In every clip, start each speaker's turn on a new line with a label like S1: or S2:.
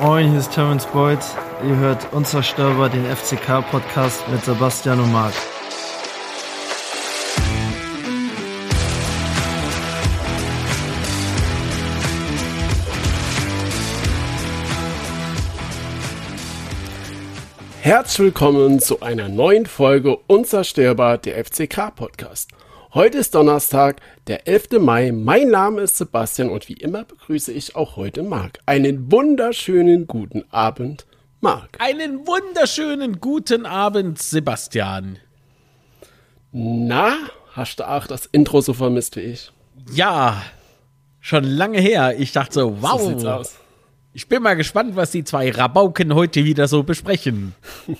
S1: Moin, hier ist Terence Boyd. Ihr hört Unzerstörbar, den FCK-Podcast mit Sebastian und Marc.
S2: Herzlich willkommen zu einer neuen Folge Unzerstörbar, der FCK-Podcast. Heute ist Donnerstag, der 11. Mai. Mein Name ist Sebastian und wie immer begrüße ich auch heute Marc. Einen wunderschönen guten Abend, Marc.
S3: Einen wunderschönen guten Abend, Sebastian.
S2: Na, hast du auch das Intro so vermisst wie ich?
S3: Ja, schon lange her. Ich dachte so, wow.
S2: So sieht's aus.
S3: Ich bin mal gespannt, was die zwei Rabauken heute wieder so besprechen.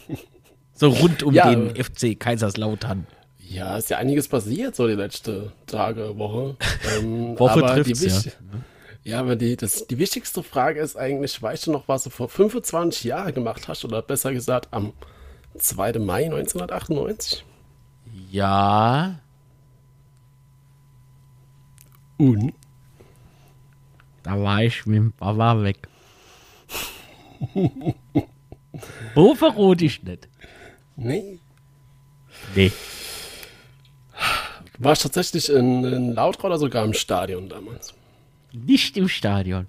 S3: so rund um
S2: Ja.
S3: den FC Kaiserslautern.
S2: Ja, ist ja einiges passiert so die letzte Tage, Woche. Ähm,
S3: Woche trifft's,
S2: wichtig- Ja, aber die, das, die wichtigste Frage ist eigentlich, weißt du noch, was du vor 25 Jahren gemacht hast? Oder besser gesagt, am 2. Mai 1998?
S3: Ja,
S2: Und?
S3: da war ich mit dem Papa weg. Wo verrot ich nicht?
S2: Nee.
S3: Nee.
S2: Du warst tatsächlich in, in Lautrau oder sogar im Stadion damals.
S3: Nicht im Stadion.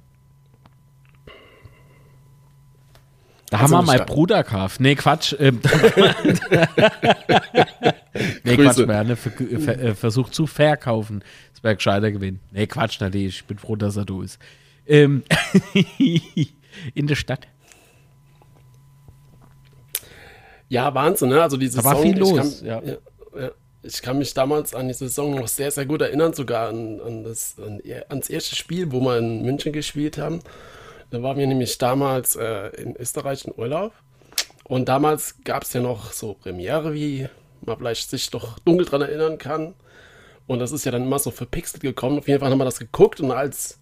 S3: Da
S2: Also
S3: haben wir
S2: im
S3: mein
S2: Sta-
S3: Bruder gekauft. Nee, Quatsch. Ähm, nee,
S2: Grüße.
S3: Quatsch, haben ihn ver äh, versucht zu verkaufen. Das wäre gescheiter gewesen. Nee, Quatsch, natürlich. Ich bin froh, dass er du ist. Ähm, in der Stadt.
S2: Ja, Wahnsinn, ne? Also die
S3: Da war viel los,
S2: Kann,
S3: ja.
S2: ja. Ja, Ich kann mich damals an die Saison noch sehr, sehr gut erinnern, sogar an, an das, an, ans erste Spiel, wo wir in München gespielt haben. Da waren wir nämlich damals äh, in Österreich in Urlaub. Und damals gab es ja noch so Premiere, wie man vielleicht sich doch dunkel dran erinnern kann. Und das ist ja dann immer so verpixelt gekommen. Auf jeden Fall haben wir das geguckt und als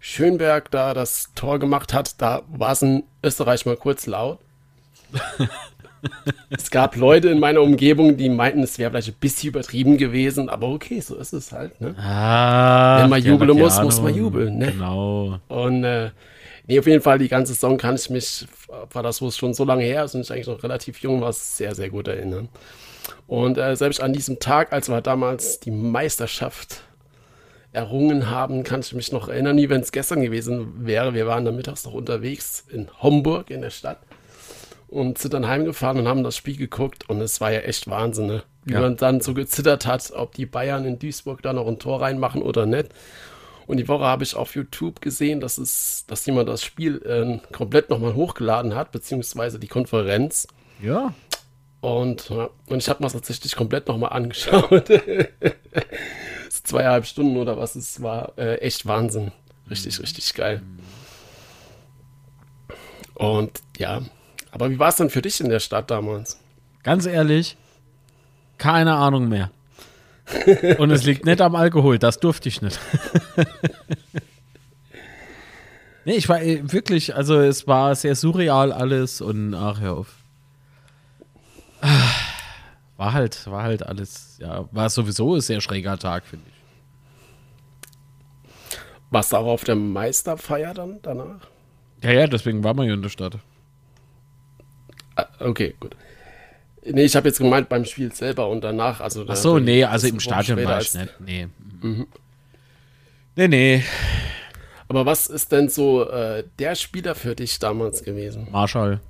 S2: Schönberg da das Tor gemacht hat, da war es in Österreich mal kurz laut. Es gab Leute in meiner Umgebung, die meinten, es wäre vielleicht ein bisschen übertrieben gewesen, aber okay, so ist es halt. Ne?
S3: Ah,
S2: Wenn man jubeln muss, muss man jubeln, ne?
S3: Genau.
S2: Und äh, nee, auf jeden Fall die ganze Saison kann ich mich, war das, wo es schon so lange her ist und ich eigentlich noch relativ jung war, sehr, sehr gut erinnern. Und äh, selbst an diesem Tag, als wir damals die Meisterschaft errungen haben, kann ich mich noch erinnern, wie wenn es gestern gewesen wäre. Wir waren da mittags noch unterwegs in Homburg in der Stadt und sind dann heimgefahren und haben das Spiel geguckt und es war ja echt Wahnsinn, ne? wie
S3: Ja.
S2: man dann so gezittert hat, ob die Bayern in Duisburg da noch ein Tor reinmachen oder nicht. Und die Woche habe ich auf YouTube gesehen, dass, es, dass jemand das Spiel äh, komplett nochmal hochgeladen hat, beziehungsweise die Konferenz.
S3: Ja.
S2: Und, ja, und ich habe mir das tatsächlich komplett nochmal angeschaut. Es Zweieinhalb Stunden oder was es war. Äh, echt Wahnsinn. Richtig, richtig geil. Und ja, aber wie war es denn für dich in der Stadt damals?
S3: Ganz ehrlich, keine Ahnung mehr. Und es liegt nicht am Alkohol, das durfte ich nicht. nee, ich war äh, wirklich, also es war sehr surreal alles und ach, hör auf. War halt, war halt alles, ja, war sowieso ein sehr schräger Tag, finde ich.
S2: Warst du auch auf der Meisterfeier dann danach?
S3: Ja, ja, deswegen waren wir hier in der Stadt.
S2: Ah, okay, gut. Nee, ich habe jetzt gemeint beim Spiel selber und danach. Also
S3: Ach so, nee, also im Stadion war ich nicht. Nee. Nee, nee,
S2: Aber was ist denn so äh, der Spieler für dich damals gewesen?
S3: Marschall.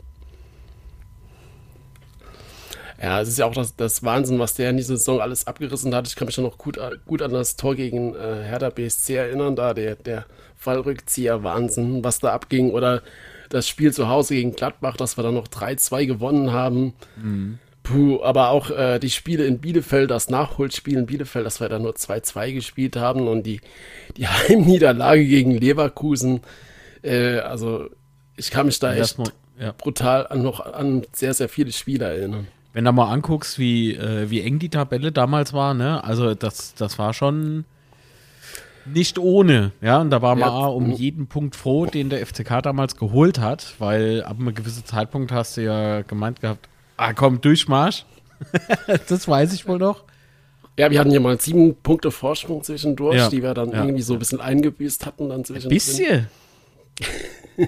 S2: Ja, es ist ja auch das, das Wahnsinn, was der in dieser Saison alles abgerissen hat. Ich kann mich ja noch gut, gut an das Tor gegen äh, Hertha BSC erinnern, da der, der Fallrückzieher, Wahnsinn, was da abging. Oder das Spiel zu Hause gegen Gladbach, dass wir dann noch 3-2 gewonnen haben. Puh, aber auch äh, die Spiele in Bielefeld, das Nachholspiel in Bielefeld, dass wir da nur 2-2 gespielt haben und die, die Heimniederlage gegen Leverkusen. Äh, also ich kann mich da echt
S3: ja.
S2: brutal an, noch an sehr, sehr viele Spiele erinnern.
S3: Wenn du mal anguckst, wie, äh, wie eng die Tabelle damals war, ne? Also das, das war schon nicht ohne, ja. Und da war man
S2: Ja.
S3: um jeden Punkt froh, den der FCK damals geholt hat, weil ab einem gewissen Zeitpunkt hast du ja gemeint gehabt, ah komm, Durchmarsch. das weiß ich wohl noch.
S2: Ja, wir hatten ja mal sieben Punkte Vorsprung zwischendurch,
S3: Ja,
S2: die wir dann
S3: ja.
S2: irgendwie so ein bisschen eingebüßt hatten dann zwischendrin.
S3: Bisschen.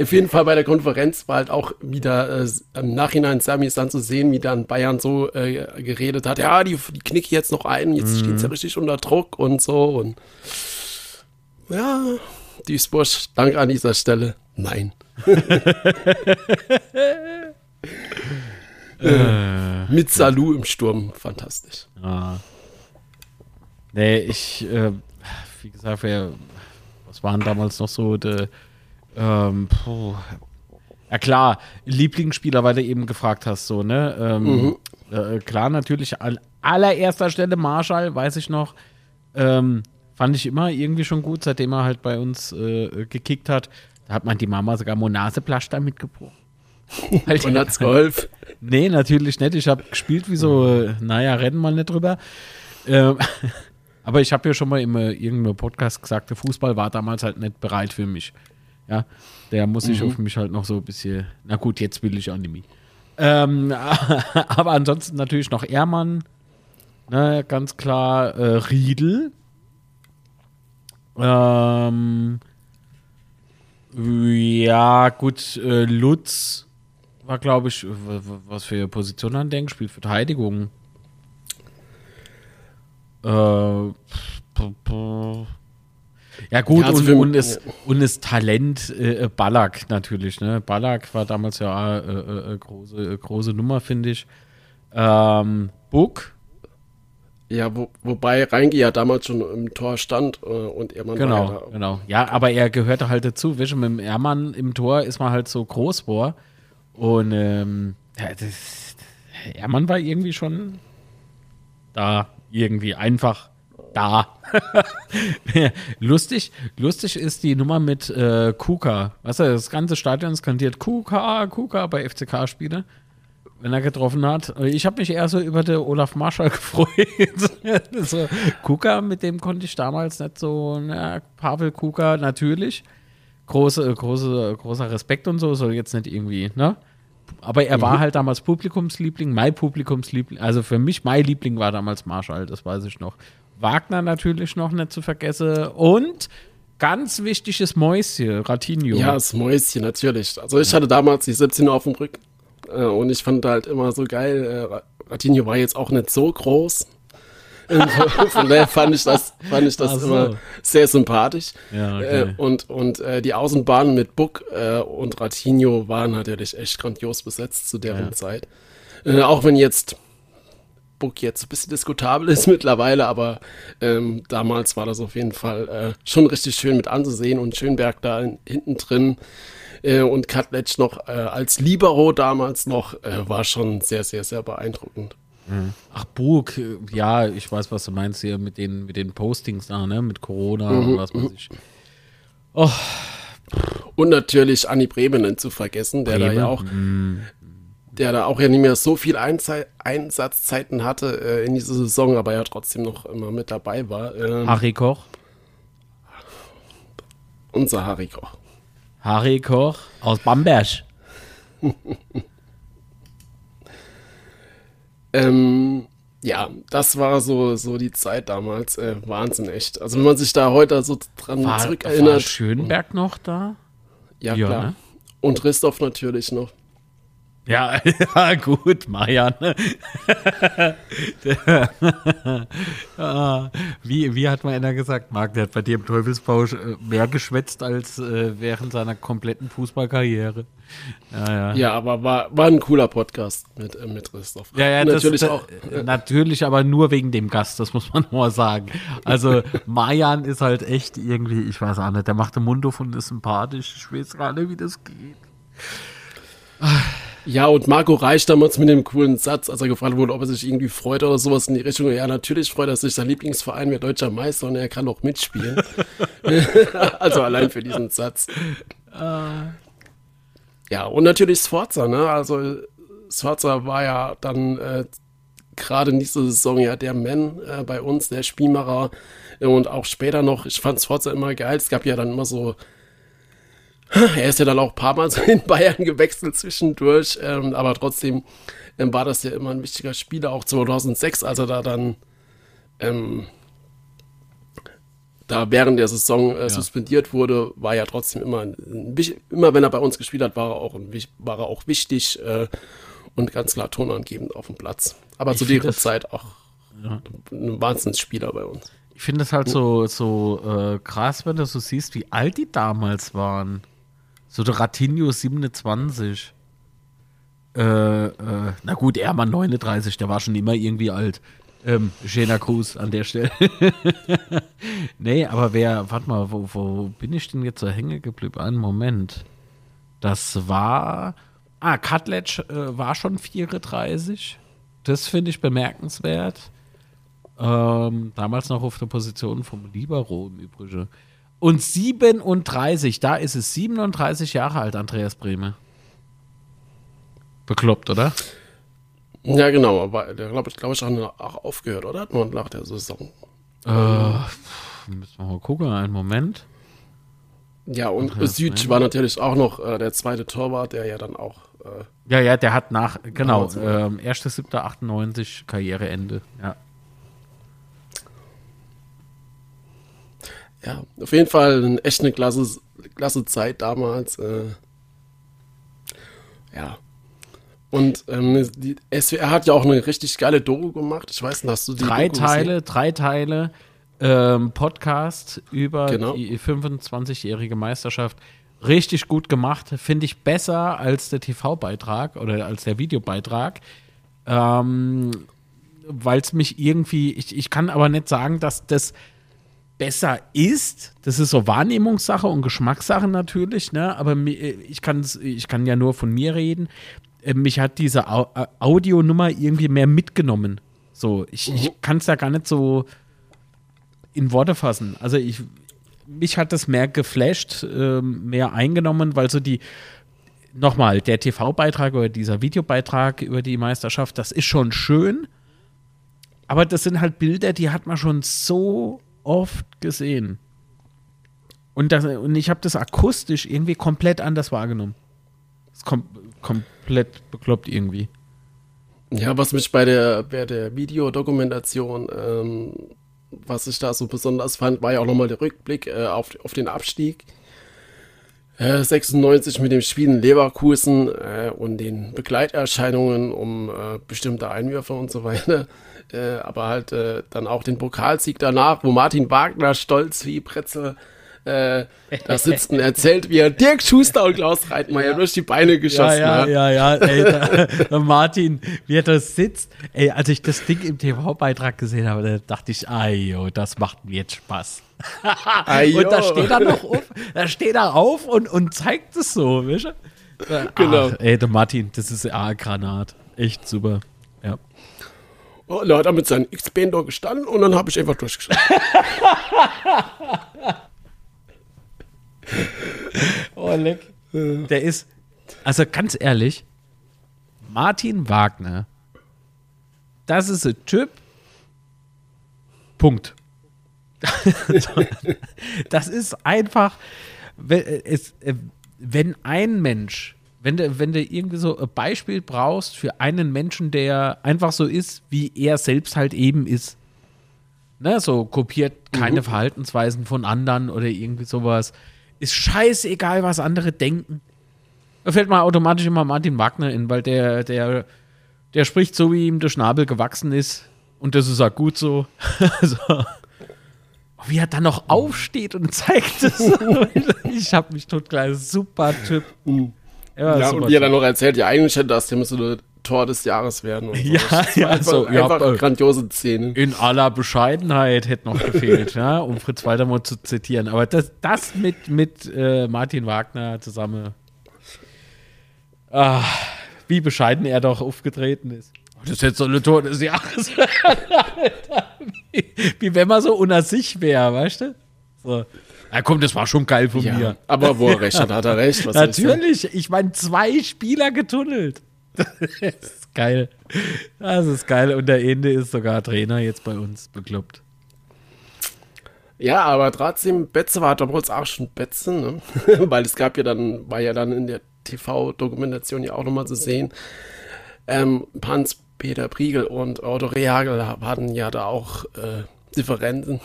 S2: Auf jeden Fall bei der Konferenz war halt auch wieder äh, im Nachhinein Sami dann zu sehen, wie dann Bayern so äh, geredet hat. Ja, die, die knicke jetzt noch ein, jetzt mhm. steht sie ja richtig unter Druck und so. Und ja, Duisburg, danke an dieser Stelle. Nein. äh, mit Salou im Sturm, fantastisch.
S3: Ah. Nee, ich, äh, wie gesagt, wer, was waren damals noch so die, ähm, puh. Ja klar, Lieblingsspieler, weil du eben gefragt hast, so, ne? Ähm, mhm. äh, klar, natürlich an allererster Stelle Marshall, weiß ich noch. Ähm, fand ich immer irgendwie schon gut, seitdem er halt bei uns äh, gekickt hat. Da hat man die Mama sogar Monaseplaster mitgebracht.
S2: Und hat's geholfen?
S3: Nee, natürlich nicht. Ich habe gespielt wie so, äh, naja, rennen mal nicht drüber. Ähm, aber ich habe ja schon mal in irgendeinem Podcast gesagt, der Fußball war damals halt nicht bereit für mich. Ja, der muss sich mhm. auf mich halt noch so ein bisschen, na gut, jetzt will ich mehr. Ähm, aber ansonsten natürlich noch Ehrmann, ne, ganz klar äh, Riedel. Ähm, ja, gut, äh, Lutz war, glaube ich, was für Position an denken, spielt Verteidigung. Äh, ja gut, ja, also und, und, ist, und ist Talent äh, Ballack natürlich. Ne? Ballack war damals ja äh, äh, äh große, äh, große Nummer, finde ich. Ähm, Buck.
S2: Ja, wo, wobei Reinge ja damals schon im Tor stand äh, und Ehrmann
S3: genau,
S2: war
S3: ja Genau, ja, aber er gehörte halt dazu. Du, mit dem Ehrmann im Tor ist man halt so groß vor. Und ähm, ja, das, Ehrmann war irgendwie schon da, irgendwie einfach da. lustig, lustig ist die Nummer mit äh, Kuka. Weißt du, das ganze Stadion skandiert Kuka, Kuka bei FCK-Spiele, wenn er getroffen hat. Ich habe mich eher so über den Olaf Marschall gefreut. so, Kuka, mit dem konnte ich damals nicht so, na, Pavel Kuka natürlich. Große, große, großer Respekt und so, soll jetzt nicht irgendwie, ne? Aber er war mhm. halt damals Publikumsliebling, mein Publikumsliebling. Also für mich, mein Liebling war damals Marschall, das weiß ich noch. Wagner natürlich noch nicht zu vergessen. Und ganz wichtiges Mäuschen, Ratinho.
S2: Ja, das Mäuschen, natürlich. Also ich hatte damals die 17 auf dem Rücken äh, und ich fand halt immer so geil. Äh, Ratinho war jetzt auch nicht so groß. Von daher fand ich das, fand ich das so. immer sehr sympathisch. Ja, okay. äh, und und äh, die Außenbahnen mit Buck äh, und Ratinho waren natürlich echt grandios besetzt zu deren ja. Zeit. Äh, auch wenn jetzt Book jetzt ein bisschen diskutabel ist mittlerweile, aber ähm, damals war das auf jeden Fall äh, schon richtig schön mit anzusehen und Schönberg da in, hinten drin äh, und Katletsch noch äh, als Libero damals noch äh, war schon sehr, sehr, sehr beeindruckend.
S3: Mhm. Ach, Burg, ja, ich weiß, was du meinst hier mit den, mit den Postings da, ne, mit Corona mhm. und was weiß ich.
S2: Oh. Und natürlich Anni Bremenen zu vergessen, der Bremen? da ja auch mhm der da auch ja nicht mehr so viel Einzei Einsatzzeiten hatte äh, in dieser Saison, aber ja trotzdem noch immer mit dabei war.
S3: Ähm, Harry Koch.
S2: Unser Harry Koch.
S3: Harry Koch aus Bamberg.
S2: ähm, ja, das war so, so die Zeit damals. Äh, Wahnsinn, echt. Also, wenn man sich da heute so dran war, zurückerinnert. War
S3: Schönberg noch da?
S2: Ja, ja klar. Ne? Und Christoph natürlich noch.
S3: Ja, ja gut, Marianne. wie, wie hat mal einer gesagt, Marc, der hat bei dir im Teufelsbausch äh, mehr geschwätzt als äh, während seiner kompletten Fußballkarriere.
S2: Ja, ja. ja aber war, war ein cooler Podcast mit, äh, mit Christoph.
S3: Ja, ja, natürlich das, auch. Natürlich, aber nur wegen dem Gast, das muss man mal sagen. Also, Marian ist halt echt irgendwie, ich weiß auch nicht, der macht den Mund auf und ist sympathisch. Ich weiß gar nicht, wie das geht.
S2: Ja, und Marco Reich damals mit dem coolen Satz, als er gefragt wurde, ob er sich irgendwie freut oder sowas in die Richtung. Ja, natürlich freut er sich. Sein Lieblingsverein wird deutscher Meister und er kann auch mitspielen. also allein für diesen Satz. Uh. Ja, und natürlich Sforza, ne? Also Sforza war ja dann äh, gerade in dieser Saison ja der Man äh, bei uns, der Spielmacher. Und auch später noch, ich fand Sforza immer geil. Es gab ja dann immer so er ist ja dann auch ein paar Mal so in Bayern gewechselt zwischendurch, ähm, aber trotzdem ähm, war das ja immer ein wichtiger Spieler, auch 2006, als er da dann ähm, da während der Saison äh,
S3: Ja.
S2: suspendiert wurde, war ja trotzdem immer, immer wenn er bei uns gespielt hat, war er auch, war er auch wichtig äh, und ganz klar tonangebend auf dem Platz. Aber
S3: Ich
S2: zu
S3: das-
S2: Zeit auch ein Wahnsinnsspieler bei uns.
S3: Ich finde es halt so, so äh, krass, wenn du so siehst, wie alt die damals waren. So der Ratinho 27. Äh, äh, na gut, er war 39, der war schon immer irgendwie alt. Ähm, schöner Gruß an der Stelle. nee, aber wer, warte mal, wo, wo bin ich denn jetzt so hängen geblieben? Einen Moment. Das war, ah, Cutledge äh, war schon 34. Das finde ich bemerkenswert. Ähm, damals noch auf der Position vom Libero im Übrigen. Und 37, da ist es 37 Jahre alt, Andreas Brehme. Bekloppt, oder?
S2: Ja, genau, aber der glaube ich, glaub ich, auch, aufgehört, oder? Hat man nach der Saison.
S3: Äh, müssen wir mal gucken, einen Moment.
S2: Ja, und
S3: Okay,
S2: Süd
S3: ja.
S2: war natürlich auch noch äh, der zweite Torwart, der ja dann auch äh,
S3: Ja, ja, der hat nach, genau, ähm, 1.7.98 Karriereende. Ja.
S2: Ja, auf jeden Fall echt eine klasse, klasse Zeit damals. Äh, ja. Und ähm, die SWR hat ja auch eine richtig geile Doku gemacht. Ich weiß nicht, hast du die
S3: drei
S2: Doku
S3: Teile, drei Teile ähm, Podcast über
S2: Genau.
S3: die 25-jährige Meisterschaft. Richtig gut gemacht, finde ich besser als der TV-Beitrag oder als der Videobeitrag. Ähm, Weil es mich irgendwie, ich, ich kann aber nicht sagen, dass das besser ist. Das ist so Wahrnehmungssache und Geschmackssache natürlich, ne? Aber mi- ich, kann's, ich kann ja nur von mir reden. Äh, Mich hat diese äh, Audionummer irgendwie mehr mitgenommen. So, ich, ich kann es ja gar nicht so in Worte fassen. Also ich, mich hat das mehr geflasht, ähm, mehr eingenommen, weil so die, nochmal, der TV-Beitrag oder dieser Videobeitrag über die Meisterschaft, das ist schon schön, aber das sind halt Bilder, die hat man schon so oft gesehen. Und, das, und ich habe das akustisch irgendwie komplett anders wahrgenommen. Das ist kom komplett bekloppt irgendwie.
S2: Ja, was mich bei der, bei der Videodokumentation, ähm, was ich da so besonders fand, war ja auch nochmal der Rückblick äh, auf, auf den Abstieg. Äh, 96 mit dem Spiel in Leverkusen äh, und den Begleiterscheinungen um äh, bestimmte Einwürfe und so weiter. Äh, aber halt äh, dann auch den Pokalsieg danach, wo Martin Wagner stolz wie Pretzel äh, da sitzt und erzählt, wie er Dirk Schuster und Klaus Reitmeier durch die Beine geschossen
S3: ja,
S2: hat.
S3: ja, ja, ey, da, Martin, wie er da sitzt. Ey, als ich das Ding im TV-Beitrag gesehen habe, da dachte ich, ayo, das macht mir jetzt Spaß. Und da steht er noch auf, da steht er auf und, und zeigt es so, weißt du?
S2: Genau.
S3: Ach, ey, der Martin, das ist ja Granat. Echt super. Ja.
S2: Oh, da hat er mit seinem X-Bänder gestanden und dann habe ich einfach durchgeschaut.
S3: Oh, leck. Der ist, also ganz ehrlich, Martin Wagner, das ist ein Typ. Punkt. das ist einfach, wenn ein Mensch, wenn du, wenn du irgendwie so ein Beispiel brauchst für einen Menschen, der einfach so ist, wie er selbst halt eben ist. Ne, so kopiert keine Verhaltensweisen von anderen oder irgendwie sowas. Ist scheißegal, was andere denken. Da fällt mir automatisch immer Martin Wagner in, weil der, der, der spricht so, wie ihm der Schnabel gewachsen ist. Und das ist auch gut so. so. Wie er dann noch aufsteht und zeigt es. ich hab mich totklar. Super Typ. Er
S2: Ja,
S3: super
S2: und wie er dann noch erzählt, ja, eigentlich hätte das der müsste eine Tor des Jahres werden. So.
S3: Ja, ja,
S2: einfach,
S3: so, ja,
S2: einfach
S3: äh,
S2: grandiose Szene.
S3: In aller Bescheidenheit hätte noch gefehlt, ja, um Fritz Walter mal zu zitieren. Aber das, das mit, mit äh, Martin Wagner zusammen. Ah, wie bescheiden er doch aufgetreten ist. Das ist jetzt so eine Tor des Jahres. wie, wie wenn man so unter sich wäre, weißt du? So. Ja, komm, das war schon geil von
S2: Ja,
S3: mir.
S2: aber wo er recht hat, hat er recht. Was?
S3: Natürlich, ich meine, zwei Spieler getunnelt. Das ist geil. Das ist geil. Und der Ende ist sogar Trainer jetzt bei uns bekloppt.
S2: Ja, aber trotzdem, Betze war damals auch schon Betze, ne? Weil es gab ja dann, war ja dann in der TV-Dokumentation ja auch nochmal zu sehen. Ähm, Hans Peter Priegel und Otto Rehagel hatten ja da auch äh, Differenzen.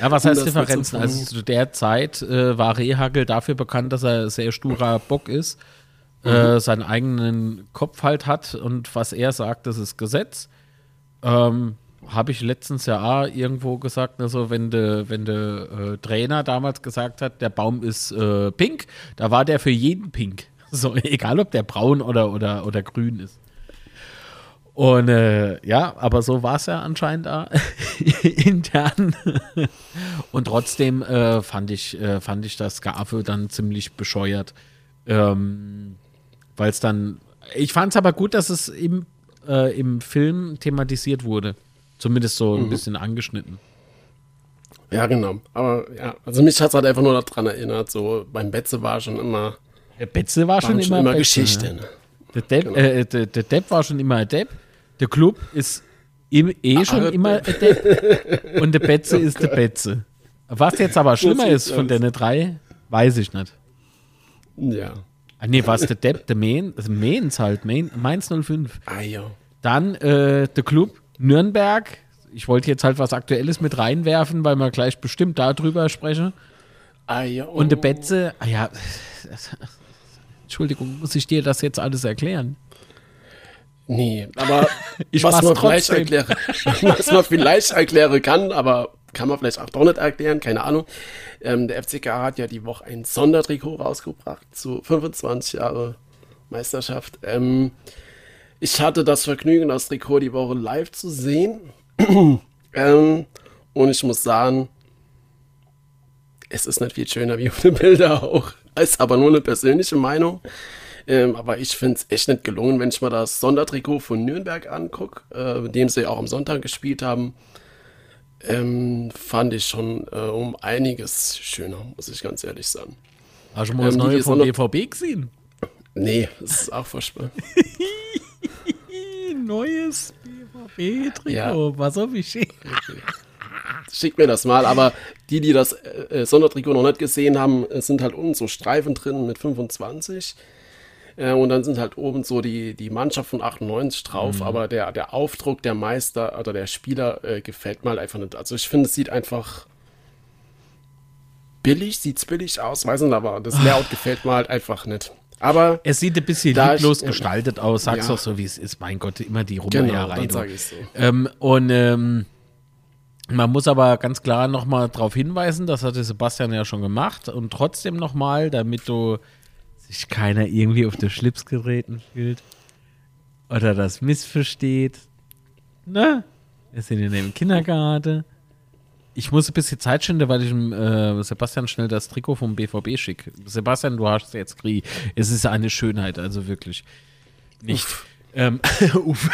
S3: Ja, was heißt Differenzen?
S2: zu
S3: Also zu der Zeit äh, war Rehagel dafür bekannt, dass er sehr sturer Bock ist,
S2: Mhm.
S3: äh, seinen eigenen Kopf halt hat und was er sagt, das ist Gesetz. Ähm, Habe ich letztens ja auch irgendwo gesagt, also wenn der wenn de, äh, Trainer damals gesagt hat, der Baum ist äh, pink, da war der für jeden pink. So, egal ob der braun oder, oder, oder grün ist. Und äh, ja, aber so war es ja anscheinend da intern. Und trotzdem äh, fand, ich, äh, fand ich das Geaffe dann ziemlich bescheuert. Ähm, Weil es dann. Ich fand es aber gut, dass es im, äh, im Film thematisiert wurde. Zumindest so ein bisschen angeschnitten.
S2: Ja, genau. Aber ja, also mich hat es halt einfach nur daran erinnert, so beim Betze war schon immer,
S3: Der Betze war schon immer,
S2: schon immer
S3: Betze,
S2: Geschichte.
S3: ne?
S2: Ne?
S3: Der, Depp, äh, der, der Depp war schon immer ein Depp. Der Club ist im, eh schon
S2: Ah,
S3: immer Depp. Und der Betze ist der Betze. Was jetzt aber schlimmer ist von den drei, weiß ich nicht.
S2: Ja.
S3: Ah, nee, was der Depp, der Main, also Mainz halt, Main, Mainz 05.
S2: Ah ja.
S3: Dann äh, der Club Nürnberg. Ich wollte jetzt halt was Aktuelles mit reinwerfen, weil wir gleich bestimmt darüber sprechen.
S2: Ah ja.
S3: Und der Betze, ah ja, Entschuldigung, muss ich dir das jetzt alles erklären?
S2: Nee, aber
S3: Ich
S2: was man vielleicht erklären, was man vielleicht erklären kann, aber kann man vielleicht auch doch nicht erklären, keine Ahnung. Ähm, der FCK hat ja die Woche ein Sondertrikot rausgebracht zu 25 Jahre Meisterschaft. Ähm, ich hatte das Vergnügen, das Trikot die Woche live zu sehen. ähm, und ich muss sagen, es ist nicht viel schöner wie auf den Bilder auch. Ist aber nur eine persönliche Meinung. Ähm, aber ich finde es echt nicht gelungen, wenn ich mal das Sondertrikot von Nürnberg angucke, äh, mit dem sie auch am Sonntag gespielt haben. Ähm, fand ich schon äh, um einiges schöner, muss ich ganz ehrlich sagen.
S3: Hast du mal das
S2: Ähm,
S3: neue vom
S2: Sonder-
S3: BVB gesehen?
S2: Nee, das ist auch furchtbar.
S3: Neues BVB-Trikot,
S2: Ja.
S3: was auf ich
S2: Schick mir das mal, aber die, die das äh, Sondertrikot noch nicht gesehen haben, es sind halt unten so Streifen drin mit 25. Äh, und dann sind halt oben so die, die Mannschaft von 98 drauf, aber der, der Aufdruck der Meister oder der Spieler äh, gefällt mir halt einfach nicht. Also ich finde, es sieht einfach billig, sieht's billig aus, weiß nicht, aber das Layout gefällt mir halt einfach nicht. Aber
S3: Es sieht ein bisschen
S2: Da ich-
S3: lieblos gestaltet aus, sag's
S2: Ja.
S3: doch so, wie es ist. Mein Gott, immer die
S2: genau,
S3: Rummeierei.
S2: ich so.
S3: Ähm, und ähm, man muss aber ganz klar nochmal darauf hinweisen, das hatte Sebastian ja schon gemacht. Und trotzdem nochmal, damit du sich keiner irgendwie auf den Schlips getreten fühlt oder das missversteht. Ne? Wir sind in dem Kindergarten. Ich muss ein bisschen Zeit schinden, weil ich dem äh, Sebastian schnell das Trikot vom BVB schicke. Sebastian, du hast jetzt Krie. Es ist eine Schönheit, also wirklich. Nicht. Ähm, uff.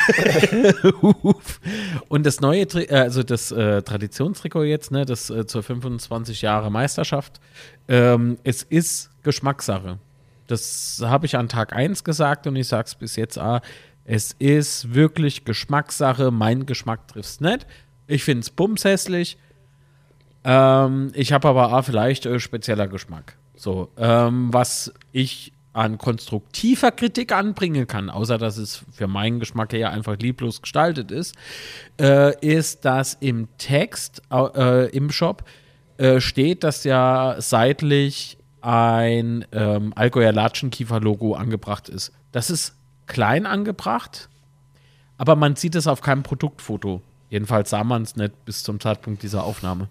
S3: Uff. Und das neue, Tri äh, also das äh, Traditionstrikot jetzt, ne, das äh, zur 25 Jahre Meisterschaft, ähm, es ist Geschmackssache. Das habe ich an Tag 1 gesagt und ich sage es bis jetzt auch. Es ist wirklich Geschmackssache. Mein Geschmack trifft es nicht. Ich finde es bumshässlich. Ähm, ich habe aber auch vielleicht äh, spezieller Geschmack. So, ähm, was ich an konstruktiver Kritik anbringen kann, außer dass es für meinen Geschmack her einfach lieblos gestaltet ist, äh, ist, dass im Text äh, im Shop äh, steht, dass ja seitlich ein ähm, Allgäuer Latschenkiefer-Logo angebracht ist. Das ist klein angebracht, aber man sieht es auf keinem Produktfoto. Jedenfalls sah man es nicht bis zum Zeitpunkt dieser Aufnahme.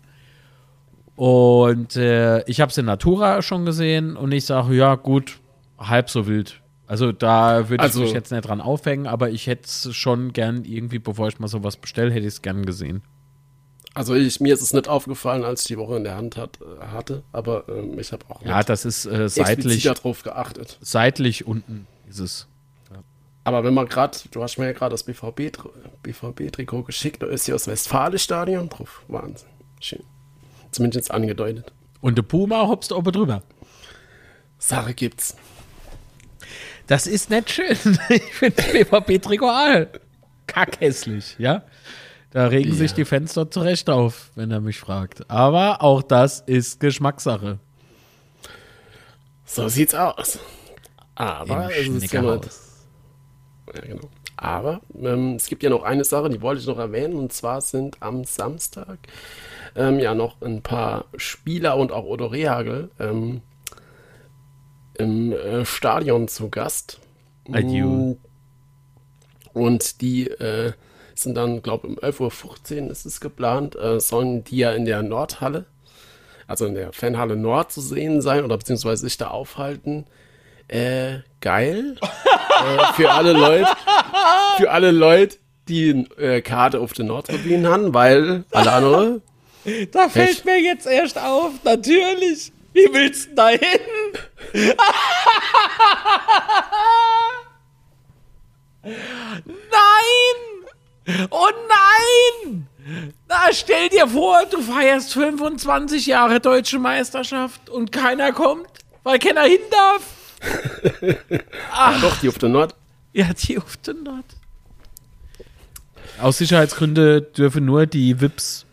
S3: Und äh, ich habe es in Natura schon gesehen und ich sage, ja gut, halb so wild. Also da würde
S2: Also-
S3: ich mich jetzt nicht dran aufhängen, aber ich hätte es schon gern irgendwie, bevor ich mal sowas bestelle, hätte ich es gern gesehen.
S2: Also ich, mir ist es nicht aufgefallen, als ich die Woche in der Hand hat, äh, hatte, aber ähm, ich habe auch
S3: Ja,
S2: nicht
S3: das ist äh, seitlich,
S2: darauf geachtet.
S3: seitlich unten ist es.
S2: Aber wenn man gerade, du hast mir ja gerade das BVB-Trikot BVB geschickt, da ist ja das Westfalenstadion drauf. Wahnsinn. Schön. Zumindest angedeutet.
S3: Und der Puma hopst oben drüber.
S2: Sache gibt's.
S3: Das ist nicht schön. Ich finde das BVB-Trikot all kackhässlich, ja. Da regen
S2: Ja.
S3: sich die Fans dort zurecht auf, wenn er mich fragt. Aber auch das ist Geschmackssache.
S2: So sieht's aus. Aber es ist ja genau. Aber ähm, es gibt ja noch eine Sache, die wollte ich noch erwähnen, und zwar sind am Samstag ähm, ja noch ein paar Spieler und auch Odo Rehagel ähm, im äh, Stadion zu Gast.
S3: Adieu.
S2: Und die äh, sind dann, glaube ich, um 11.15 Uhr ist es geplant, äh, sollen die ja in der Nordhalle, also in der Fanhalle Nord zu sehen sein oder beziehungsweise sich da aufhalten. Äh, geil. äh, für alle Leute, für alle Leute, die äh, Karte auf den Nordtribünen haben, weil alle andere
S3: Da fällt
S2: Echt?
S3: mir jetzt erst auf, natürlich. Wie willst du da hin? nein! Oh nein! Na, stell dir vor, du feierst 25 Jahre deutsche Meisterschaft und keiner kommt, weil keiner hin darf.
S2: ah, doch, die auf der Nord.
S3: Ja, die auf der Nord. Aus Sicherheitsgründen dürfen nur die Vips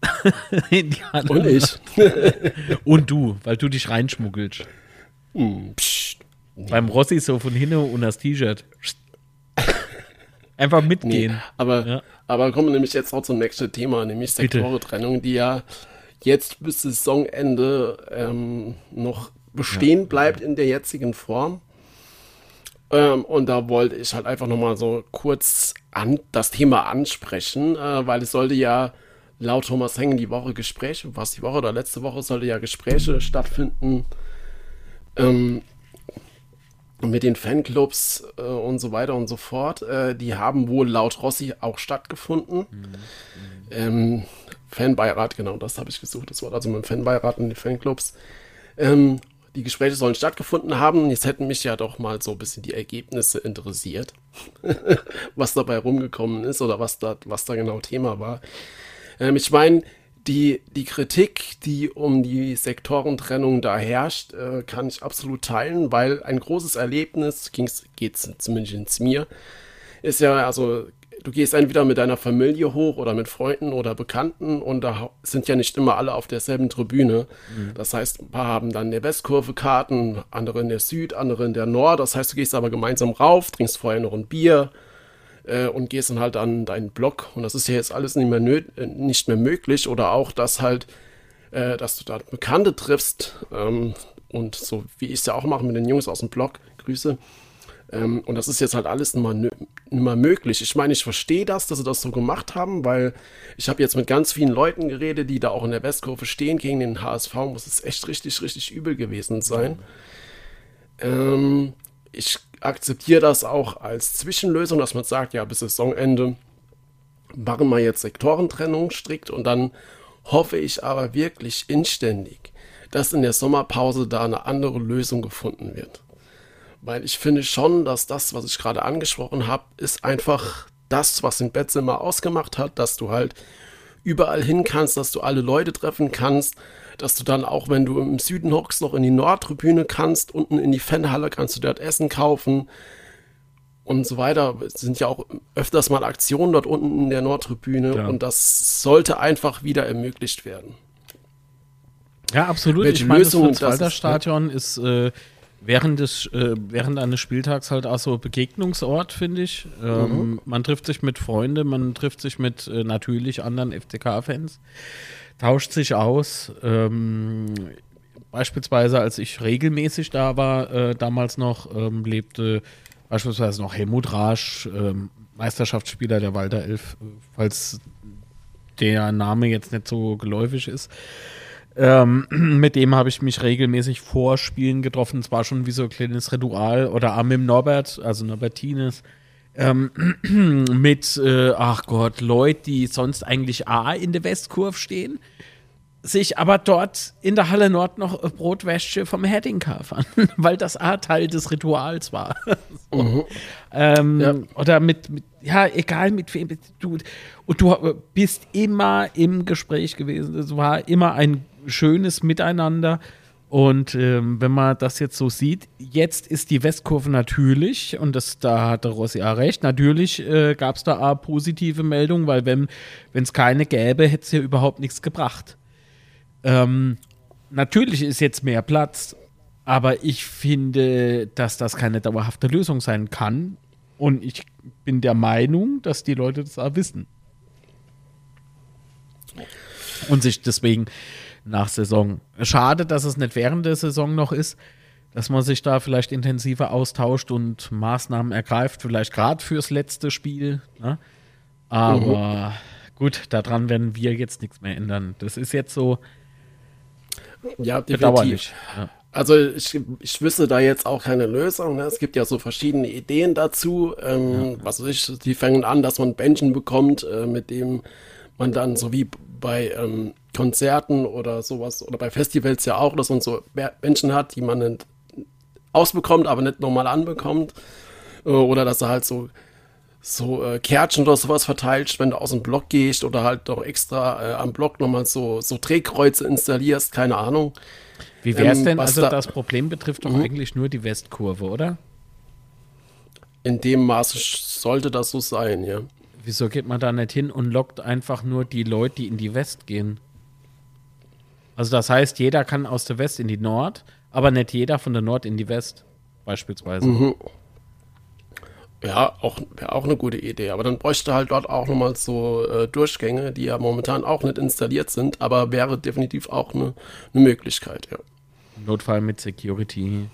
S3: in die Halle.
S2: Und ich.
S3: Und du, weil du dich reinschmuggelst.
S2: Hm, psst.
S3: Beim Rossi so von hinten und das T-Shirt. Einfach
S2: Nee,
S3: mitgehen.
S2: aber,
S3: Ja.
S2: aber kommen wir nämlich jetzt auch zum nächsten Thema, nämlich. Sektorentrennung, die ja jetzt bis Saisonende ähm, noch bestehen bleibt in der jetzigen Form. Ähm, und da wollte ich halt einfach nochmal so kurz an das Thema ansprechen, äh, weil es sollte ja laut Thomas Hengen die Woche Gespräche, was die Woche oder letzte Woche sollte ja Gespräche stattfinden ähm, mit den Fanclubs äh, und so weiter und so fort. Äh, die haben wohl laut Rossi auch stattgefunden. Ähm, Fanbeirat, genau, das habe ich gesucht. Das war also mit dem Fanbeirat und den Fanclubs. Ähm, die Gespräche sollen stattgefunden haben. Jetzt hätten mich ja doch mal so ein bisschen die Ergebnisse interessiert, was dabei rumgekommen ist oder was da, was da genau Thema war. Ähm, ich meine, die, die Kritik, die um die Sektorentrennung da herrscht, äh, kann ich absolut teilen, weil ein großes Erlebnis, geht es zumindest mir, ist ja, also du gehst entweder mit deiner Familie hoch oder mit Freunden oder Bekannten und da sind ja nicht immer alle auf derselben Tribüne. Das heißt, ein paar haben dann in der Westkurve Karten, andere in der Süd, andere in der Nord. Das heißt, du gehst aber gemeinsam rauf, trinkst vorher noch ein Bier äh, und gehst dann halt an deinen Block. Und das ist ja jetzt alles nicht mehr, äh, nicht mehr möglich. Oder auch, dass halt, äh, dass du da Bekannte triffst ähm, und so wie ich es ja auch mache mit den Jungs aus dem Block. Grüße. Ähm, und das ist jetzt halt alles nicht mehr, nö- nicht mehr möglich. Ich meine, ich verstehe das, dass sie das so gemacht haben, weil ich habe jetzt mit ganz vielen Leuten geredet, die da auch in der Westkurve stehen gegen den HSV. Muss es echt richtig, richtig übel gewesen sein. Ähm, ich akzeptiere das auch als Zwischenlösung, dass man sagt, ja, bis Saisonende machen wir jetzt Sektorentrennung strikt und dann hoffe ich aber wirklich inständig, dass in der Sommerpause da eine andere Lösung gefunden wird. Weil ich finde schon, dass das, was ich gerade angesprochen habe, ist einfach das, was den Bettzimmer ausgemacht hat, dass du halt überall hin kannst, dass du alle Leute treffen kannst, dass du dann auch, wenn du im Süden hockst, noch in die Nordtribüne kannst, unten in die Fanhalle kannst du dort Essen kaufen und so weiter. Es sind ja auch öfters mal Aktionen dort unten in der Nordtribüne
S3: Klar.
S2: und das sollte einfach wieder ermöglicht werden.
S3: Ja, absolut.
S2: Welche
S3: ich meine,
S2: Lösung das
S3: Fritz-Walter
S2: ist, ne?
S3: Stadion ist, äh, während, des, äh, während eines Spieltags halt auch so Begegnungsort, finde ich. Ähm, Man trifft sich mit Freunden, man trifft sich mit äh, natürlich anderen FCK-Fans, tauscht sich aus. Ähm, beispielsweise, als ich regelmäßig da war, äh, damals noch, ähm, lebte beispielsweise noch Helmut Rasch, ähm, Meisterschaftsspieler der Walter Elf, falls der Name jetzt nicht so geläufig ist. Ähm, mit dem habe ich mich regelmäßig vor Spielen getroffen. Es war schon wie so ein kleines Ritual. Oder dem Norbert, also Norbertines. Ähm, mit, äh, ach Gott, Leute, die sonst eigentlich A in der Westkurve stehen, sich aber dort in der Halle Nord noch Brotwäsche vom Heading kaufern, weil das A Teil des Rituals war. so. ähm,
S2: Ja.
S3: Oder mit, mit, ja, egal mit wem du. Und du bist immer im Gespräch gewesen. Es war immer ein schönes Miteinander. Und ähm, wenn man das jetzt so sieht, jetzt ist die Westkurve natürlich, und das, da hatte Rossi auch recht, natürlich äh, gab es da auch positive Meldungen, weil wenn es keine gäbe, hätte es ja überhaupt nichts gebracht. Ähm, natürlich ist jetzt mehr Platz, aber ich finde, dass das keine dauerhafte Lösung sein kann, Und ich bin der Meinung, dass die Leute das auch wissen. Und sich deswegen nach Saison. Schade, dass es nicht während der Saison noch ist, dass man sich da vielleicht intensiver austauscht und Maßnahmen ergreift, vielleicht gerade fürs letzte Spiel. Ne? Aber mhm. gut, daran werden wir jetzt nichts mehr ändern. Das ist jetzt so
S2: ja, bedauerlich. Ja. Also ich, ich wüsste da jetzt auch keine Lösung. Ne? Es gibt ja so verschiedene Ideen dazu. Ähm, ja. Was weiß ich, die fangen an, dass man Bändchen bekommt, äh, mit dem man dann so wie bei ähm, Konzerten oder sowas oder bei Festivals ja auch, dass man so Bändchen hat, die man nicht ausbekommt, aber nicht normal anbekommt. Äh, oder dass er halt so so äh, Kärtchen oder sowas verteilt, wenn du aus dem Block gehst oder halt doch extra äh, am Block nochmal so, so Drehkreuze installierst, keine Ahnung.
S3: Wie wäre es ähm, denn? Also da, das Problem betrifft doch mhm. eigentlich nur die Westkurve, oder?
S2: In dem Maße sollte das so sein, ja.
S3: Wieso geht man da nicht hin und lockt einfach nur die Leute, die in die West gehen? Also das heißt, jeder kann aus der West in die Nord, aber nicht jeder von der Nord in die West, beispielsweise. Mhm.
S2: Ja, auch, wäre auch eine gute Idee. Aber dann bräuchte halt dort auch nochmal so äh, Durchgänge, die ja momentan auch nicht installiert sind, aber wäre definitiv auch eine, eine Möglichkeit, ja.
S3: Notfall mit Security.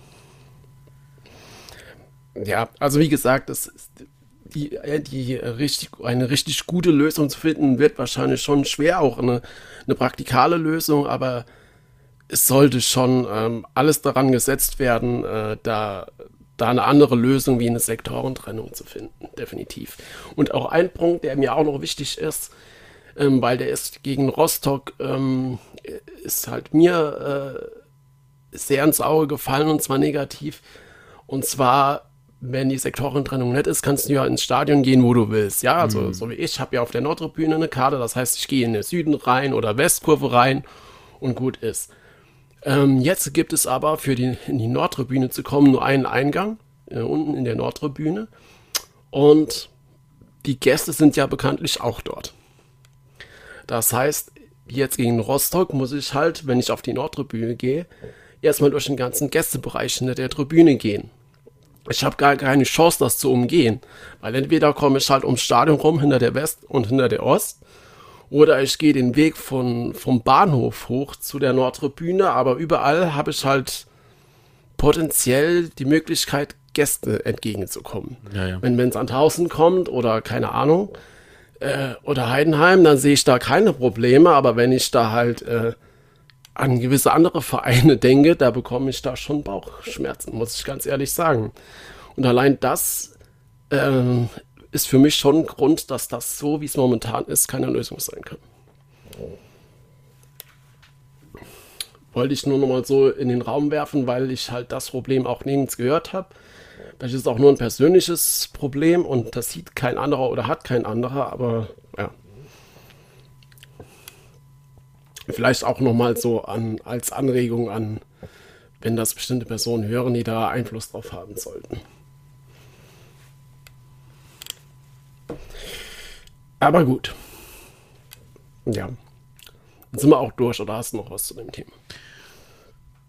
S2: Ja, also wie gesagt, das ist die, äh, die richtig, eine richtig gute Lösung zu finden, wird wahrscheinlich schon schwer, auch eine, eine praktikale Lösung, aber es sollte schon ähm, alles daran gesetzt werden, äh, da da eine andere Lösung wie eine Sektorentrennung zu finden, definitiv. Und auch ein Punkt, der mir auch noch wichtig ist, ähm, weil der ist gegen Rostock, ähm, ist halt mir äh, sehr ins Auge gefallen und zwar negativ. Und zwar, wenn die Sektorentrennung nett ist, kannst du ja ins Stadion gehen, wo du willst. Ja, also mhm. so wie ich, habe ja auf der Nordtribüne eine Karte, das heißt, ich gehe in den Süden rein oder Westkurve rein und gut ist. Ähm, jetzt gibt es aber für die, in die Nordtribüne zu kommen nur einen Eingang, äh, unten in der Nordtribüne. Und die Gäste sind ja bekanntlich auch dort. Das heißt, jetzt gegen Rostock muss ich halt, wenn ich auf die Nordtribüne gehe, erstmal durch den ganzen Gästebereich hinter der Tribüne gehen. Ich habe gar keine Chance, das zu umgehen, weil entweder komme ich halt ums Stadion rum, hinter der West und hinter der Ost, oder ich gehe den Weg von, vom Bahnhof hoch zu der Nordtribüne, aber überall habe ich halt potenziell die Möglichkeit, Gäste entgegenzukommen. Ja, ja. Wenn Sandhausen kommt oder keine Ahnung, äh, oder Heidenheim, dann sehe ich da keine Probleme, aber wenn ich da halt äh, an gewisse andere Vereine denke, da bekomme ich da schon Bauchschmerzen, muss ich ganz ehrlich sagen. Und allein das äh, ist für mich schon ein Grund, dass das so, wie es momentan ist, keine Lösung sein kann. Wollte ich nur noch mal so in den Raum werfen, weil ich halt das Problem auch nirgends gehört habe. Das ist auch nur ein persönliches Problem und das sieht kein anderer oder hat kein anderer, aber ja. Vielleicht auch noch mal so an, als Anregung an, wenn das bestimmte Personen hören, die da Einfluss drauf haben sollten. Aber gut. Ja. Dann sind wir auch durch, oder hast du noch was zu dem Thema?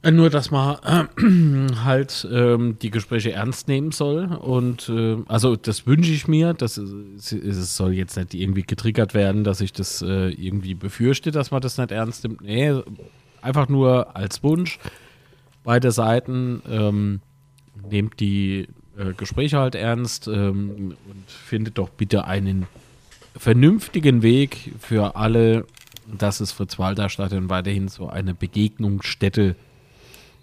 S3: Äh, nur, dass man äh, halt ähm, die Gespräche ernst nehmen soll. Und äh, also das wünsche ich mir. Das ist, es soll jetzt nicht irgendwie getriggert werden, dass ich das äh, irgendwie befürchte, dass man das nicht ernst nimmt. Nee, einfach nur als Wunsch. Beide Seiten ähm, nehmt die äh, Gespräche halt ernst ähm, und findet doch bitte einen vernünftigen Weg für alle, dass es Fritz-Walter-Stadion weiterhin so eine Begegnungsstätte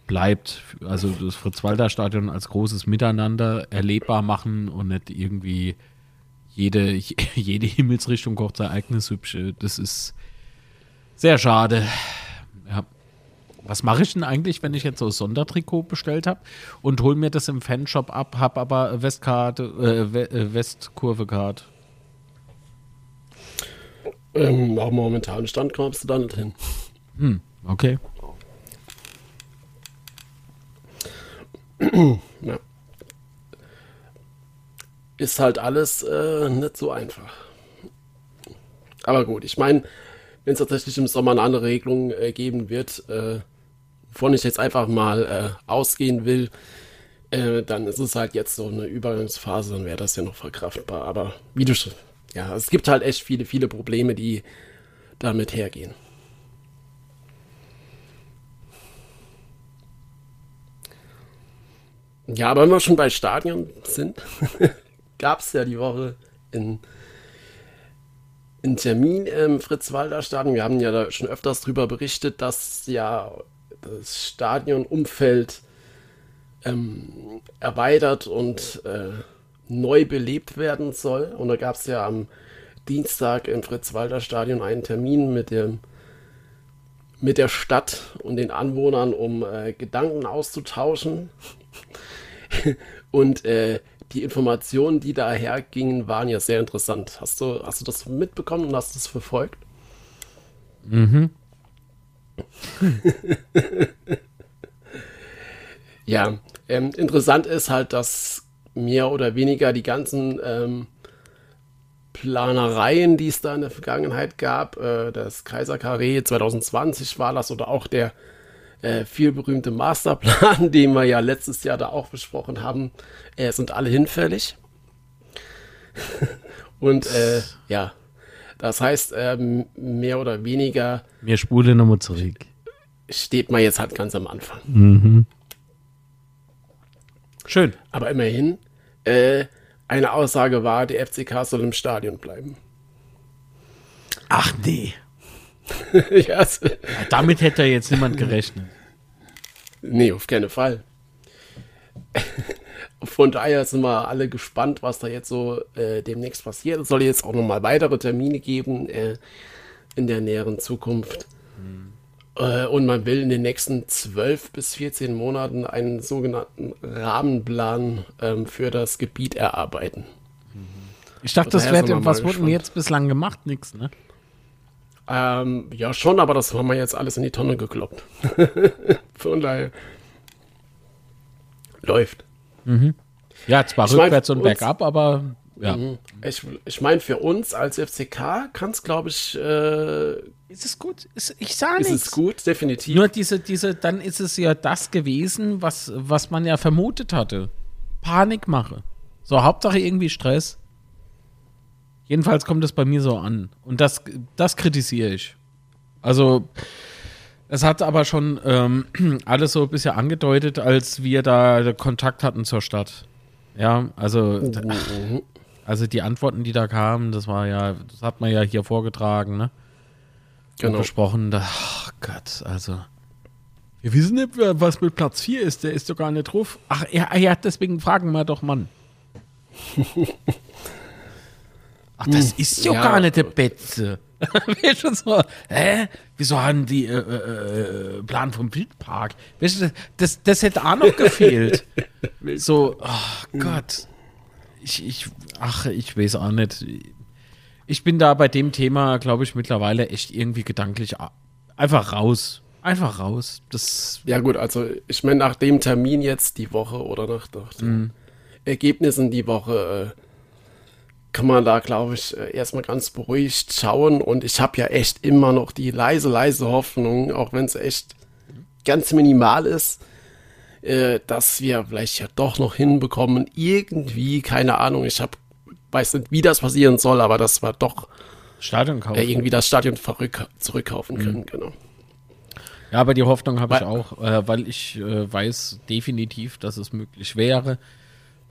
S3: bleibt. Also das Fritz-Walter-Stadion als großes Miteinander erlebbar machen und nicht irgendwie jede, jede Himmelsrichtung kocht sein eigenes Hübsche. Das ist sehr schade. Ja. Was mache ich denn eigentlich, wenn ich jetzt so ein Sondertrikot bestellt habe und hole mir das im Fanshop ab, habe aber Westkarte, äh, äh Westkurve-Card?
S2: Ähm, nach momentanen Stand kommst du da nicht hin.
S3: Hm, okay.
S2: ja. Ist halt alles äh, nicht so einfach. Aber gut, ich meine, wenn es tatsächlich im Sommer eine andere Regelung äh, geben wird, äh, wovon ich jetzt einfach mal äh, ausgehen will, äh, dann ist es halt jetzt so eine Übergangsphase, dann wäre das ja noch verkraftbar. Aber wie du schon, ja, es gibt halt echt viele, viele Probleme, die damit hergehen. Ja, aber wenn wir schon bei Stadien sind, gab es ja die Woche in, in Termin im Fritz-Walter-Stadion. Wir haben ja da schon öfters darüber berichtet, dass ja das Stadionumfeld ähm, erweitert und äh, neu belebt werden soll. Und da gab es ja am Dienstag im Fritz-Walter-Stadion einen Termin mit dem mit der Stadt und den Anwohnern, um äh, Gedanken auszutauschen. und äh, die Informationen, die daher gingen, waren ja sehr interessant. Hast du, hast du das mitbekommen und hast du das verfolgt? Mhm. ja, ähm, interessant ist halt, dass mehr oder weniger die ganzen ähm, Planereien, die es da in der Vergangenheit gab, äh, das Kaiserkarree 2020 war das oder auch der äh, viel berühmte Masterplan, den wir ja letztes Jahr da auch besprochen haben, äh, sind alle hinfällig. Und äh, ja, das heißt, ähm, mehr oder weniger.
S3: Mir spule nochmal zurück.
S2: Steht man jetzt halt ganz am Anfang.
S3: Mhm.
S2: Schön. Aber immerhin, äh, eine Aussage war, der FCK soll im Stadion bleiben.
S3: Ach nee.
S2: ja,
S3: damit hätte jetzt niemand gerechnet.
S2: Nee, auf keinen Fall. Von daher sind wir alle gespannt, was da jetzt so äh, demnächst passiert. Es soll jetzt auch nochmal weitere Termine geben äh, in der näheren Zukunft. Mhm. Äh, und man will in den nächsten 12 bis 14 Monaten einen sogenannten Rahmenplan ähm, für das Gebiet erarbeiten.
S3: Ich dachte, das wäre, was wurde denn jetzt bislang gemacht? Nix, ne?
S2: Ähm, ja, schon, aber das haben wir jetzt alles in die Tonne gekloppt. Von daher läuft.
S3: Mhm. Ja, zwar ich rückwärts mein, und bergab, aber ja. Mhm.
S2: Ich, ich meine, für uns als FCK kann es, glaube ich. Äh,
S3: ist es gut? Ist, ich sage nichts.
S2: Ist es gut, definitiv.
S3: Nur diese, diese, dann ist es ja das gewesen, was, was man ja vermutet hatte. Panikmache. So, Hauptsache irgendwie Stress. Jedenfalls kommt es bei mir so an. Und das, das kritisiere ich. Also, es hat aber schon ähm, alles so ein bisschen angedeutet, als wir da Kontakt hatten zur Stadt. Ja, also, mhm. also die Antworten, die da kamen, das war ja, das hat man ja hier vorgetragen, ne? Genau. Da, ach Gott, also. Wir wissen nicht, was mit Platz 4 ist, der ist doch gar nicht drauf. Ach, ja, ja deswegen fragen wir doch Mann. Ach, das hm, ist ja, ja gar nicht der Betze. so, hä? Wieso haben die äh, äh, äh, Plan vom Wildpark? Weißt du, das, das hätte auch noch gefehlt. so, oh Gott. Ich, ich, ach, ich weiß auch nicht. Ich bin da bei dem Thema, glaube ich, mittlerweile echt irgendwie gedanklich einfach raus. Einfach raus. Das
S2: ja, gut, also ich meine, nach dem Termin jetzt die Woche oder nach, nach den mhm. Ergebnissen die Woche äh, kann man da, glaube ich, äh, erstmal ganz beruhigt schauen. Und ich habe ja echt immer noch die leise, leise Hoffnung, auch wenn es echt ganz minimal ist, äh, dass wir vielleicht ja doch noch hinbekommen. Irgendwie, keine Ahnung, ich habe weiß nicht, wie das passieren soll, aber dass wir doch
S3: Stadion kaufen.
S2: Äh, irgendwie das Stadion zurückkaufen können, mhm. genau.
S3: Ja, aber die Hoffnung habe ich auch, äh, weil ich äh, weiß definitiv, dass es möglich wäre.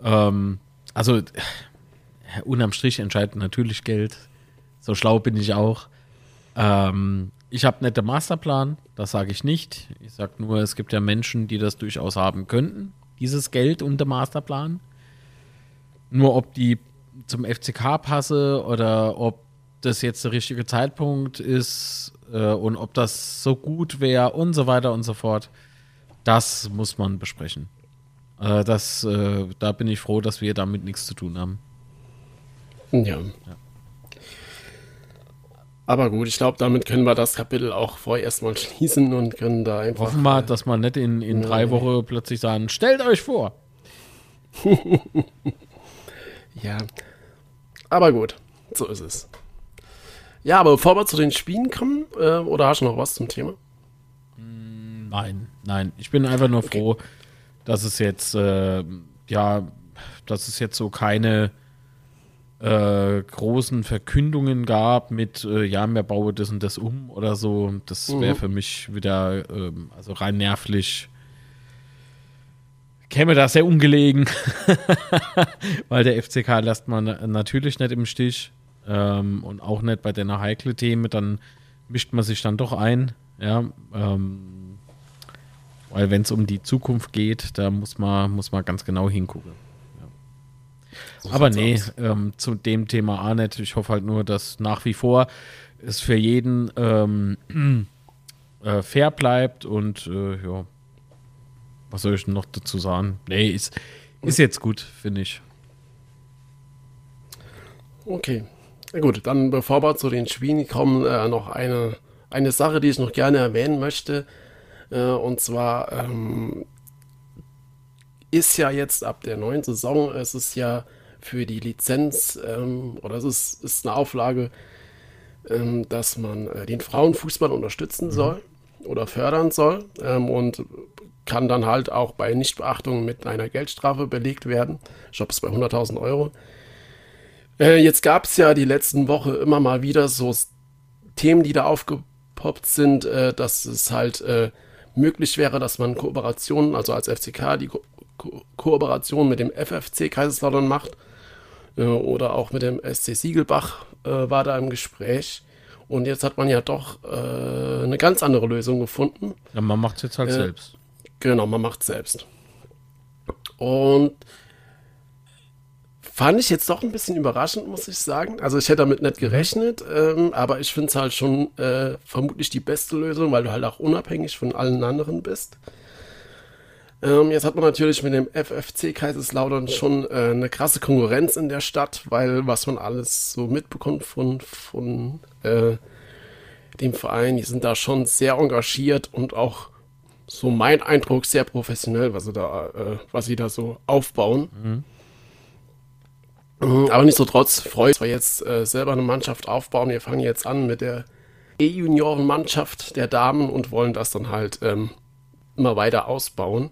S3: Ähm, also unterm Strich entscheidet natürlich Geld. So schlau bin ich auch. Ähm, ich habe nicht den Masterplan, das sage ich nicht. Ich sage nur, es gibt ja Menschen, die das durchaus haben könnten, dieses Geld und der Masterplan. Nur ob die zum FCK passe oder ob das jetzt der richtige Zeitpunkt ist äh, und ob das so gut wäre und so weiter und so fort, das muss man besprechen. Äh, das, äh, da bin ich froh, dass wir damit nichts zu tun haben.
S2: Ja. Aber gut, ich glaube, damit können wir das Kapitel auch vorerst mal schließen und können da einfach.
S3: Hoffen wir, dass man nicht in, in drei Wochen plötzlich sagen, stellt euch vor.
S2: ja. Aber gut, so ist es. Ja, aber bevor wir zu den Spielen kommen, äh, oder hast du noch was zum Thema?
S3: Nein, nein. Ich bin einfach nur froh, dass es jetzt, äh, ja, dass es jetzt so keine äh, großen Verkündungen gab mit, äh, ja, wir bauen das und das um oder so. Das wäre
S2: Mhm.
S3: für mich wieder, ähm, also rein nervlich, käme da sehr ungelegen, weil der FCK lässt man na- natürlich nicht im Stich ähm, und auch nicht bei den heiklen Themen, dann mischt man sich dann doch ein, ja, ähm, weil wenn es um die Zukunft geht, da muss man, muss man ganz genau hingucken. Aber nee, ähm, zu dem Thema auch nicht. Ich hoffe halt nur, dass nach wie vor es für jeden ähm, äh, fair bleibt und äh, ja, was soll ich denn noch dazu sagen? Nee, ist, ist jetzt gut, finde ich.
S2: Okay. Na gut, dann bevor wir zu den Spielen kommen, äh, noch eine, eine Sache, die ich noch gerne erwähnen möchte. Äh, und zwar ähm, ist ja jetzt ab der neuen Saison, es ist ja für die Lizenz ähm, oder es ist, ist eine Auflage, ähm, dass man äh, den Frauenfußball unterstützen soll oder fördern soll ähm, und kann dann halt auch bei Nichtbeachtung mit einer Geldstrafe belegt werden. Ich glaube, es bei 100.000 Euro. Äh, jetzt gab es ja die letzten Woche immer mal wieder so Themen, die da aufgepoppt sind, äh, dass es halt äh, möglich wäre, dass man Kooperationen, also als FCK die Ko Ko Kooperation mit dem FFC Kaiserslautern macht äh, oder auch mit dem SC Siegelbach äh, war da im Gespräch. Und jetzt hat man ja doch äh, eine ganz andere Lösung gefunden.
S3: Ja, man macht es jetzt halt
S2: Äh,
S3: selbst.
S2: Genau, man macht selbst. Und fand ich jetzt doch ein bisschen überraschend, muss ich sagen. Also ich hätte damit nicht gerechnet, ähm, aber ich finde es halt schon äh, vermutlich die beste Lösung, weil du halt auch unabhängig von allen anderen bist. Ähm, jetzt hat man natürlich mit dem FFC Kaiserslautern schon äh, eine krasse Konkurrenz in der Stadt, weil was man alles so mitbekommt von, von äh, dem Verein, die sind da schon sehr engagiert und auch so mein Eindruck sehr professionell, was sie da, äh, was sie da so aufbauen. Mhm, Aber nichtsdestotrotz freue ich mich, wir jetzt äh, selber eine Mannschaft aufbauen. Wir fangen jetzt an mit der E-Junioren-Mannschaft der Damen und wollen das dann halt ähm, immer weiter ausbauen.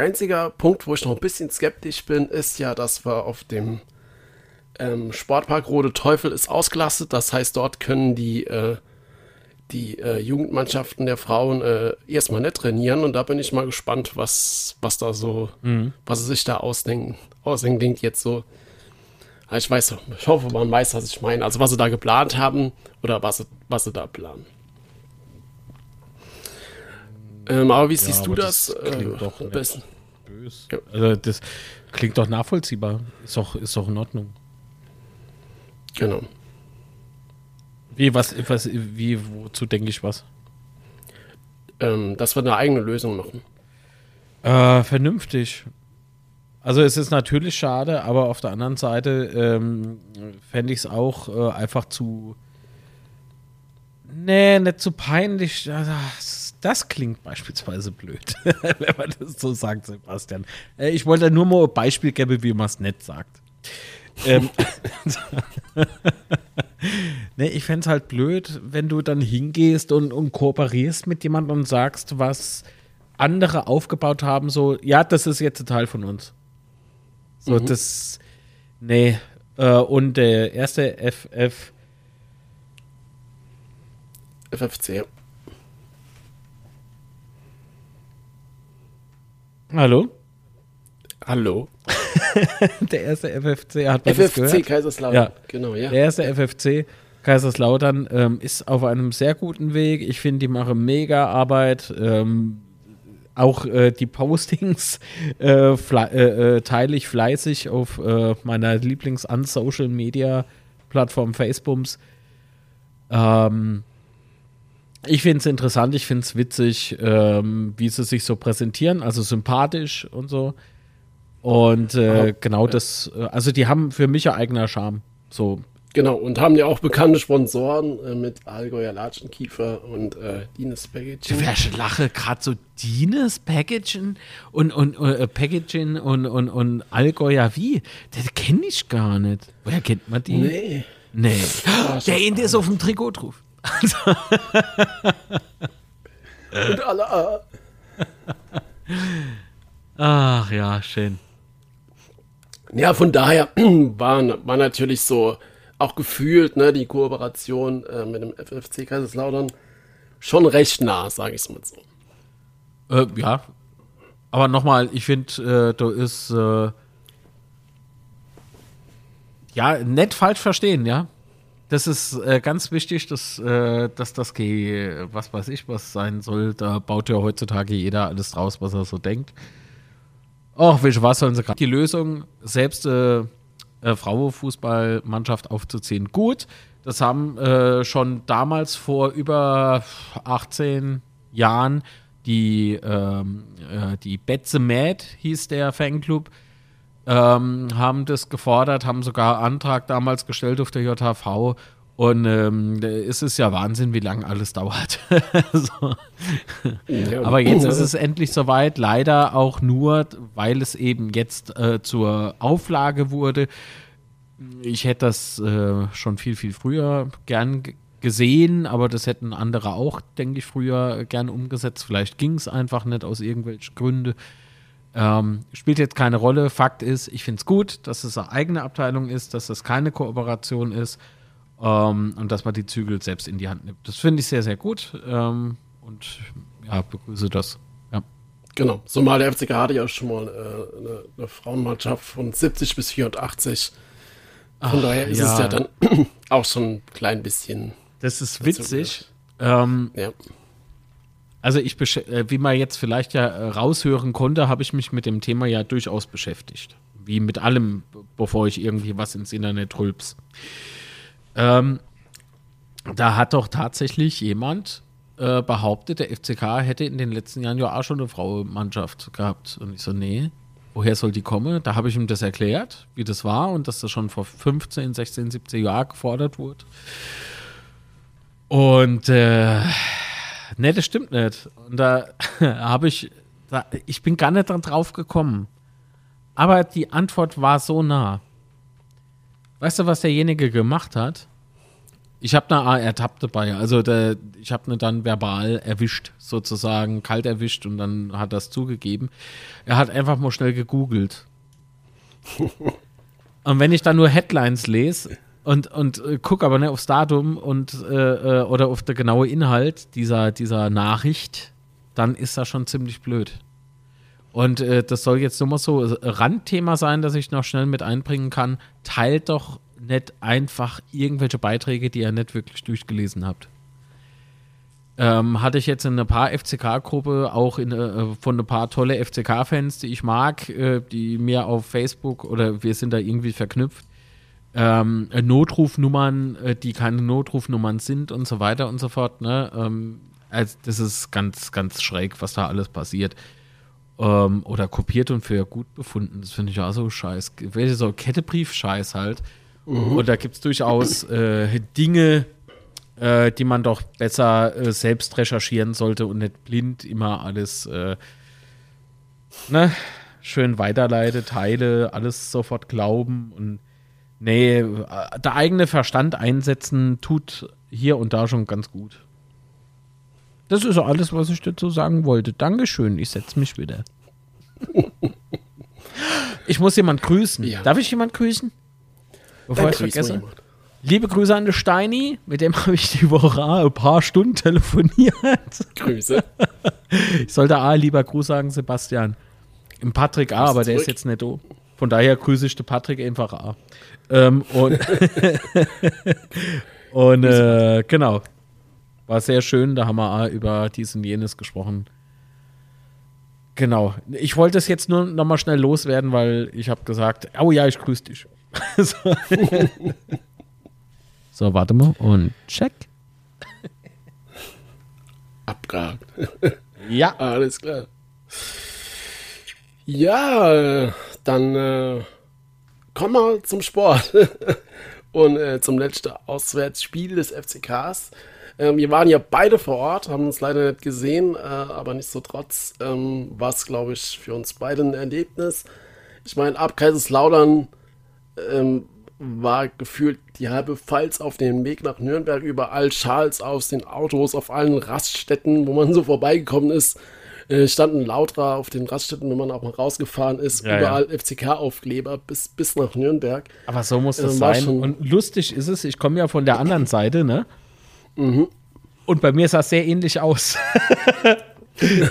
S2: Einziger Punkt, wo ich noch ein bisschen skeptisch bin, ist ja, dass wir auf dem ähm, Sportpark Rode Teufel ist ausgelastet. Das heißt, dort können die äh, die äh, Jugendmannschaften der Frauen äh, erstmal nicht trainieren und da bin ich mal gespannt, was, was da so, was sie sich da ausdenken. Ausdenken jetzt so. Ich weiß, ich hoffe, man weiß, was ich meine. Also was sie da geplant haben oder was sie, was sie da planen. Ähm, aber wie siehst du
S3: aber
S2: das?
S3: das klingt doch
S2: am
S3: nicht.
S2: besten?
S3: Bös.
S2: Ja.
S3: Also das klingt doch nachvollziehbar. Ist doch, ist doch in Ordnung.
S2: Genau.
S3: Wie, was, was, wie, wozu denke ich was?
S2: Ähm, dass wir eine eigene Lösung machen.
S3: Äh, vernünftig. Also es ist natürlich schade, aber auf der anderen Seite ähm, fände ich es auch äh, einfach zu. Nee, nicht zu peinlich. Das, das klingt beispielsweise blöd, wenn man das so sagt, Sebastian. Äh, ich wollte nur mal ein Beispiel geben, wie man es nicht sagt. ähm, ich fände es halt blöd, wenn du dann hingehst und, und kooperierst mit jemandem und sagst, was andere aufgebaut haben, so, ja, das ist jetzt ein Teil von uns. So, das, nee. Äh, und der erste FF,
S2: FFC.
S3: Hallo?
S2: Hallo.
S3: Der erste FFC hat man
S2: FFC
S3: gehört?
S2: Kaiserslautern.
S3: Ja.
S2: Genau, ja.
S3: Der erste FFC Kaiserslautern ähm, ist auf einem sehr guten Weg. Ich finde, die machen mega Arbeit. Ähm, auch äh, die Postings äh, äh, äh, teile ich fleißig auf äh, meiner Lieblings-An-Social-Media-Plattform Facebooks. Ähm, ich finde es interessant, ich finde es witzig, ähm, wie sie sich so präsentieren, also sympathisch und so. Und äh, genau
S2: ja.
S3: das, äh, also die haben für mich ja eigener Charme. So,
S2: Genau, und haben ja auch bekannte Sponsoren äh, mit Allgäuer Latschenkiefer und äh, Dines Packaging.
S3: Wer lache gerade so Dines Packaging und, und, äh, Packaging und, und, und Allgäuer wie? Das kenne ich gar nicht. Woher kennt man die?
S2: Nee.
S3: Nee. Der Ende ist auf dem Trikot drauf.
S2: Und alle, äh,
S3: Ach ja, schön.
S2: Ja, von daher war, war natürlich so auch gefühlt ne, die Kooperation äh, mit dem FFC Kaiserslautern schon recht nah, sage ich es mal so.
S3: Äh, ja, aber nochmal, ich finde, äh, da ist äh, ja nett falsch verstehen, ja. Das ist äh, ganz wichtig, dass, äh, dass das G, was weiß ich, was sein soll. Da baut ja heutzutage jeder alles draus, was er so denkt. Ach, welche was sollen sie gerade? Die Lösung, selbst äh, äh, Frauenfußballmannschaft aufzuziehen. Gut, das haben äh, schon damals vor über 18 Jahren die, ähm, äh, die Betze Mad hieß der Fanclub, ähm, haben das gefordert, haben sogar Antrag damals gestellt auf der JHV und ähm, es ist ja Wahnsinn, wie lange alles dauert. so. ja. Aber jetzt ist es endlich soweit. Leider auch nur, weil es eben jetzt äh, zur Auflage wurde. Ich hätte das äh, schon viel, viel früher gern gesehen, aber das hätten andere auch, denke ich, früher gern umgesetzt. Vielleicht ging es einfach nicht aus irgendwelchen Gründen. Ähm, spielt jetzt keine Rolle. Fakt ist, ich finde es gut, dass es eine eigene Abteilung ist, dass es keine Kooperation ist ähm, und dass man die Zügel selbst in die Hand nimmt. Das finde ich sehr, sehr gut ähm, und ja, begrüße das. Ja.
S2: Genau, zumal der FCK hatte ja schon mal äh, eine, eine, Frauenmannschaft von 70 bis 84. Von Ach, daher ist ja. es ja dann auch schon ein klein bisschen.
S3: Das ist witzig. Ähm, ja. Also ich, äh, wie man jetzt vielleicht ja äh, raushören konnte, habe ich mich mit dem Thema ja durchaus beschäftigt. Wie mit allem, bevor ich irgendwie was ins Internet rülps. Ähm, da hat doch tatsächlich jemand äh, behauptet, der FCK hätte in den letzten Jahren ja auch schon eine Frauenmannschaft gehabt. Und ich so, nee, woher soll die kommen? Da habe ich ihm das erklärt, wie das war und dass das schon vor 15, 16, 17 Jahren gefordert wurde. Und äh, nee, das stimmt nicht. Und da habe ich, da, ich bin gar nicht drauf gekommen. Aber die Antwort war so nah. Weißt du, was derjenige gemacht hat? Ich habe eine ertappt dabei. Also der, ich habe ihn dann verbal erwischt, sozusagen, kalt erwischt und dann hat er es zugegeben. Er hat einfach mal schnell gegoogelt. und wenn ich dann nur Headlines lese, und, und äh, guck aber nicht aufs Datum und äh, äh, oder auf der genaue Inhalt dieser, dieser Nachricht, dann ist das schon ziemlich blöd. Und äh, das soll jetzt nur mal so Randthema sein, dass ich noch schnell mit einbringen kann. Teilt doch nicht einfach irgendwelche Beiträge, die ihr nicht wirklich durchgelesen habt. Ähm, hatte ich jetzt in ein paar FCK-Gruppe, auch in, äh, von ein paar tolle FCK-Fans, die ich mag, äh, die mir auf Facebook oder wir sind da irgendwie verknüpft, ähm, Notrufnummern, äh, die keine Notrufnummern sind und so weiter und so fort. Ne? Ähm, also das ist ganz, ganz schräg, was da alles passiert. Ähm, oder kopiert und für gut befunden. Das finde ich auch so scheiß. Welche so Kettebrief-Scheiß halt. Mhm. Und da gibt es durchaus äh, Dinge, äh, die man doch besser äh, selbst recherchieren sollte und nicht blind immer alles äh, ne, schön weiterleite, teile, alles sofort glauben und Nee, äh, der eigene Verstand einsetzen tut hier und da schon ganz gut. Das ist alles, was ich dazu sagen wollte. Dankeschön, ich setze mich wieder. ich muss jemand grüßen. Ja. Darf ich jemand grüßen? Bevor ich vergesse. Liebe Grüße an den Steini, mit dem habe ich die Woche ein paar Stunden telefoniert.
S2: Grüße.
S3: Ich sollte A lieber Gruß sagen, Sebastian. Im Patrick A, aber der ist jetzt nicht da. Von daher grüße ich den Patrick einfach A. Ähm, und und äh, genau. War sehr schön, da haben wir über dies und jenes gesprochen. Genau. Ich wollte es jetzt nur noch mal schnell loswerden, weil ich habe gesagt, oh ja, ich grüße dich. so. so, warte mal und check.
S2: Abgehakt.
S3: ja.
S2: Alles klar. Ja, dann äh, kommen wir zum Sport und äh, zum letzten Auswärtsspiel des FCKs. Ähm, wir waren ja beide vor Ort, haben uns leider nicht gesehen, äh, aber nichtsdestotrotz ähm, war es, glaube ich, für uns beide ein Erlebnis. Ich meine, ab Kaiserslautern ähm, war gefühlt die halbe Pfalz auf dem Weg nach Nürnberg, überall Schals aus den Autos, auf allen Raststätten, wo man so vorbeigekommen ist äh, standen Lautra auf den Raststätten, wenn man auch mal rausgefahren ist,
S3: Ja,
S2: überall FCK-Aufkleber bis, bis nach Nürnberg.
S3: Aber so muss das
S2: Äh,
S3: sein. Und lustig ist es, ich komme ja von der anderen Seite, ne?
S2: Mhm.
S3: Und bei mir sah es sehr ähnlich aus.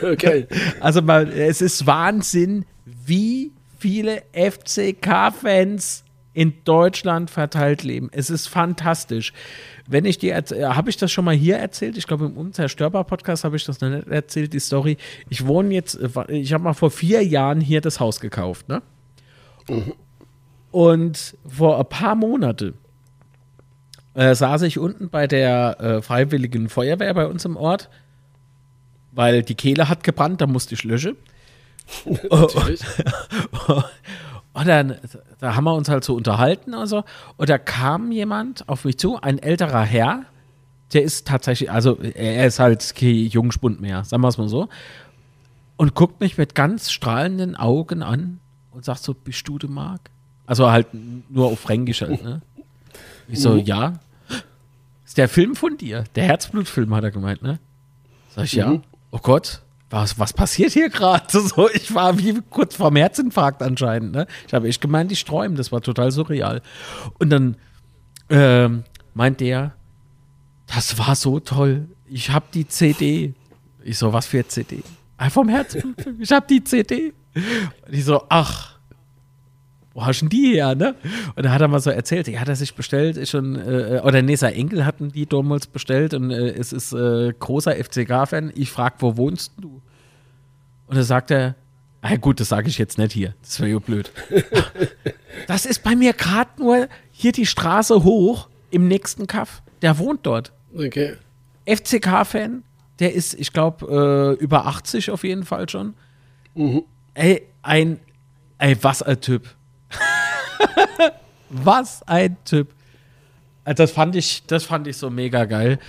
S2: Okay.
S3: Also man, es ist Wahnsinn, wie viele FCK-Fans in Deutschland verteilt leben. Es ist fantastisch. Wenn ich dir habe ich das schon mal hier erzählt? Ich glaube im Unzerstörbar Podcast habe ich das noch nicht erzählt die Story. Ich wohne jetzt, äh, ich habe mal vor vier Jahren hier das Haus gekauft, ne? Und vor ein paar Monate äh, saß ich unten bei der äh, Freiwilligen Feuerwehr bei uns im Ort, weil die Kehle hat gebrannt, da musste ich löschen.
S2: Natürlich.
S3: Und dann, da haben wir uns halt so unterhalten und so. Und da kam jemand auf mich zu, ein älterer Herr, der ist tatsächlich, also er ist halt kein Jungspund mehr, sagen wir es mal so. Und guckt mich mit ganz strahlenden Augen an und sagt so, bist du der Marc? Also halt nur auf Fränkisch halt, ne? Ich so, ja. Ist der Film von dir? Der Herzblutfilm, hat er gemeint, ne? Sag ich, ja. Oh Gott, was, was passiert hier gerade? So, ich war wie kurz vorm Herzinfarkt anscheinend, ne? Ich habe echt gemeint, ich träume, das war total surreal. Und dann ähm, meint der, das war so toll. Ich habe die CD. Ich so, was für CD? Ah, vom Herzblutfilm. Ich habe die CD. Und ich so, ach, wo hast du denn die her, ne? Und dann hat er mal so erzählt, ja, hat er sich bestellt, ist schon, äh, oder sein Enkel hatten die damals bestellt und äh, es ist äh, großer FCK-Fan. Ich frag, wo wohnst du? Und dann sagt er, ah gut, das sage ich jetzt nicht hier, das wäre ja blöd. das ist bei mir gerade nur hier die Straße hoch im nächsten Kaff. Der wohnt dort.
S2: Okay.
S3: FCK-Fan, der ist, ich glaube, äh, über 80 auf jeden Fall schon. Ey, ein, ey, was ein Typ. was ein Typ. Also Das fand ich, das fand ich so mega geil.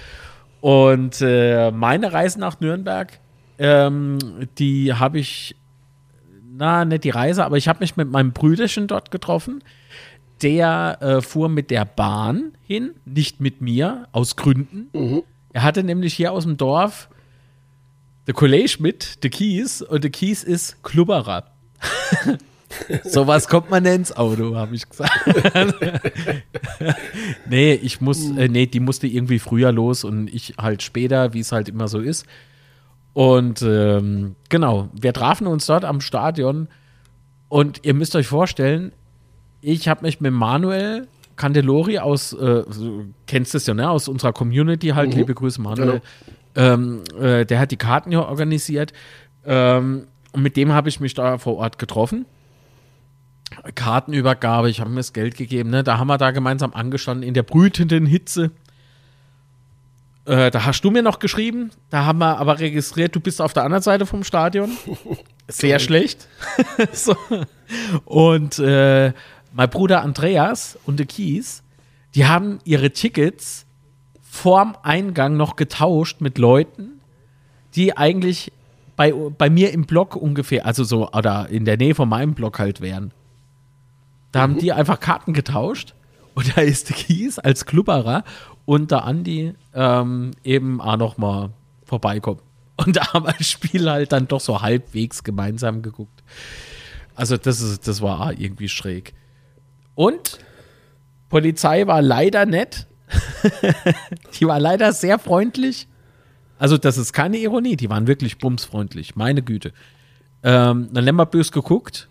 S3: Und äh, meine Reise nach Nürnberg, ähm, die habe ich, na, nicht die Reise, aber ich habe mich mit meinem Brüderchen dort getroffen. Der äh, fuhr mit der Bahn hin, nicht mit mir, aus Gründen. Er hatte nämlich hier aus dem Dorf der Kollege mit, der Kies, und der Kies ist Klubberer. Sowas kommt man nicht ins Auto, habe ich gesagt. nee, ich muss, äh, nee, die musste irgendwie früher los und ich halt später, wie es halt immer so ist. Und ähm, genau, wir trafen uns dort am Stadion und ihr müsst euch vorstellen, ich habe mich mit Manuel Candelori aus, äh, so, kennst es ja, ne, aus unserer Community halt, liebe Grüße Manuel, ähm, äh, der hat die Karten ja organisiert ähm, und mit dem habe ich mich da vor Ort getroffen. Kartenübergabe, ich habe mir das Geld gegeben, ne? Da haben wir da gemeinsam angestanden in der brütenden Hitze. Äh, da hast du mir noch geschrieben, da haben wir aber registriert, du bist auf der anderen Seite vom Stadion. Sehr schlecht. so. Und äh, mein Bruder Andreas und der Kies, die haben ihre Tickets vorm Eingang noch getauscht mit Leuten, die eigentlich bei, bei mir im Block ungefähr, also so, oder in der Nähe von meinem Block halt wären. Da haben die einfach Karten getauscht und da ist Kies als Klubberer und der Andi ähm, eben auch noch mal vorbeikommen. Und da haben wir das Spiel halt dann doch so halbwegs gemeinsam geguckt. Also das, ist, das war auch irgendwie schräg. Und Polizei war leider nett. die war leider sehr freundlich. Also das ist keine Ironie, die waren wirklich bumsfreundlich, meine Güte. Ähm, dann haben wir bös geguckt.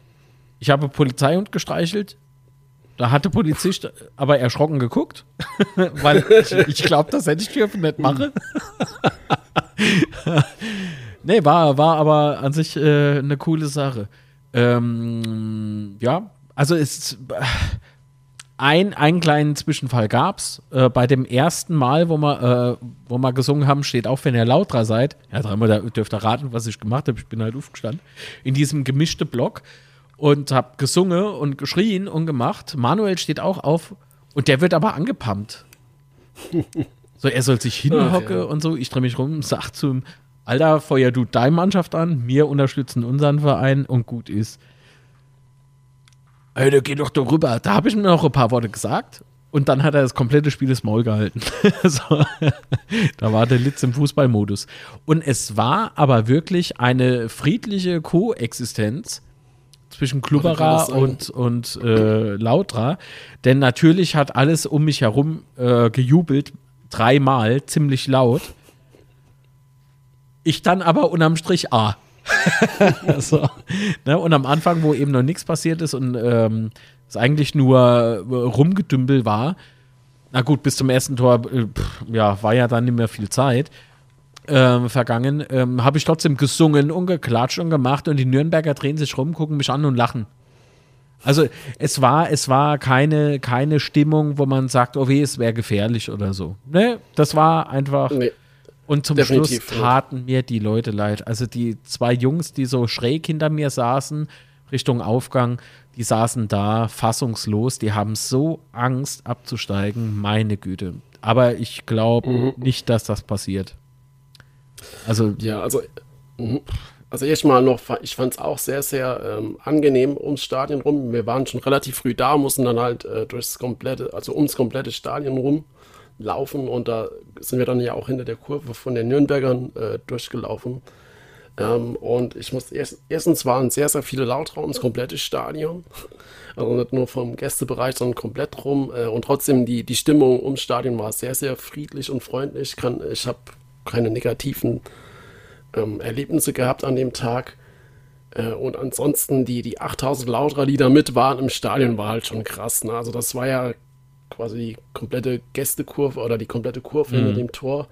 S3: Ich habe Polizeihund gestreichelt. Da hat der Polizist aber erschrocken geguckt, weil ich, ich glaube, das hätte ich dürfen nicht machen. nee, war, war aber an sich äh, eine coole Sache. Ähm, ja, also es ein, einen kleinen Zwischenfall gab es. Äh, bei dem ersten Mal, wo wir, äh, wo wir gesungen haben, steht auch, wenn ihr lauter seid. Ja, dreimal da dürft ihr raten, was ich gemacht habe. Ich bin halt aufgestanden. In diesem gemischten Block und habe gesungen und geschrien und gemacht. Manuel steht auch auf und der wird aber angepumpt. So, er soll sich hinhocken
S2: ja.
S3: und so. Ich drehe mich rum und sag zu ihm, Alter, feuer du deine Mannschaft an, wir unterstützen unseren Verein und gut ist. Da geh doch da rüber. Da habe ich mir noch ein paar Worte gesagt. Und dann hat er das komplette Spiel das Maul gehalten. so, da war der Litz im Fußballmodus. Und es war aber wirklich eine friedliche Koexistenz zwischen Klubberer und, und äh, Lautra. Denn natürlich hat alles um mich herum äh, gejubelt, dreimal, ziemlich laut. Ich dann aber unterm Strich A. so, ne? Und am Anfang, wo eben noch nichts passiert ist und ähm, es eigentlich nur äh, Rumgedümpel war, na gut, bis zum ersten Tor, äh, pff, ja, war ja dann nicht mehr viel Zeit ähm, vergangen, ähm, habe ich trotzdem gesungen und geklatscht und gemacht und die Nürnberger drehen sich rum, gucken mich an und lachen. Also es war, es war keine, keine Stimmung, wo man sagt, oh weh, es wäre gefährlich oder so. Ne, das war einfach. Nee, und zum Schluss taten mir die Leute leid. Also die zwei Jungs, die so schräg hinter mir saßen, Richtung Aufgang, die saßen da fassungslos, die haben so Angst abzusteigen, meine Güte. Aber ich glaube mhm. nicht, dass das passiert.
S2: Also. Ja, also. Mhm. Also erstmal noch, ich fand es auch sehr, sehr ähm, angenehm ums Stadion rum. Wir waren schon relativ früh da, mussten dann halt äh, durchs komplette, also ums komplette Stadion rum laufen und da sind wir dann ja auch hinter der Kurve von den Nürnbergern äh, durchgelaufen. Ähm, und ich muss erst, erstens waren sehr, sehr viele Lautraum, das komplette Stadion. Also nicht nur vom Gästebereich, sondern komplett rum. Äh, und trotzdem die, die Stimmung ums Stadion war sehr, sehr friedlich und freundlich. Kann, ich habe keine negativen ähm, Erlebnisse gehabt an dem Tag. Äh, und ansonsten die, die 8000 Lauterer, die da mit waren im Stadion, war halt schon krass. Ne? Also das war ja quasi die komplette Gästekurve oder die komplette Kurve mhm. hinter dem Tor.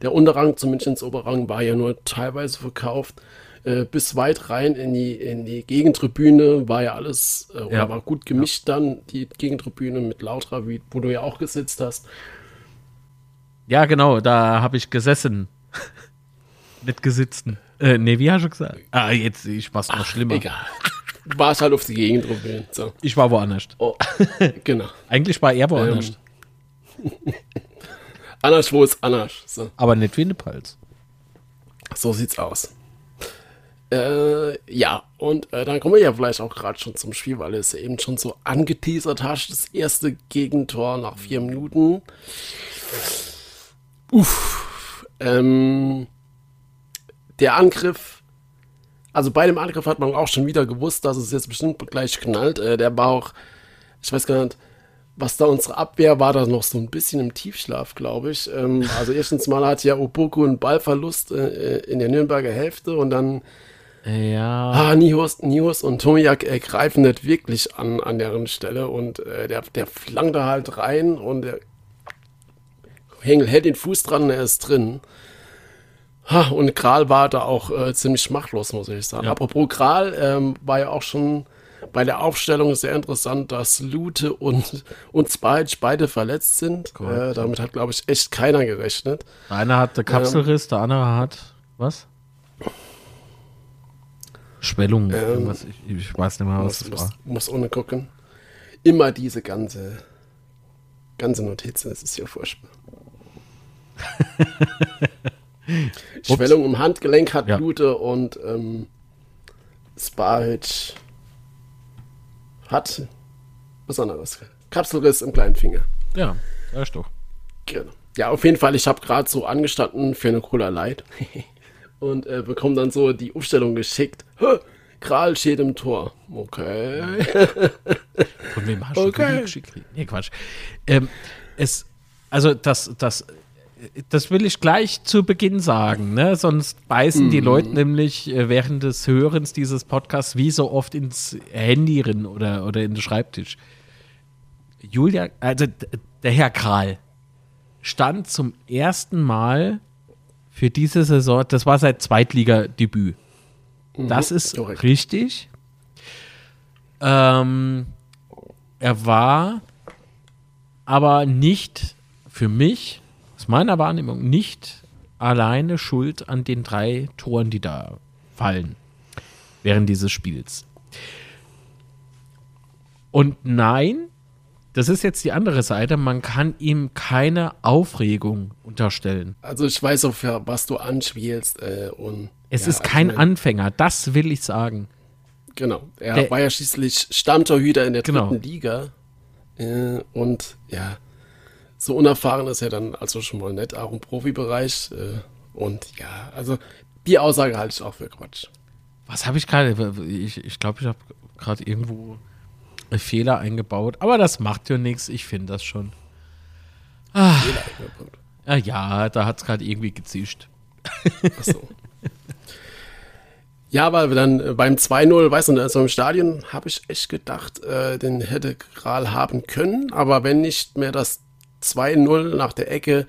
S2: Der Unterrang, zumindest ins Oberrang, war ja nur teilweise verkauft. Äh, bis weit rein in die, in die Gegentribüne war ja alles, äh, ja. war gut gemischt ja. dann, die Gegentribüne mit Lautra, wie, wo du ja auch gesitzt hast.
S3: Ja, genau, da habe ich gesessen. Mit gesitzten. Äh, nee, wie hast du gesagt? Ah, jetzt, ich war's noch schlimmer.
S2: Egal. Du warst halt auf die Gegend probieren. So.
S3: Ich war woanders.
S2: Oh, genau.
S3: Eigentlich war er woanders.
S2: Ähm. Anders, wo ist anders? So.
S3: Aber nicht wie in Nepals.
S2: So sieht's aus. Äh, ja, und äh, dann kommen wir ja vielleicht auch gerade schon zum Spiel, weil es eben schon so angeteasert hast. Das erste Gegentor nach vier Minuten. Uff. Ähm, der Angriff, also bei dem Angriff hat man auch schon wieder gewusst, dass es jetzt bestimmt gleich knallt. Äh, der war auch, ich weiß gar nicht, was da unsere Abwehr war, da noch so ein bisschen im Tiefschlaf, glaube ich. Ähm, also erstens mal hat ja Opoku einen Ballverlust äh, in der Nürnberger Hälfte und dann
S3: ja.
S2: Ah, Nihus, Nihus und Tomiak äh, greifen nicht wirklich an an deren Stelle und äh, der, der flankt da halt rein und der Hengel hält den Fuß dran und er ist drin. Ha, und Kral war da auch äh, ziemlich machtlos, muss ich sagen. Ja. Apropos Kral, ähm, war ja auch schon bei der Aufstellung sehr interessant, dass Lute und, und Spice beide verletzt sind. Äh, damit hat, glaube ich, echt keiner gerechnet.
S3: Einer hat der Kapselriss, ähm, der andere hat was? Schwellung. Ähm, ich, ich, weiß nicht mehr, was
S2: muss, das war. Muss, muss ohne gucken. Immer diese ganze, ganze Notizen, das ist ja furchtbar. Schwellung im Handgelenk hat ja. Blute und ähm, Sparhitch hat was anderes. Kapselriss im kleinen Finger.
S3: Ja, das ist doch.
S2: Genau. Ja, auf jeden Fall, ich habe gerade so angestanden für eine Cola Light und äh, bekomme dann so die Aufstellung geschickt. Kral steht im Tor. Okay.
S3: Von wem hast du okay. geschickt? Nee, Quatsch. Ähm, es, also das, das das will ich gleich zu Beginn sagen, ne? sonst beißen mhm. die Leute nämlich äh, während des Hörens dieses Podcasts wie so oft ins Handy rein oder, oder in den Schreibtisch. Julia, also der Herr Kral stand zum ersten Mal für diese Saison, das war sein Zweitligadebüt. Mhm. Das ist Korrekt. richtig. Ähm, er war aber nicht für mich aus meiner Wahrnehmung nicht alleine schuld an den drei Toren, die da fallen während dieses Spiels. Und nein, das ist jetzt die andere Seite, man kann ihm keine Aufregung unterstellen.
S2: Also ich weiß auch, was du anspielst. Äh, und,
S3: es ja, ist kein also, Anfänger, das will ich sagen.
S2: Genau, er Der, war ja schließlich Stammtorhüter in der genau. dritten Liga Äh, und ja, so unerfahren ist er dann also schon mal nett, auch im Profibereich. Äh, und ja, also die Aussage halte ich auch für Quatsch.
S3: Was habe ich gerade? Ich glaube, ich, glaub, ich habe gerade irgendwo einen Fehler eingebaut. Aber das macht ja nichts. Ich finde das schon. Ah. Ja, ja, da hat es gerade irgendwie gezischt. Ach so.
S2: Ja, aber dann äh, beim 2-0, weißt du, so im Stadion habe ich echt gedacht, äh, den hätte Kral haben können. Aber wenn nicht mehr das 2-0 nach der Ecke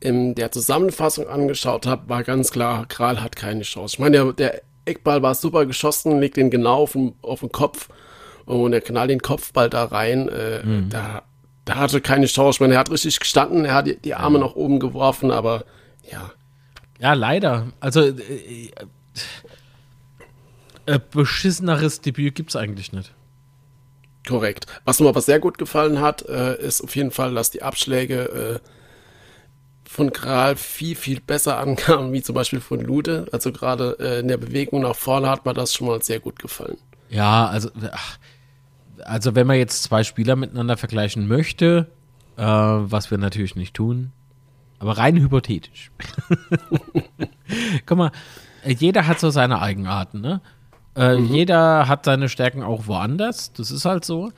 S2: in der Zusammenfassung angeschaut habe, war ganz klar, Kral hat keine Chance. Ich meine, der, der Eckball war super geschossen, legt den genau auf den, auf den Kopf und er knallt den Kopfball da rein. Äh, mhm. da, da hatte keine Chance. Ich meine, er hat richtig gestanden, er hat die, die Arme ja. nach oben geworfen, aber ja.
S3: Ja, leider. Also äh, äh, beschisseneres Debüt gibt es eigentlich nicht.
S2: Korrekt. Was mir aber sehr gut gefallen hat, äh, ist auf jeden Fall, dass die Abschläge äh, von Kral viel, viel besser ankamen, wie zum Beispiel von Lude. Also gerade äh, in der Bewegung nach vorne hat mir das schon mal sehr gut gefallen.
S3: Ja, also, ach, also wenn man jetzt zwei Spieler miteinander vergleichen möchte, äh, was wir natürlich nicht tun, aber rein hypothetisch. Guck mal, jeder hat so seine Eigenarten, ne? Äh, mhm. Jeder hat seine Stärken auch woanders. Das ist halt so.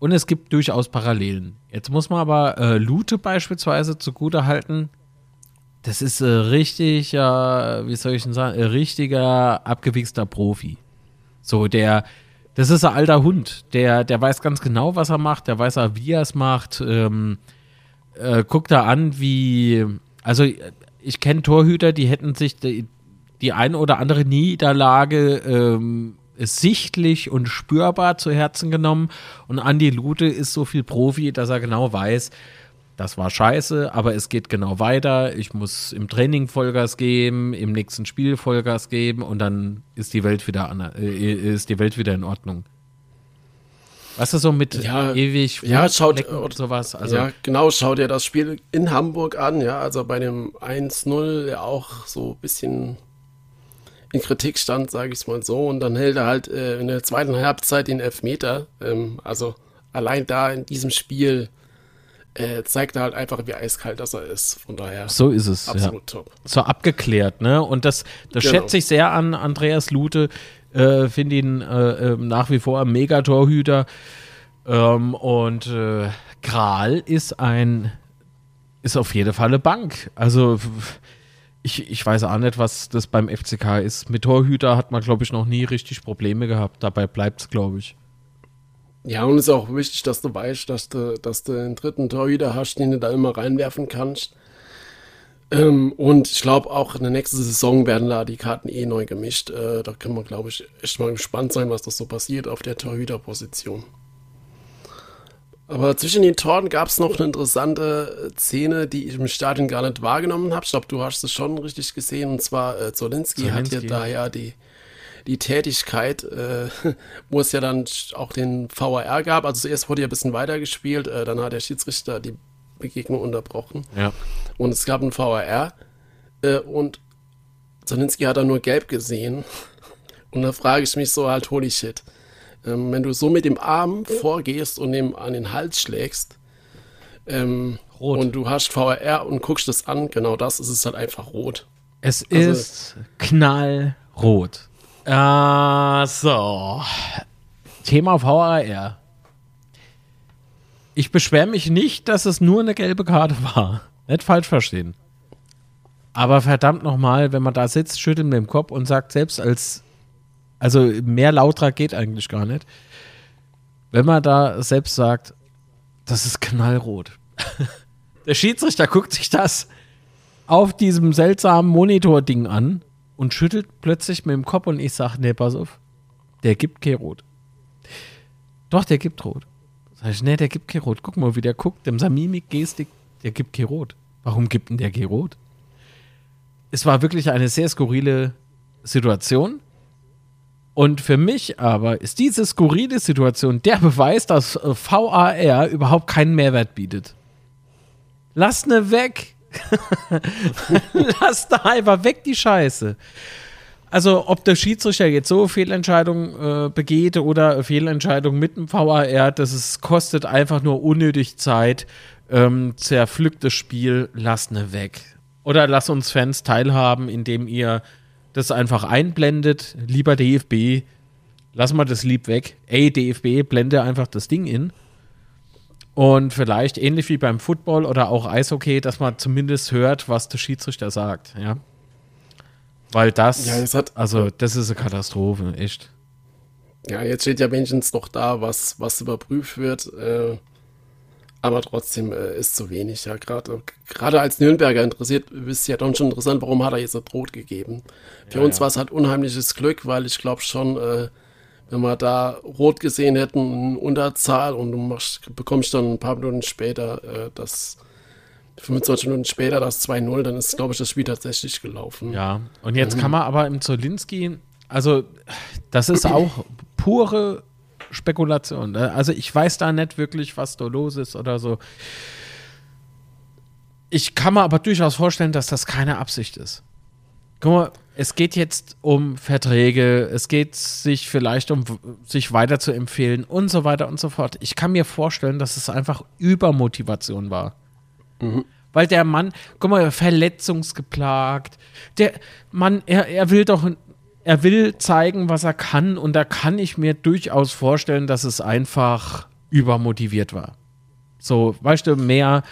S3: Und es gibt durchaus Parallelen. Jetzt muss man aber äh, Lute beispielsweise zugute halten. Das ist äh, richtig, äh, wie soll ich denn sagen, ein richtiger abgewichster Profi. So, der, das ist ein alter Hund. Der, der weiß ganz genau, was er macht. Der weiß auch, wie er es macht. Ähm, äh, guckt da an, wie. Also, ich kenne Torhüter, die hätten sich die, die ein oder andere Niederlage ähm, sichtlich und spürbar zu Herzen genommen. Und Andy Lute ist so viel Profi, dass er genau weiß, das war scheiße, aber es geht genau weiter. Ich muss im Training Vollgas geben, im nächsten Spiel Vollgas geben und dann ist die Welt wieder, an, äh, ist die Welt wieder in Ordnung. Was ist so mit
S2: ja,
S3: ewig
S2: ja, schaut und sowas? Also, ja, genau, schaut dir das Spiel in Hamburg an, ja, also bei dem 1-0 ja auch so ein bisschen in Kritik stand, sage ich es mal so. Und dann hält er halt äh, in der zweiten Halbzeit den Elfmeter. Ähm, also allein da in diesem Spiel äh, zeigt er halt einfach, wie eiskalt das er ist. Von daher.
S3: So ist es. Absolut ja. top. So abgeklärt, ne? Und das, das genau. schätze ich sehr an Andreas Lute. Äh, Finde ihn äh, ähm, nach wie vor ein Megatorhüter. Ähm, und äh, Kral ist ein, ist auf jeden Fall eine Bank. Also ich, ich weiß auch nicht, was das beim FCK ist. Mit Torhüter hat man, glaube ich, noch nie richtig Probleme gehabt. Dabei bleibt es, glaube ich.
S2: Ja, und es ist auch wichtig, dass du weißt, dass du, dass du einen dritten Torhüter hast, den du da immer reinwerfen kannst. Ähm, und ich glaube, auch in der nächsten Saison werden da die Karten eh neu gemischt. Äh, da können wir, glaube ich, echt mal gespannt sein, was das so passiert auf der Torhüterposition. Aber zwischen den Toren gab es noch eine interessante äh, Szene, die ich im Stadion gar nicht wahrgenommen habe. Ich glaube, du hast es schon richtig gesehen. Und zwar äh, Zolinski, hat ja da ja die, die Tätigkeit, äh, wo es ja dann auch den VAR gab. Also zuerst wurde ja ein bisschen weitergespielt, äh, dann hat der Schiedsrichter die Begegnung unterbrochen.
S3: Ja.
S2: Und es gab einen VAR. Äh, und Zolinski hat da nur gelb gesehen. Und da frage ich mich so halt, holy shit ähm, wenn du so mit dem Arm vorgehst und ihm an den Hals schlägst ähm, und du hast VR und guckst das an, genau das ist es halt einfach rot.
S3: Es also, ist knallrot. Äh, so. Thema VAR. Ich beschwere mich nicht, dass es nur eine gelbe Karte war. Nicht falsch verstehen. Aber verdammt nochmal, wenn man da sitzt, schüttelt mit dem Kopf und sagt, selbst als also mehr lauter geht eigentlich gar nicht. Wenn man da selbst sagt, das ist knallrot. Der Schiedsrichter guckt sich das auf diesem seltsamen Monitor-Ding an und schüttelt plötzlich mit dem Kopf und ich sage, nee, pass auf, der gibt kein Rot. Doch, der gibt Rot. Sag ich, nee, der gibt kein Rot. Guck mal, wie der guckt, dem Samimik Gestik, der gibt kein Rot. Warum gibt denn der kein Rot? Es war wirklich eine sehr skurrile Situation. Und für mich aber ist diese skurrile Situation der Beweis, dass äh, VAR überhaupt keinen Mehrwert bietet. Lass ne weg. Lass da einfach weg die Scheiße. Also, ob der Schiedsrichter jetzt so Fehlentscheidungen äh, begeht oder Fehlentscheidungen mit dem VAR, das ist, kostet einfach nur unnötig Zeit. Ähm, zerpflücktes Spiel, lasst ne weg. Oder lasst uns Fans teilhaben, indem ihr das einfach einblendet. Lieber DFB, lass mal das lieb weg. Ey, DFB, blende einfach das Ding in. Und vielleicht ähnlich wie beim Football oder auch Eishockey, dass man zumindest hört, was der Schiedsrichter sagt, ja. Weil das,
S2: Ja, hat-
S3: also das ist eine Katastrophe, echt.
S2: Ja, jetzt steht ja wenigstens noch da, was, was überprüft wird. Äh, aber trotzdem äh, ist zu wenig. Ja, gerade gerade als Nürnberger interessiert, ist ja dann schon interessant, warum hat er jetzt nicht rot gegeben. Für uns war es halt unheimliches Glück, weil ich glaube schon, äh, wenn wir da rot gesehen hätten, in Unterzahl und du machst, bekommst dann ein paar Minuten später äh, das 25 Minuten später das 2-0, dann ist, glaube ich, das Spiel tatsächlich gelaufen.
S3: Ja, und jetzt kann man aber im Zolinski, also das ist auch pure Spekulation. ne? Also ich weiß da nicht wirklich, was da los ist oder so. Ich kann mir aber durchaus vorstellen, dass das keine Absicht ist. Guck mal, es geht jetzt um Verträge, es geht sich vielleicht um sich weiter zu empfehlen und so weiter und so fort. Ich kann mir vorstellen, dass es einfach Übermotivation war. Weil der Mann, guck mal, verletzungsgeplagt. Der Mann, er, er will doch, er will zeigen, was er kann. Und da kann ich mir durchaus vorstellen, dass es einfach übermotiviert war. So, weißt du, mehr,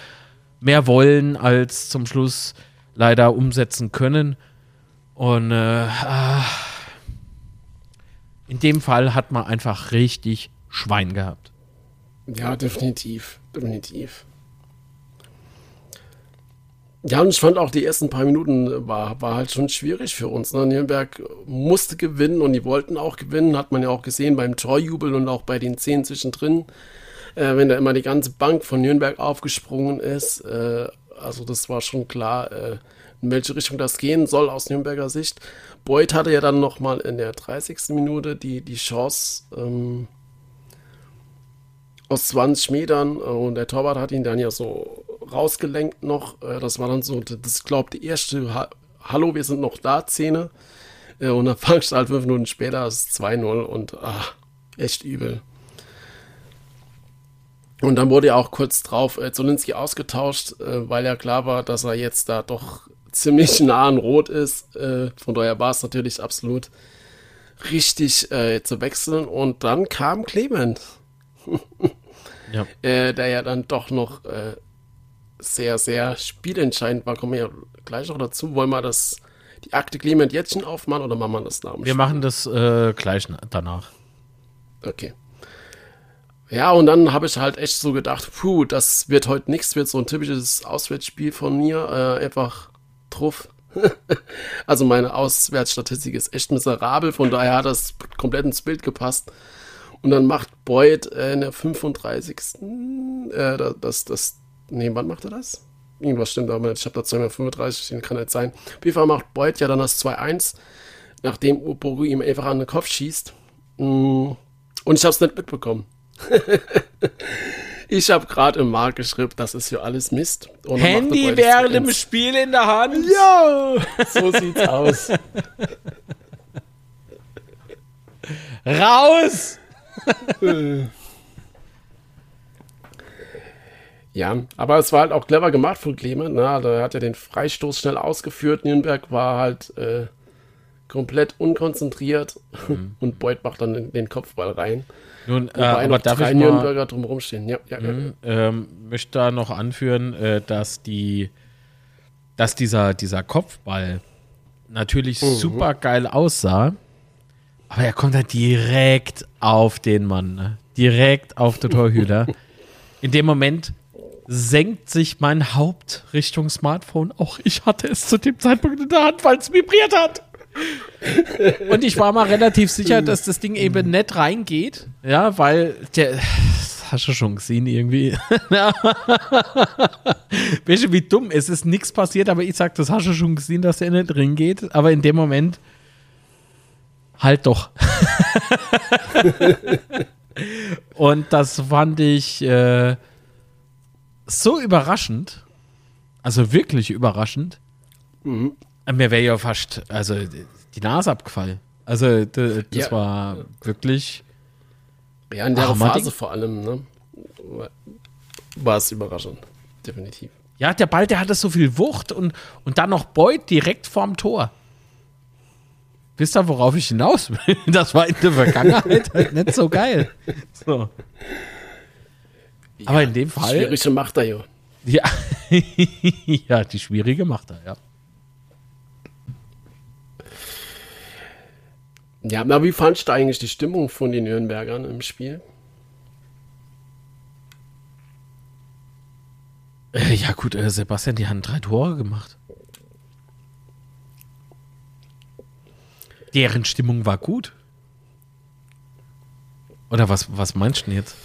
S3: mehr wollen als zum Schluss leider umsetzen können. Und äh, ah, in dem Fall hat man einfach richtig Schwein gehabt.
S2: Ja, definitiv. Definitiv. Ja, und ich fand auch die ersten paar Minuten war, war halt schon schwierig für uns. Ne? Nürnberg musste gewinnen und die wollten auch gewinnen, hat man ja auch gesehen beim Torjubel und auch bei den Szenen zwischendrin, äh, wenn da immer die ganze Bank von Nürnberg aufgesprungen ist. Äh, also das war schon klar, äh, in welche Richtung das gehen soll aus Nürnberger Sicht. Beuth hatte ja dann nochmal in der 30. Minute die, die Chance, ähm, aus 20 Metern äh, und der Torwart hat ihn dann ja so rausgelenkt noch. Äh, Das war dann so, das glaube die erste ha Hallo, wir sind noch da Szene. Äh, Und dann fangst du halt fünf Minuten später das 2-0 und ach, echt übel. Und dann wurde ja auch kurz drauf äh, Zolinski ausgetauscht, äh, weil ja klar war, dass er jetzt da doch ziemlich nah an Rot ist. Äh, von daher war es natürlich absolut richtig äh, zu wechseln. Und dann kam Clement
S3: Ja.
S2: äh, der ja dann doch noch sehr, sehr spielentscheidend war. Kommen wir ja gleich noch dazu. Wollen wir das, die Akte Clement jetzt schon aufmachen oder machen wir das nach
S3: Wir machen das äh, gleich na- danach.
S2: Okay. Ja, und dann habe ich halt echt so gedacht, puh, das wird heute nichts, wird so ein typisches Auswärtsspiel von mir, äh, einfach truff. also meine Auswärtsstatistik ist echt miserabel, von daher hat das komplett ins Bild gepasst. Und dann macht Boyd äh, in der 35. Äh, das, das, nee, wann macht er das? Irgendwas stimmt aber nicht. Ich habe da 235, den kann nicht sein. Fall macht Boyd ja dann das 2-1, nachdem Oporu ihm einfach an den Kopf schießt. Mm, Und ich habe es nicht mitbekommen. ich habe gerade im Markt geschrieben, das ist ja alles Mist. Boyd das 2-1.
S3: Spiel in der Hand.
S2: Ja, so sieht's aus.
S3: Raus!
S2: Ja, aber es war halt auch clever gemacht von Clement. Ne? Also er hat ja den Freistoß schnell ausgeführt. Nürnberg war halt äh, komplett unkonzentriert und Beuth macht dann den, den Kopfball rein.
S3: Nun, äh, aber darf
S2: drei
S3: ich mal,
S2: Nürnberger drumherum stehen. Ja, ja, ja.
S3: ähm, möchte da noch anführen, äh, dass die, dass dieser, dieser Kopfball natürlich
S2: Mhm.
S3: super geil aussah, aber er kommt halt direkt auf den Mann, ne? direkt auf den Torhüter. In dem Moment senkt sich mein Haupt Richtung Smartphone. Auch ich hatte es zu dem Zeitpunkt in der Hand, weil es vibriert hat. Und ich war mal relativ sicher, dass das Ding eben nicht reingeht. Ja, weil der. Das hast du schon gesehen irgendwie. weißt du, wie dumm? Es ist nichts passiert, aber ich sag, das hast du schon gesehen, dass der nicht reingeht. Aber in dem Moment. Halt doch. Und das fand ich äh, so überraschend. Also wirklich überraschend.
S2: Mhm.
S3: Mir wäre ja fast, also die Nase abgefallen. Also das
S2: Ja.
S3: war wirklich.
S2: Ja, in der
S3: Ach?
S2: Phase vor allem, ne? War es überraschend. Definitiv.
S3: Ja, der Ball, der hatte so viel Wucht und, und dann noch Beut direkt vorm Tor. Wisst ihr, worauf ich hinaus will? Das war in der Vergangenheit halt nicht so geil. So. Aber in dem Fall.
S2: Schwierige macht er ja.
S3: Ja. ja, die schwierige macht er, ja.
S2: Ja, aber wie fandst du eigentlich die Stimmung von den Nürnbergern im Spiel?
S3: Äh, Ja, gut, äh, Sebastian, die haben drei Tore gemacht. Deren Stimmung war gut. Oder was, was meinst du denn jetzt?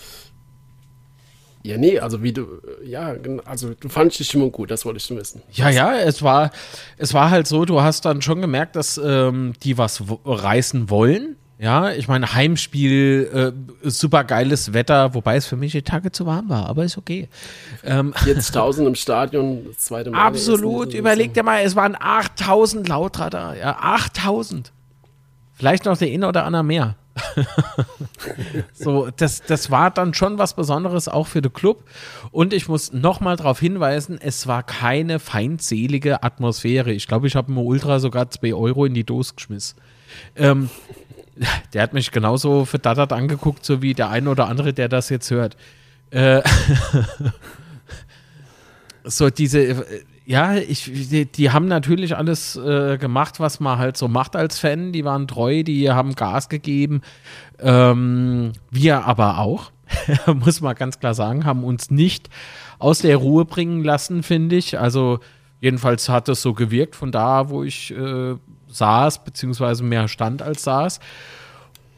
S2: Ja, nee, also wie du, ja, also du fandst die Stimmung gut, das wollte ich wissen.
S3: Ja, ja, es war, es war halt so, du hast dann schon gemerkt, dass ähm, die was reißen wollen. Ja, ich meine, Heimspiel, äh, super geiles Wetter, wobei es für mich die Tage zu warm war, aber ist okay. Ähm,
S2: 40.000 im Stadion, das zweite Mal.
S3: Absolut, überleg dir mal, es waren 8000 Lauter da, ja, 8000. Vielleicht noch der eine oder andere mehr. so, das, das war dann schon was Besonderes auch für den Club. Und ich muss nochmal darauf hinweisen, es war keine feindselige Atmosphäre. Ich glaube, ich habe mir Ultra sogar 2 Euro in die Dose geschmissen. Ähm, der hat mich genauso verdattert angeguckt, so wie der eine oder andere, der das jetzt hört. Äh, so diese, äh, ja, ich, die, die haben natürlich alles äh, gemacht, was man halt so macht als Fan. Die waren treu, die haben Gas gegeben. Ähm, wir aber auch, muss man ganz klar sagen, haben uns nicht aus der Ruhe bringen lassen, finde ich. Also jedenfalls hat es so gewirkt von da, wo ich äh, saß, beziehungsweise mehr stand als saß.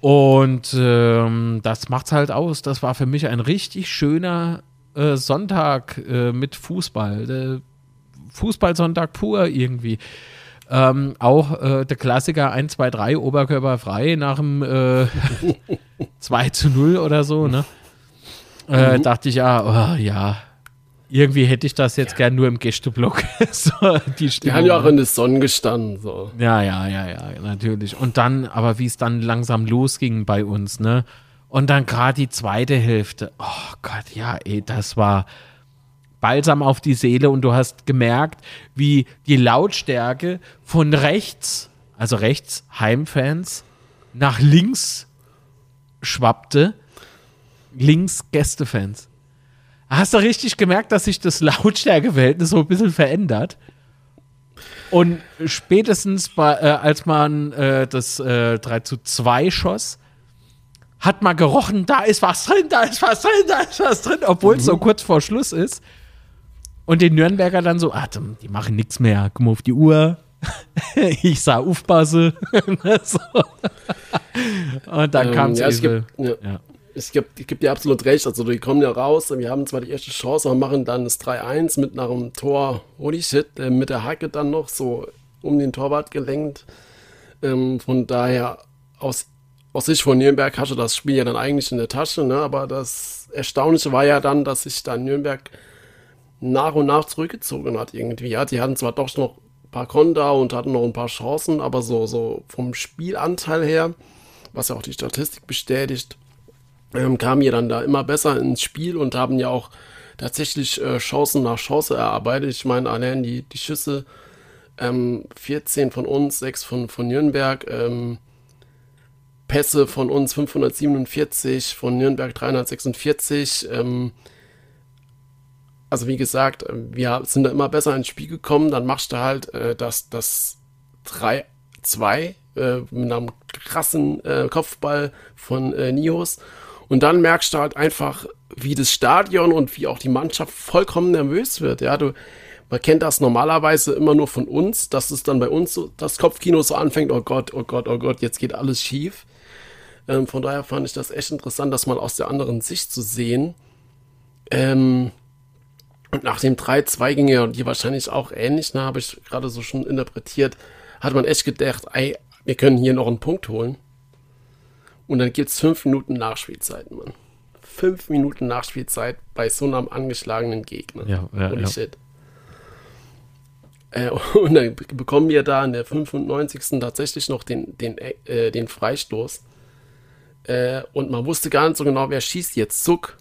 S3: Und ähm, das macht's halt aus. Das war für mich ein richtig schöner äh, Sonntag äh, mit Fußball. Fußballsonntag pur irgendwie. Ähm, auch äh, der Klassiker 1, 2, 3, Oberkörper frei nach dem äh, 2 zu 0 oder so, ne? Äh, Dachte ich, ja, oh, ja. Irgendwie hätte ich das jetzt gern nur im Gästeblock. so, die
S2: Die haben ja auch in der Sonne gestanden, so.
S3: Ja, ja, ja, ja, natürlich. Und dann, aber wie es dann langsam losging bei uns, ne? Und dann gerade die zweite Hälfte. Oh Gott, ja, ey, das war balsam auf die Seele und du hast gemerkt, wie die Lautstärke von rechts, also rechts Heimfans, nach links schwappte, links Gästefans. Hast du richtig gemerkt, dass sich das Lautstärkeverhältnis so ein bisschen verändert? Und spätestens bei, äh, als man äh, das äh, 3 zu 2 schoss, hat man gerochen, da ist was drin, da ist was drin, da ist was drin, obwohl es so kurz vor Schluss ist. Und die Nürnberger dann so, ah, die machen nichts mehr, guck mal auf die Uhr. ich sah aufpasse. so. Und dann
S2: Ähm,
S3: kam
S2: ja, es gibt, ja,
S3: Ja.
S2: ich gebe dir absolut recht. Also, die kommen ja raus. Wir haben zwar die erste Chance, aber machen dann das 3-1 mit nach einem Tor. Holy shit, äh, mit der Hacke dann noch so um den Torwart gelenkt. Ähm, von daher, aus, aus Sicht von Nürnberg hatte das Spiel ja dann eigentlich in der Tasche. Ne? Aber das Erstaunliche war ja dann, dass sich dann Nürnberg nach und nach zurückgezogen hat irgendwie. Ja, die hatten zwar doch noch ein paar Konter und hatten noch ein paar Chancen, aber so, so vom Spielanteil her, was ja auch die Statistik bestätigt, ähm, kamen ja dann da immer besser ins Spiel und haben ja auch tatsächlich äh, Chancen nach Chance erarbeitet. Ich meine, allein die, die Schüsse, ähm, 14 von uns, 6 von, von Nürnberg, ähm, Pässe von uns 547, von Nürnberg 346, ähm, also wie gesagt, äh, wir sind da immer besser ins Spiel gekommen. Dann machst du halt äh, das, das 3-2 äh, mit einem krassen äh, Kopfball von äh, Nios. Und dann merkst du halt einfach, wie das Stadion und wie auch die Mannschaft vollkommen nervös wird. Ja, du, man kennt das normalerweise immer nur von uns, dass es dann bei uns so, das Kopfkino so anfängt, oh Gott, oh Gott, oh Gott, jetzt geht alles schief. Ähm, von daher fand ich das echt interessant, das mal aus der anderen Sicht zu sehen. Ähm, und nach dem 3-2 ging ja die wahrscheinlich auch ähnlich, ne, habe ich gerade so schon interpretiert, hat man echt gedacht, ey, wir können hier noch einen Punkt holen. Und dann gibt es fünf Minuten Nachspielzeit, Mann. Fünf Minuten Nachspielzeit bei so einem angeschlagenen Gegner.
S3: Ja, ja,
S2: Holy
S3: ja.
S2: shit. Äh, und dann bekommen wir da in der 95. tatsächlich noch den, den, äh, den Freistoß. Äh, und man wusste gar nicht so genau, wer schießt jetzt. Zuck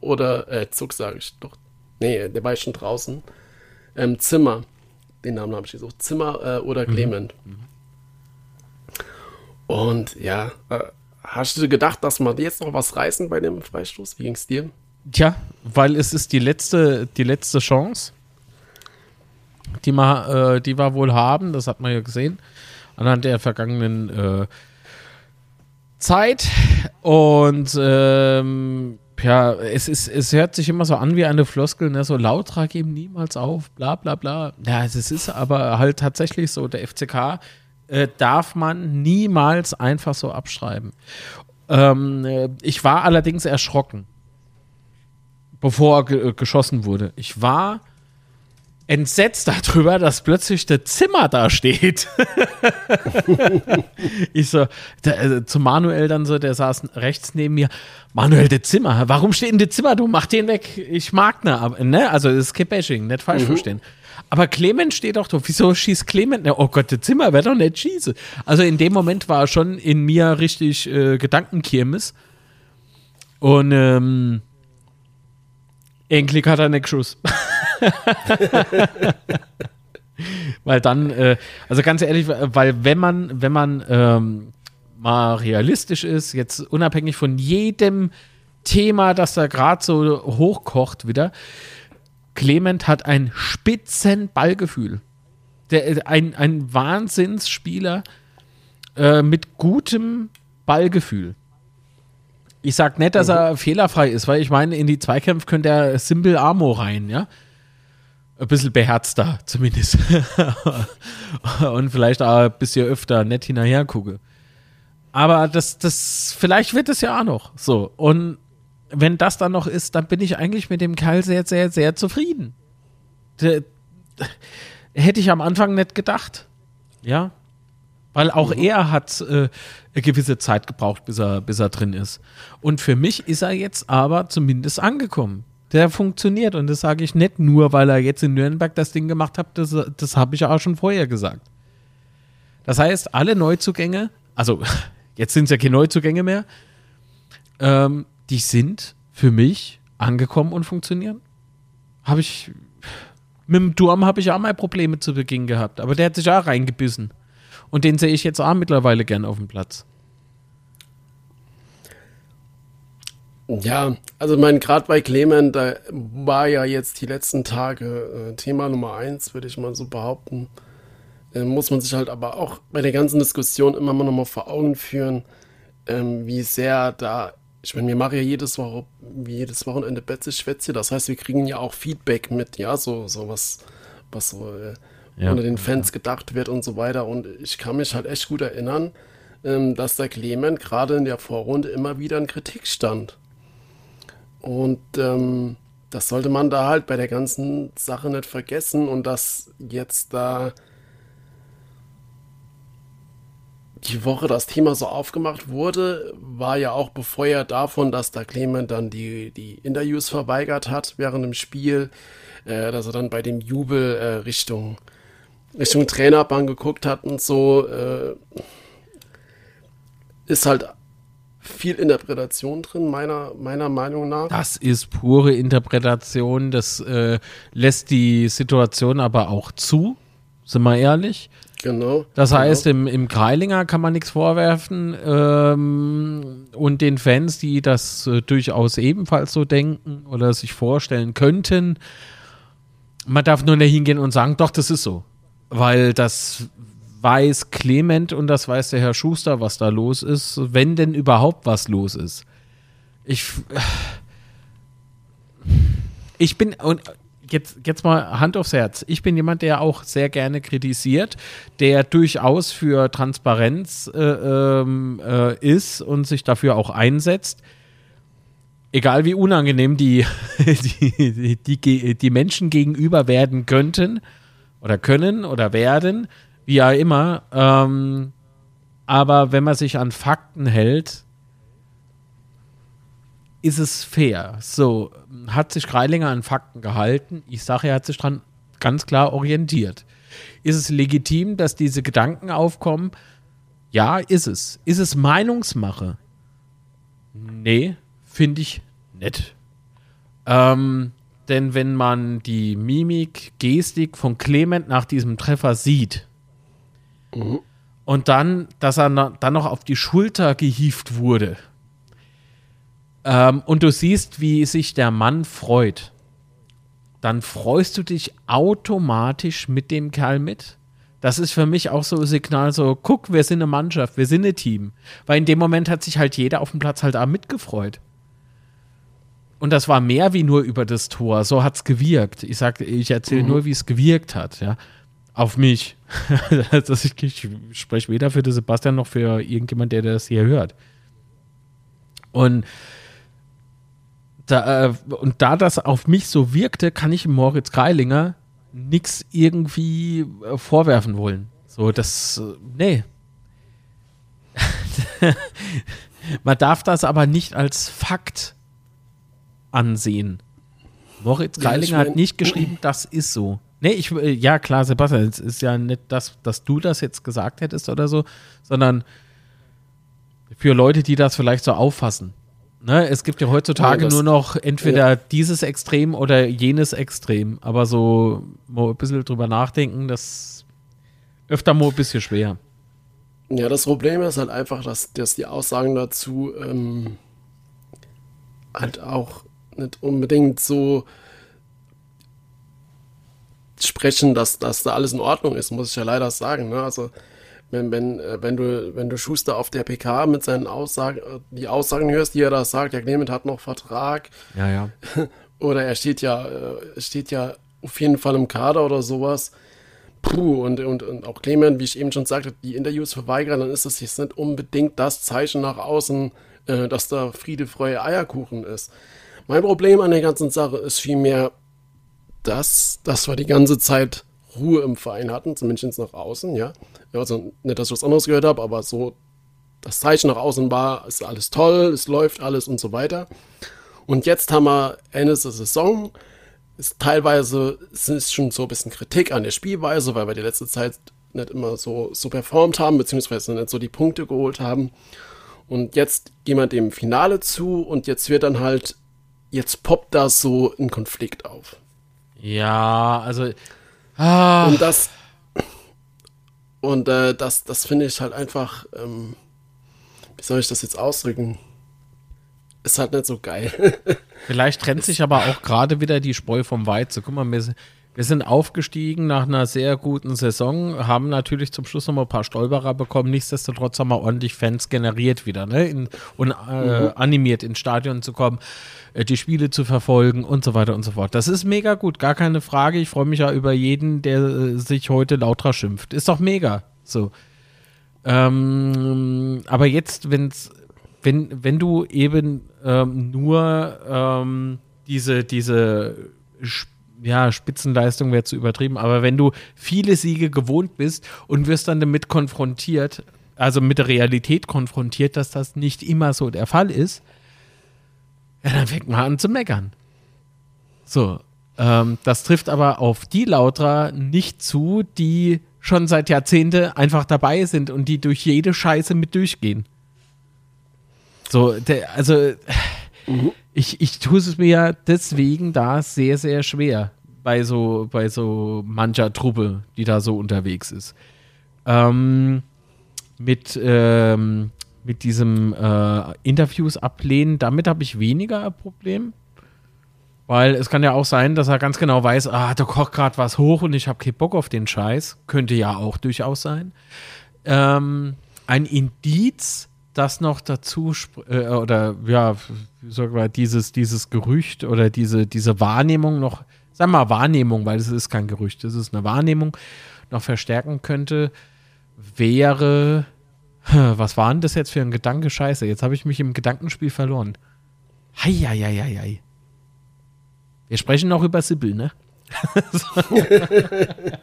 S2: oder, äh, Zuck sage ich doch. Nee, der war schon draußen. Ähm, Zimmer. Den Namen habe ich gesucht. Zimmer äh, oder mhm. Clement. Mhm. Und ja, äh, hast du gedacht, dass wir jetzt noch was reißen bei dem Freistoß? Wie ging es dir?
S3: Tja, weil es ist die letzte, die letzte Chance, die wir, äh, die wir wohl haben. Das hat man ja gesehen anhand der vergangenen äh, Zeit. Und ähm, ja, es, ist, es hört sich immer so an wie eine Floskel, ne? so Lautra geben niemals auf, bla bla bla. Ja, es ist aber halt tatsächlich so, der FCK äh, darf man niemals einfach so abschreiben. Ähm, äh, ich war allerdings erschrocken bevor äh, geschossen wurde. Ich war entsetzt darüber, dass plötzlich der Zimmer da steht. ich so, der, äh, zu Manuel dann so, der saß rechts neben mir. Manuel, der Zimmer, warum steht denn der Zimmer? Du mach den weg. Ich mag ne, ne? Also, das ist kein Bashing, nicht falsch mhm. verstehen. Aber Clement steht doch da. Wieso schießt Clement? Oh Gott, der Zimmer wird doch nicht schießen. Also in dem Moment war schon in mir richtig äh, Gedankenkirmes. Und ähm, Enkelk hat er nicht geschossen. weil dann, äh, also ganz ehrlich, weil wenn man, wenn man ähm, mal realistisch ist, jetzt unabhängig von jedem Thema, das da gerade so hochkocht wieder, Clement hat ein spitzen Ballgefühl. Der, äh, ein, ein Wahnsinnsspieler äh, mit gutem Ballgefühl. Ich sag nicht, dass er mhm. fehlerfrei ist, weil ich meine, in die Zweikämpfe könnte er Simple Amo rein, ja. Ein bisschen beherzter zumindest. Und vielleicht auch ein bisschen öfter nett hinterher gucke. Aber das, das, vielleicht wird es ja auch noch so. Und wenn das dann noch ist, dann bin ich eigentlich mit dem Kerl sehr, sehr, sehr zufrieden. Der, hätte ich am Anfang nicht gedacht. Ja. Weil auch mhm. er hat äh, eine gewisse Zeit gebraucht, bis er, bis er drin ist. Und für mich ist er jetzt aber zumindest angekommen. Der funktioniert und das sage ich nicht nur, weil er jetzt in Nürnberg das Ding gemacht hat, das, das habe ich auch schon vorher gesagt. Das heißt, alle Neuzugänge, also jetzt sind es ja keine Neuzugänge mehr, ähm, die sind für mich angekommen und funktionieren. Habe ich, mit dem Durm habe ich auch mal Probleme zu Beginn gehabt, aber der hat sich auch reingebissen. Und den sehe ich jetzt auch mittlerweile gern auf dem Platz.
S2: Ja, also mein gerade bei Clement, da war ja jetzt die letzten Tage äh, Thema Nummer eins, würde ich mal so behaupten. Äh, muss man sich halt aber auch bei der ganzen Diskussion immer mal nochmal vor Augen führen, ähm, wie sehr da, ich meine, wir machen ja jedes, Woche, jedes Wochenende Betze Schwätze, das heißt, wir kriegen ja auch Feedback mit, ja, so, so was, was so äh, ja. unter den Fans gedacht wird und so weiter. Und ich kann mich halt echt gut erinnern, ähm, dass der Clement gerade in der Vorrunde immer wieder in Kritik stand. Und ähm, das sollte man da halt bei der ganzen Sache nicht vergessen und dass jetzt da die Woche das Thema so aufgemacht wurde, war ja auch bevor er davon, dass der Clement dann die, die Interviews verweigert hat während dem Spiel, äh, dass er dann bei dem Jubel äh, Richtung Richtung Trainerbank geguckt hat und so, äh, ist halt viel Interpretation drin, meiner, meiner Meinung nach.
S3: Das ist pure Interpretation, das äh, lässt die Situation aber auch zu, sind wir ehrlich.
S2: Genau.
S3: Das
S2: genau.
S3: heißt, im, im Kreilinger kann man nichts vorwerfen ähm, und den Fans, die das äh, durchaus ebenfalls so denken oder sich vorstellen könnten, man darf nur dahin gehen und sagen, doch, das ist so weil das weiß Clement und das weiß der Herr Schuster, was da los ist, wenn denn überhaupt was los ist. Ich, ich bin, und jetzt, jetzt mal Hand aufs Herz, ich bin jemand, der auch sehr gerne kritisiert, der durchaus für Transparenz äh, ähm, äh, ist und sich dafür auch einsetzt. Egal wie unangenehm die, die, die, die, die Menschen gegenüber werden könnten oder können oder werden, wie auch immer. Ähm, aber wenn man sich an Fakten hält, ist es fair. So, hat sich Greilinger an Fakten gehalten? Ich sage, er hat sich dran ganz klar orientiert. Ist es legitim, dass diese Gedanken aufkommen? Ja, ist es. Ist es Meinungsmache? Nee, finde ich nett. Ähm, denn wenn man die Mimik, Gestik von Clement nach diesem Treffer sieht mhm. und dann, dass er dann noch auf die Schulter gehieft wurde ähm, und du siehst, wie sich der Mann freut, dann freust du dich automatisch mit dem Kerl mit. Das ist für mich auch so ein Signal, so, guck, wir sind eine Mannschaft, wir sind ein Team. Weil in dem Moment hat sich halt jeder auf dem Platz halt auch mitgefreut. Und das war mehr wie nur über das Tor. So hat es gewirkt. Ich sag, ich erzähle mhm. nur, wie es gewirkt hat, ja. Auf mich. also ich, ich spreche weder für den Sebastian noch für irgendjemand, der das hier hört. Und da, äh, und da das auf mich so wirkte, kann ich Moritz Greilinger nichts irgendwie äh, vorwerfen wollen. So, das, äh, nee. Man darf das aber nicht als Fakt ansehen. Moritz Greilinger ja, hat nicht geschrieben, das ist so. Nee, ich, äh, ja klar, Sebastian, es ist ja nicht das, dass du das jetzt gesagt hättest oder so, sondern für Leute, die das vielleicht so auffassen. Ne, es gibt ja heutzutage nur noch entweder ja. dieses Extrem oder jenes Extrem. Aber so mal ein bisschen drüber nachdenken, das öfter mal ein bisschen schwer.
S2: Ja, das Problem ist halt einfach, dass, dass die Aussagen dazu ähm, halt auch nicht unbedingt so sprechen, dass, dass da alles in Ordnung ist, muss ich ja leider sagen. Ne? Also wenn, wenn, äh, wenn du, wenn du Schuster auf der PK mit seinen Aussagen, die Aussagen hörst, die er da sagt, ja, Clement hat noch Vertrag.
S3: Ja, ja.
S2: Oder er steht ja, äh, steht ja auf jeden Fall im Kader oder sowas. Puh, und, und, und auch Clement, wie ich eben schon sagte, die Interviews verweigern, dann ist das jetzt nicht unbedingt das Zeichen nach außen, äh, dass da Friede, Freude, Eierkuchen ist. Mein Problem an der ganzen Sache ist vielmehr, dass, dass wir die ganze Zeit Ruhe im Verein hatten, zumindest nach außen, ja. Also nicht, dass ich was anderes gehört habe, aber so das Zeichen nach außen war, ist alles toll, es läuft alles und so weiter. Und jetzt haben wir Ende der Saison. Ist teilweise ist schon so ein bisschen Kritik an der Spielweise, weil wir die letzte Zeit nicht immer so, so performt haben, beziehungsweise nicht so die Punkte geholt haben. Und jetzt gehen wir dem Finale zu und jetzt wird dann halt, jetzt poppt da so ein Konflikt auf.
S3: Ja, also.
S2: Ah. Und das. Und äh, das, das finde ich halt einfach. Ähm, wie soll ich das jetzt ausdrücken? Ist halt nicht so geil.
S3: Vielleicht trennt sich aber auch gerade wieder die Spreu vom Weizen. Guck mal, wir, wir sind aufgestiegen nach einer sehr guten Saison, haben natürlich zum Schluss noch mal ein paar Stolperer bekommen. Nichtsdestotrotz haben wir ordentlich Fans generiert wieder ne? In, und äh, mhm. animiert ins Stadion zu kommen, äh, die Spiele zu verfolgen und so weiter und so fort. Das ist mega gut, gar keine Frage. Ich freue mich ja über jeden, der äh, sich heute lauter schimpft. Ist doch mega. So. Ähm, aber jetzt, wenn's, wenn, wenn du eben ähm, nur ähm, diese, diese Spiele ja, Spitzenleistung wäre zu übertrieben, aber wenn du viele Siege gewohnt bist und wirst dann damit konfrontiert, also mit der Realität konfrontiert, dass das nicht immer so der Fall ist, ja, dann fängt man an zu meckern. So, ähm, das trifft aber auf die Lautra nicht zu, die schon seit Jahrzehnten einfach dabei sind und die durch jede Scheiße mit durchgehen. So, der, also ich, ich tue es mir ja deswegen da sehr, sehr schwer bei so, bei so mancher Truppe, die da so unterwegs ist. Ähm, mit, ähm, mit diesem äh, Interviews ablehnen, damit habe ich weniger ein Problem. Weil es kann ja auch sein, dass er ganz genau weiß, ah, da kocht gerade was hoch und ich habe keinen Bock auf den Scheiß. Könnte ja auch durchaus sein. Ähm, ein Indiz, das noch dazu äh, oder ja, sagen wir, dieses, dieses Gerücht oder diese, diese Wahrnehmung noch, sagen wir mal Wahrnehmung, weil es ist kein Gerücht, es ist eine Wahrnehmung, noch verstärken könnte, wäre, was war denn das jetzt für ein Gedanke? Scheiße, jetzt habe ich mich im Gedankenspiel verloren. Heieieiei. Wir sprechen noch über Sibyl, ne?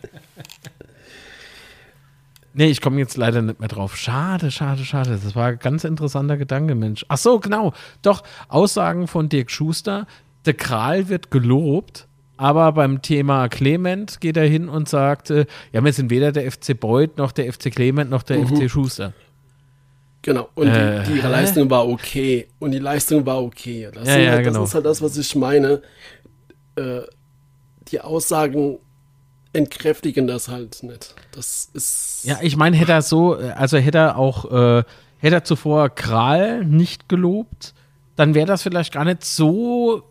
S3: Nee, ich komme jetzt leider nicht mehr drauf. Schade, schade, schade. Das war ein ganz interessanter Gedanke, Mensch. Ach so, genau. Doch, Aussagen von Dirk Schuster. Der Kral wird gelobt aber beim Thema Clement geht er hin und sagt, äh, ja, wir sind weder der FC Beuth noch der FC Clement noch der FC Schuster.
S2: Genau, und
S3: Äh,
S2: die,
S3: hä?
S2: Leistung war okay. Und die Leistung war okay. Das,
S3: Ja, ja,
S2: halt,
S3: genau.
S2: das ist halt das, was ich meine. Äh, die Aussagen entkräftigen das halt nicht. Das ist.
S3: Ja, ich meine, hätte er so, also hätte er auch, äh, hätte er zuvor Kral nicht gelobt, dann wäre das vielleicht gar nicht so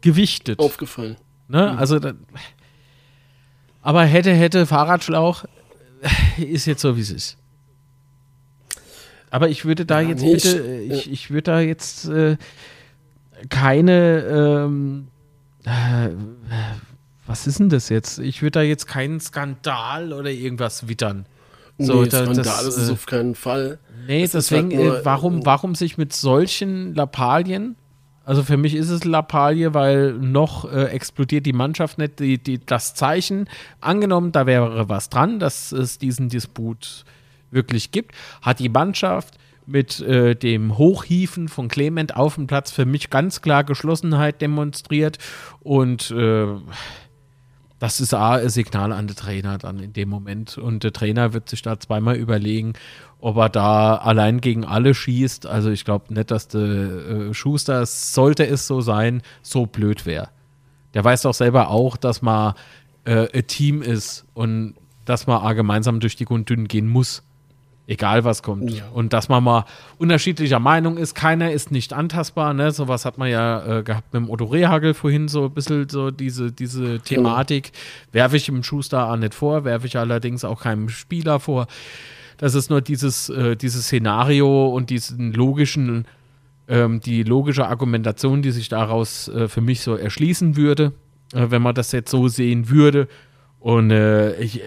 S3: gewichtet.
S2: aufgefallen.
S3: Ne? Also, da, aber hätte, hätte Fahrradschlauch ist jetzt so, wie es ist. Aber ich würde da
S2: Ja,
S3: jetzt
S2: nee,
S3: bitte,
S2: ich-
S3: äh, ich, ich würde da jetzt äh, keine, ähm, äh, was ist denn das jetzt? Ich würde da jetzt keinen Skandal oder irgendwas wittern. So,
S2: nee,
S3: da-
S2: Skandal
S3: das,
S2: ist es
S3: äh,
S2: auf keinen Fall.
S3: Nee,
S2: Es ist
S3: deswegen,
S2: halt nur-
S3: warum, warum sich mit solchen Lappalien, also für mich ist es Lappalie, weil noch äh, explodiert die Mannschaft nicht, die, die, das Zeichen, angenommen, da wäre was dran, dass es diesen Disput wirklich gibt, hat die Mannschaft mit äh, dem Hochhieven von Clement auf dem Platz für mich ganz klar Geschlossenheit demonstriert und äh, das ist A, ein Signal an den Trainer dann in dem Moment. Und der Trainer wird sich da zweimal überlegen, ob er da allein gegen alle schießt. Also ich glaube nicht, dass der äh, Schuster, sollte es so sein, so blöd wäre. Der weiß doch selber auch, dass man äh, ein Team ist und dass man auch gemeinsam durch dick und dünn gehen muss. Egal was kommt.
S2: Ja.
S3: Und dass man mal unterschiedlicher Meinung ist. Keiner ist nicht antastbar. Ne? Sowas hat man ja äh, gehabt mit dem Otto Rehagel vorhin, so ein bisschen so diese, diese Thematik. Werfe ich dem Schuster auch nicht vor, werfe ich allerdings auch keinem Spieler vor. Das ist nur dieses, äh, dieses Szenario und diesen logischen, ähm, die logische Argumentation, die sich daraus äh, für mich so erschließen würde, äh, wenn man das jetzt so sehen würde. Und äh, ich,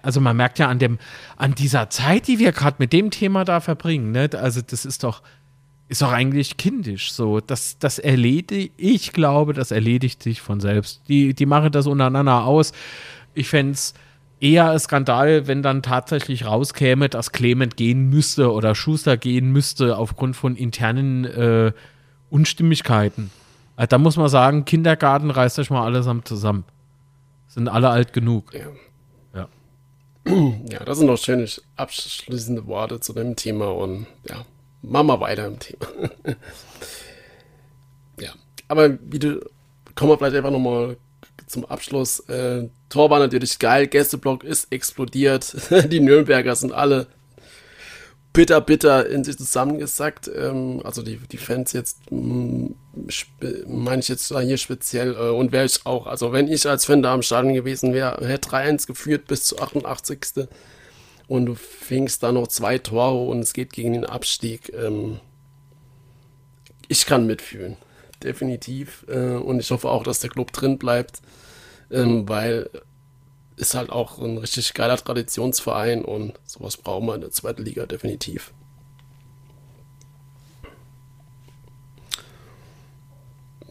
S3: also man merkt ja an dem, an dieser Zeit, die wir gerade mit dem Thema da verbringen, ne? also das ist doch, ist doch eigentlich kindisch. So, das, das erledigt, ich glaube, das erledigt sich von selbst. Die, die machen das untereinander aus. Ich fände es eher ein Skandal, wenn dann tatsächlich rauskäme, dass Clement gehen müsste oder Schuster gehen müsste aufgrund von internen äh, Unstimmigkeiten. Also da muss man sagen, Kindergarten reißt euch mal allesamt zusammen. Sind alle alt genug.
S2: Ja.
S3: Ja.
S2: Ja, das sind doch schöne abschließende Worte zu dem Thema und ja, machen wir weiter im Thema. ja, aber wie du, kommen wir vielleicht einfach nochmal zum Abschluss. Äh, Tor war natürlich geil, Gästeblock ist explodiert, die Nürnberger sind alle bitter, bitter in sich zusammengesackt. Ähm, also die, die Fans jetzt, mm, meine ich jetzt hier speziell, äh, und wäre ich auch, also wenn ich als Fan da am Stadion gewesen wäre, hätte 3-1 geführt bis zur 88. Und du fingst da noch zwei Tore und es geht gegen den Abstieg. Ähm, ich kann mitfühlen, definitiv. Äh, und ich hoffe auch, dass der Club drin bleibt, ähm, weil ist halt auch ein richtig geiler Traditionsverein und sowas brauchen wir in der zweiten Liga definitiv.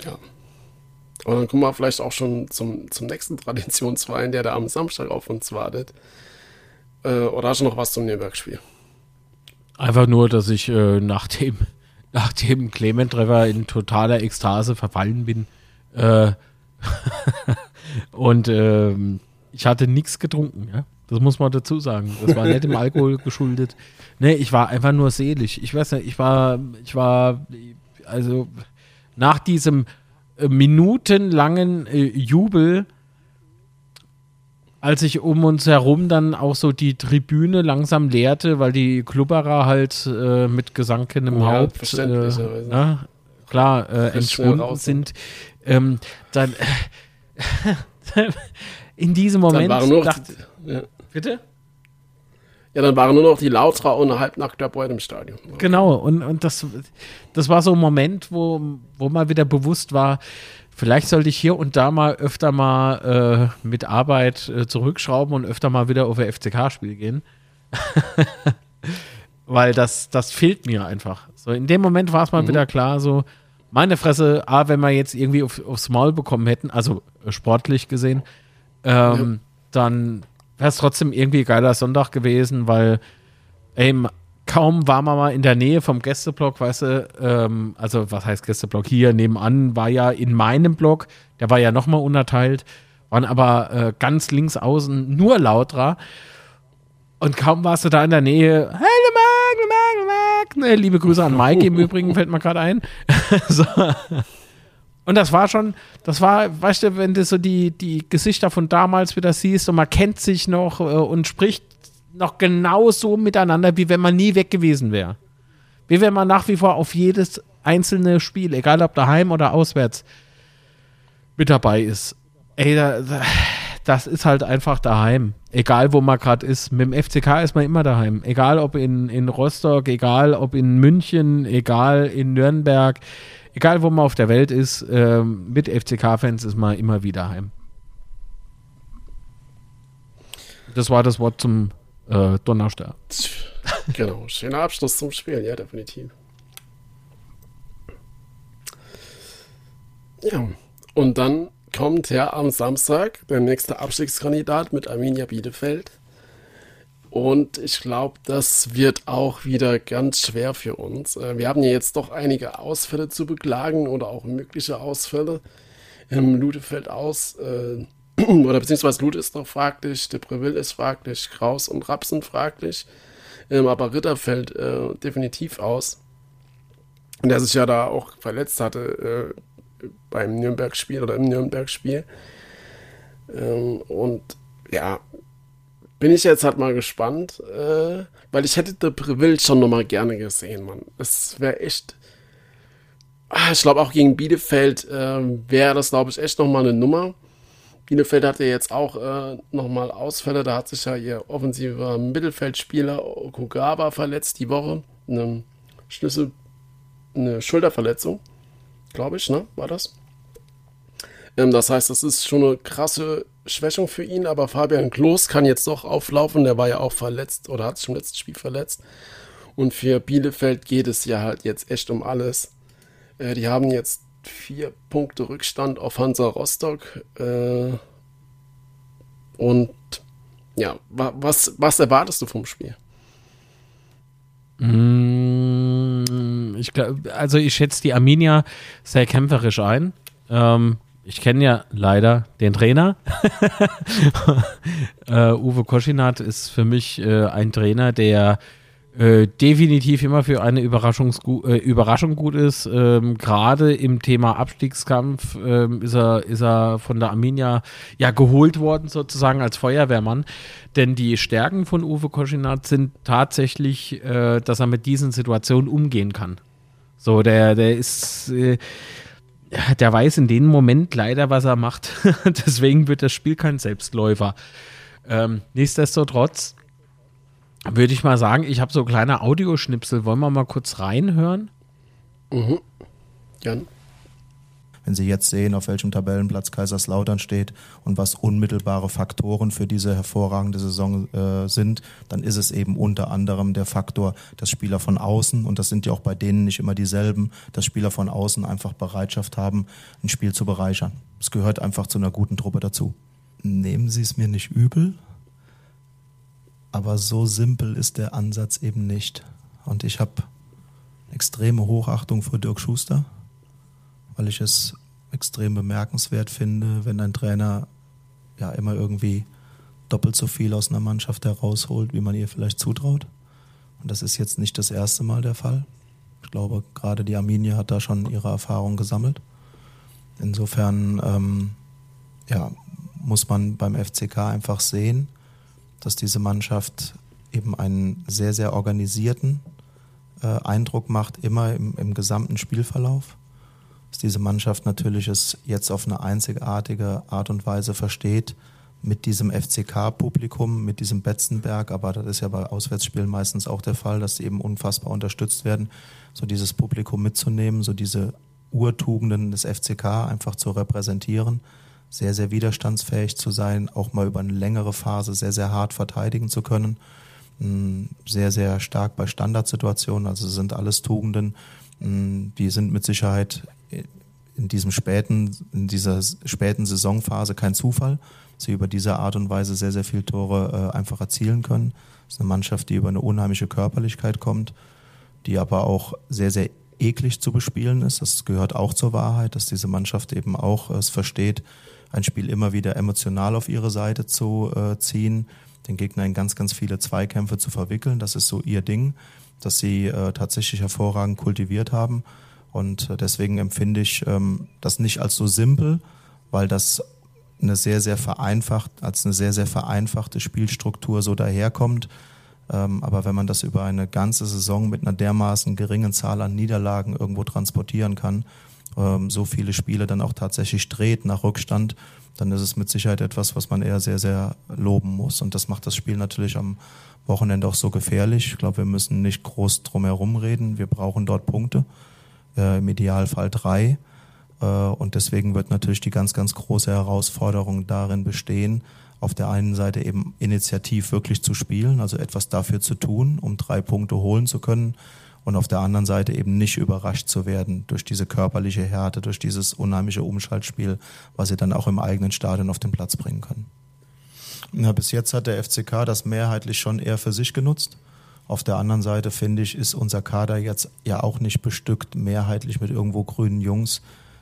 S2: Ja. Und dann kommen wir vielleicht auch schon zum, zum nächsten Traditionsverein, der da am Samstag auf uns wartet. Äh, oder hast du noch was zum Nürnberg-Spiel?
S3: Einfach nur, dass ich äh, nach dem, nach dem Clement-Treffer in totaler Ekstase verfallen bin. Äh, und ähm, ich hatte nichts getrunken, ja. Das muss man dazu sagen. Das war nicht dem Alkohol geschuldet. Nee, ich war einfach nur selig. Ich weiß nicht, ich war, ich war, also nach diesem äh, minutenlangen äh, Jubel, als ich um uns herum dann auch so die Tribüne langsam leerte, weil die Klubberer halt äh, mit gesankenem
S2: Ja,
S3: Haupt äh,
S2: verständlicherweise.
S3: na, klar äh, entschwunden sind, ähm, dann in diesem
S2: Dann
S3: Moment
S2: waren nur noch
S3: dachte,
S2: die, ja.
S3: bitte?
S2: ja, dann waren nur noch die Lautra und halbnackter Beut im Stadion.
S3: Genau, und, und das, das war so ein Moment, wo, wo mal wieder bewusst war, vielleicht sollte ich hier und da mal öfter mal äh, mit Arbeit äh, zurückschrauben und öfter mal wieder auf ein FCK-Spiel gehen. Weil das, das fehlt mir einfach. So, in dem Moment war es mal wieder klar, so, meine Fresse, A, wenn wir jetzt irgendwie auf, aufs Maul bekommen hätten, also äh, sportlich gesehen, ähm, dann wäre es trotzdem irgendwie geiler Sonntag gewesen, weil, ma- kaum war man mal in der Nähe vom Gästeblock, weißt du, ähm, also was heißt Gästeblock? Hier nebenan war ja in meinem Block, der war ja nochmal unterteilt, waren aber äh, ganz links außen nur Lautra. Und kaum warst du da in der Nähe, hallo Marc, Marc, Marc. Ne, liebe Grüße an Mike im Übrigen, fällt mir gerade ein. so. Und das war schon, das war, weißt du, wenn du so die, die Gesichter von damals wieder siehst und man kennt sich noch äh, und spricht noch genauso miteinander, wie wenn man nie weg gewesen wäre. Wie wenn man nach wie vor auf jedes einzelne Spiel, egal ob daheim oder auswärts, mit dabei ist. Ey, da, da, das ist halt einfach daheim. Egal, wo man gerade ist. Mit dem FCK ist man immer daheim. Egal, ob in, in Rostock, egal, ob in München, egal, in Nürnberg, egal, wo man auf der Welt ist, äh, mit FCK-Fans ist man immer wieder heim. Das war das Wort zum äh, Donnerstag.
S2: Genau, schöner Abschluss zum Spiel, ja, definitiv. Ja, und dann kommt ja am Samstag der nächste Abstiegskandidat mit Arminia Bielefeld. Und ich glaube, das wird auch wieder ganz schwer für uns. Äh, wir haben ja jetzt doch einige Ausfälle zu beklagen oder auch mögliche Ausfälle. Im Ludefeld aus, äh, oder beziehungsweise Lud ist noch fraglich, Depreville ist fraglich, Kraus und Rapsen fraglich. Ähm, aber Ritter fällt äh, definitiv aus. Der sich ja da auch verletzt hatte äh, beim Nürnberg-Spiel oder im Nürnberg-Spiel. Ähm, und ja, bin ich jetzt halt mal gespannt, äh, weil ich hätte Depreville schon nochmal gerne gesehen, Mann. Es wäre echt. Ah, ich glaube auch gegen Bielefeld äh, wäre das, glaube ich, echt nochmal eine Nummer. Bielefeld hatte jetzt auch äh, nochmal Ausfälle. Da hat sich ja ihr offensiver Mittelfeldspieler Okugawa verletzt die Woche. Eine Schlüssel, eine Schulterverletzung, glaube ich, ne? War das? Ähm, das heißt, das ist schon eine krasse Schwächung für ihn, aber Fabian Klos kann jetzt doch auflaufen. Der war ja auch verletzt oder hat sich im letzten Spiel verletzt. Und für Bielefeld geht es ja halt jetzt echt um alles. Äh, die haben jetzt vier Punkte Rückstand auf Hansa Rostock. Äh, und ja, was, was erwartest du vom Spiel?
S3: Mm, ich glaub, also ich schätze die Arminia sehr kämpferisch ein. Ähm, ich kenne ja leider den Trainer. uh, Uwe Koschinat ist für mich äh, ein Trainer, der äh, definitiv immer für eine Überraschungsgu Überraschung gut ist. Ähm, Gerade im Thema Abstiegskampf ähm, ist, er, ist er von der Arminia ja geholt worden, sozusagen als Feuerwehrmann. Denn die Stärken von Uwe Koschinat sind tatsächlich, dass er mit diesen Situationen umgehen kann. So, der, der ist der weiß in dem Moment leider, was er macht. Deswegen wird das Spiel kein Selbstläufer. Ähm, nichtsdestotrotz würde ich mal sagen, ich habe so kleine Audioschnipsel. Wollen wir mal kurz reinhören?
S2: Mhm. Jan.
S4: Wenn Sie jetzt sehen, auf welchem Tabellenplatz Kaiserslautern steht und was unmittelbare Faktoren für diese hervorragende Saison äh, sind, dann ist es eben unter anderem der Faktor, dass Spieler von außen, und das sind ja auch bei denen nicht immer dieselben, dass Spieler von außen einfach Bereitschaft haben, ein Spiel zu bereichern. Es gehört einfach zu einer guten Truppe dazu. Nehmen Sie es mir nicht übel, aber so simpel ist der Ansatz eben nicht. Und ich habe extreme Hochachtung vor Dirk Schuster, weil ich es extrem bemerkenswert finde, wenn ein Trainer ja immer irgendwie doppelt so viel aus einer Mannschaft herausholt, wie man ihr vielleicht zutraut. Und das ist jetzt nicht das erste Mal der Fall. Ich glaube, gerade die Arminie hat da schon ihre Erfahrung gesammelt. Insofern ähm, ja, muss man beim FCK einfach sehen, dass diese Mannschaft eben einen sehr, sehr organisierten äh, Eindruck macht, immer im, im gesamten Spielverlauf. Dass diese Mannschaft natürlich es jetzt auf eine einzigartige Art und Weise versteht, mit diesem FCK-Publikum, mit diesem Betzenberg, aber das ist ja bei Auswärtsspielen meistens auch der Fall, dass sie eben unfassbar unterstützt werden, so dieses Publikum mitzunehmen, so diese Urtugenden des FCK einfach zu repräsentieren sehr, sehr widerstandsfähig zu sein, auch mal über eine längere Phase sehr, sehr hart verteidigen zu können. Mm, sehr, sehr stark bei Standardsituationen, also sind alles Tugenden, mm, die sind mit Sicherheit in diesem späten, in dieser späten Saisonphase kein Zufall. Sie über diese Art und Weise sehr, sehr viele Tore äh, einfach erzielen können. Das ist eine Mannschaft, die über eine unheimliche Körperlichkeit kommt, die aber auch sehr, sehr eklig zu bespielen ist. Das gehört auch zur Wahrheit, dass diese Mannschaft eben auch es versteht, ein Spiel immer wieder emotional auf ihre Seite zu äh, ziehen, den Gegner in ganz, ganz viele Zweikämpfe zu verwickeln. Das ist so ihr Ding, das sie äh, tatsächlich hervorragend kultiviert haben. Und äh, deswegen empfinde ich ähm, das nicht als so simpel, weil das eine sehr, sehr vereinfacht, als eine sehr, sehr vereinfachte Spielstruktur so daherkommt. Ähm, aber wenn man das über eine ganze Saison mit einer dermaßen geringen Zahl an Niederlagen irgendwo transportieren kann, ähm, so viele Spiele dann auch tatsächlich dreht nach Rückstand, dann ist es mit Sicherheit etwas, was man eher sehr, sehr loben muss. Und das macht das Spiel natürlich am Wochenende auch so gefährlich. Ich glaube, wir müssen nicht groß drum herum reden. Wir brauchen dort Punkte, äh, im Idealfall drei. Äh, und deswegen wird natürlich die ganz, ganz große Herausforderung darin bestehen, auf der einen Seite eben initiativ wirklich zu spielen, also etwas dafür zu tun, um drei Punkte holen zu können und auf der anderen Seite eben nicht überrascht zu werden durch diese körperliche Härte, durch dieses unheimliche Umschaltspiel, was sie dann auch im eigenen Stadion auf den Platz bringen können. Ja, bis jetzt hat der FCK das mehrheitlich schon eher für sich genutzt. Auf der anderen Seite finde ich, ist unser Kader jetzt ja auch nicht bestückt mehrheitlich mit irgendwo grünen Jungs,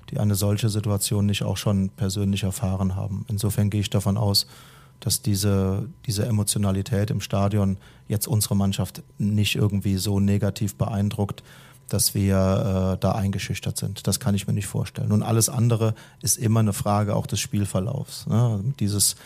S4: die eine solche Situation nicht auch schon persönlich erfahren haben. Insofern gehe ich davon aus, dass diese, diese Emotionalität im Stadion jetzt unsere Mannschaft nicht irgendwie so negativ beeindruckt, dass wir äh, da eingeschüchtert sind. Das kann ich mir nicht vorstellen. Und alles andere ist immer eine Frage auch des Spielverlaufs. Ne? Dieses,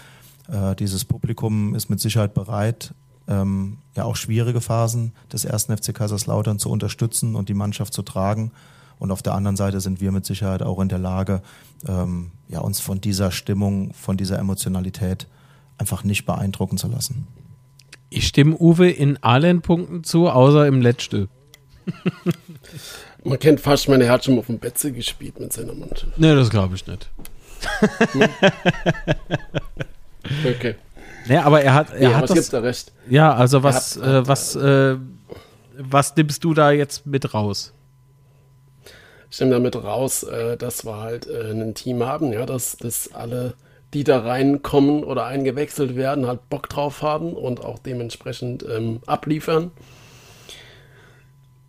S4: äh, dieses Publikum ist mit Sicherheit bereit, ähm, ja auch schwierige Phasen des ersten FC Kaiserslautern zu unterstützen und die Mannschaft zu tragen. Und auf der anderen Seite sind wir mit Sicherheit auch in der Lage, ähm, ja, uns von dieser Stimmung, von dieser Emotionalität einfach nicht beeindrucken zu lassen.
S3: Ich stimme Uwe in allen Punkten zu, außer im letzten.
S2: Man kennt fast, meine er hat schon auf dem Betze gespielt mit seiner Mannschaft.
S3: Nee, das glaube ich nicht.
S2: okay.
S3: Nee, aber er hat, er
S2: ja,
S3: hat das.
S2: gibt da recht?
S3: Ja, also was,
S2: hat-
S3: äh, was, äh, was nimmst du da jetzt mit raus?
S2: Ich nehme damit raus, äh, dass wir halt äh, ein Team haben, ja, dass, dass alle, die da reinkommen oder eingewechselt werden, halt Bock drauf haben und auch dementsprechend ähm, abliefern.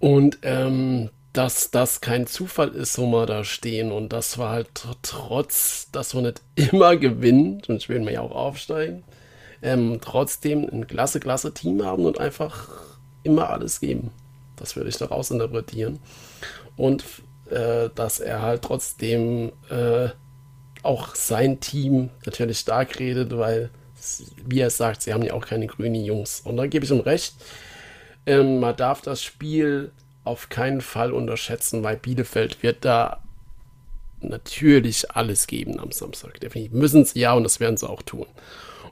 S2: Und ähm, dass das kein Zufall ist, wo wir da stehen und dass wir halt tr- trotz, dass wir nicht immer gewinnen, sonst werden wir ja auch aufsteigen, ähm, trotzdem ein klasse, klasse Team haben und einfach immer alles geben. Das würde ich daraus interpretieren. Und äh, dass er halt trotzdem äh, auch sein Team natürlich stark redet, weil, wie er sagt, sie haben ja auch keine grünen Jungs. Und da gebe ich ihm recht. Ähm, man darf das Spiel auf keinen Fall unterschätzen, weil Bielefeld wird da natürlich alles geben am Samstag. Definitiv müssen sie ja und das werden sie auch tun.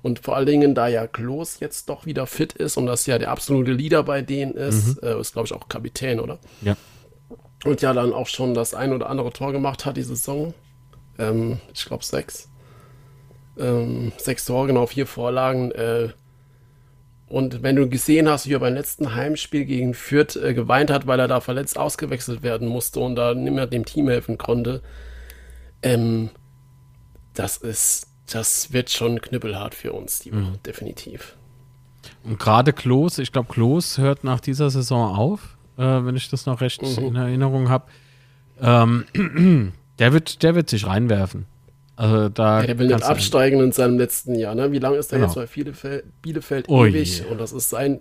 S2: Und vor allen Dingen, da ja Klos jetzt doch wieder fit ist und das ja der absolute Leader bei denen ist, äh, ist glaube ich auch Kapitän, oder?
S3: Ja.
S2: Und ja dann auch schon das ein oder andere Tor gemacht hat, die Saison. Ähm, ich glaube sechs. Ähm, sechs Tore, genau, vier Vorlagen. Äh, und wenn du gesehen hast, wie er beim letzten Heimspiel gegen Fürth äh, geweint hat, weil er da verletzt ausgewechselt werden musste und da nicht mehr dem Team helfen konnte, ähm, das ist, das wird schon knüppelhart für uns, die Woche, definitiv.
S3: Und gerade Klos, ich glaube, Klos hört nach dieser Saison auf, äh, wenn ich das noch recht
S2: Mhm.
S3: in Erinnerung habe. Ähm, der, wird, der wird sich reinwerfen. Also da
S2: Ja, der will nicht absteigen in seinem letzten Jahr. Ne? Wie lange ist er
S3: Genau.
S2: jetzt bei Bielefeld, Bielefeld
S3: Oh
S2: ewig?
S3: je.
S2: Und das ist sein,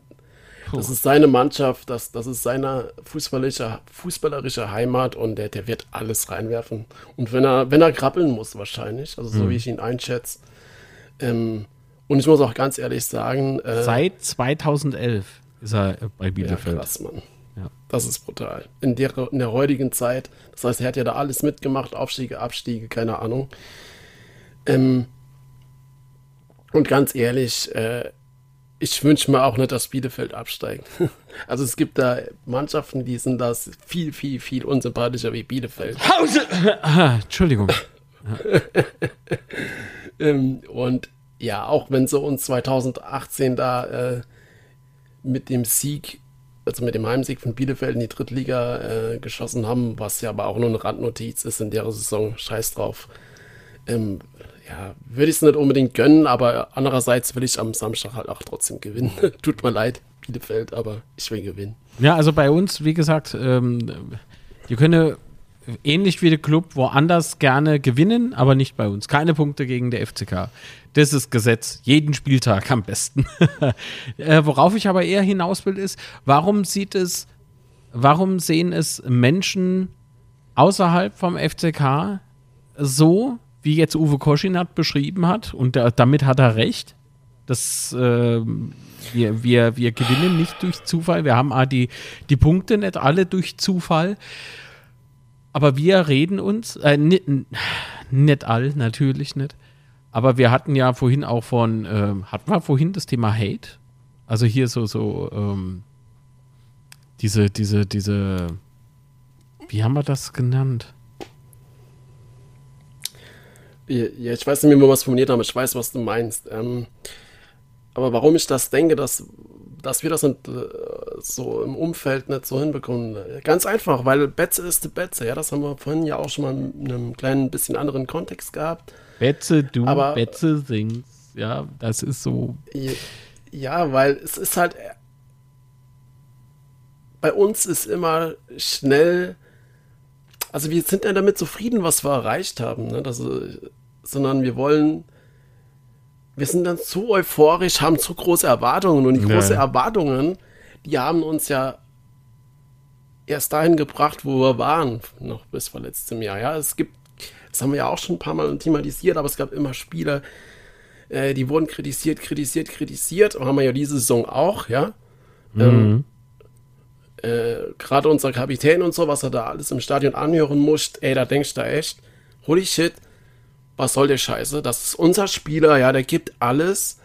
S3: Puh.
S2: das ist seine Mannschaft, das, das ist seine fußballerische, fußballerische Heimat und der, der wird alles reinwerfen. Und wenn er, wenn er krabbeln muss, wahrscheinlich, also
S3: Mhm.
S2: so wie ich ihn einschätze. Ähm, und ich muss auch ganz ehrlich sagen, äh,
S3: Seit 2011 ist er bei
S2: ja,
S3: Bielefeld.
S2: krass, Mann.
S3: Ja.
S2: Das ist brutal. In der, in der heutigen Zeit, das heißt, er hat ja da alles mitgemacht, Aufstiege, Abstiege, keine Ahnung. Ähm, und ganz ehrlich, äh, ich wünsche mir auch nicht, dass Bielefeld absteigt. Also es gibt da Mannschaften, die sind das viel, viel, viel unsympathischer wie Bielefeld.
S3: Ah, Entschuldigung.
S2: Ähm, und ja, auch wenn sie uns 2018 da äh, mit dem Sieg also mit dem Heimsieg von Bielefeld in die Drittliga äh, geschossen haben, was ja aber auch nur eine Randnotiz ist in der Saison. Scheiß drauf. Ähm, ja, würde ich es nicht unbedingt gönnen, aber andererseits will ich am Samstag halt auch trotzdem gewinnen. Tut mir leid, Bielefeld, aber ich will gewinnen.
S3: Ja, also bei uns, wie gesagt, ähm, die können ähnlich wie der Club woanders gerne gewinnen, aber nicht bei uns. Keine Punkte gegen der FCK. Das ist Gesetz. Jeden Spieltag am besten. äh, worauf ich aber eher hinaus will, ist, warum sieht es, warum sehen es Menschen außerhalb vom FCK so, wie jetzt Uwe Koschinat beschrieben hat, und da, damit hat er recht, dass äh, wir, wir, wir gewinnen nicht durch Zufall. Wir haben die, die Punkte nicht alle durch Zufall. Aber wir reden uns, äh, nicht, nicht all, natürlich nicht. Aber wir hatten ja vorhin auch von, äh, hatten wir vorhin das Thema Hate? Also hier so, so, ähm, diese, diese, diese, wie haben wir das genannt?
S2: Ja, ich weiß nicht, wie wir was formuliert haben, ich weiß, was du meinst. Ähm, aber warum ich das denke, dass, dass wir das nicht, äh, so im Umfeld nicht so hinbekommen. Ganz einfach, weil Betze ist die Betze. Ja, das haben wir vorhin ja auch schon mal in einem kleinen bisschen anderen Kontext gehabt.
S3: Betze, du, aber, Betze singst. Ja, das ist so.
S2: Ja, weil es ist halt. Bei uns ist immer schnell. Also wir sind ja damit zufrieden, was wir erreicht haben. Ne? Das, sondern wir wollen wir sind dann zu euphorisch, haben zu große Erwartungen und die große ja. Erwartungen, die haben uns ja erst dahin gebracht, wo wir waren, noch bis vor letztem Jahr. Ja, es gibt, das haben wir ja auch schon ein paar Mal thematisiert, aber es gab immer Spieler, äh, die wurden kritisiert, kritisiert, kritisiert, und haben wir ja diese Saison auch, ja. Mhm. Ähm, äh, Gerade unser Kapitän und so, was er da alles im Stadion anhören muss, ey, da denkst du echt, holy shit, was soll der Scheiße? Das ist unser Spieler, ja, der gibt alles.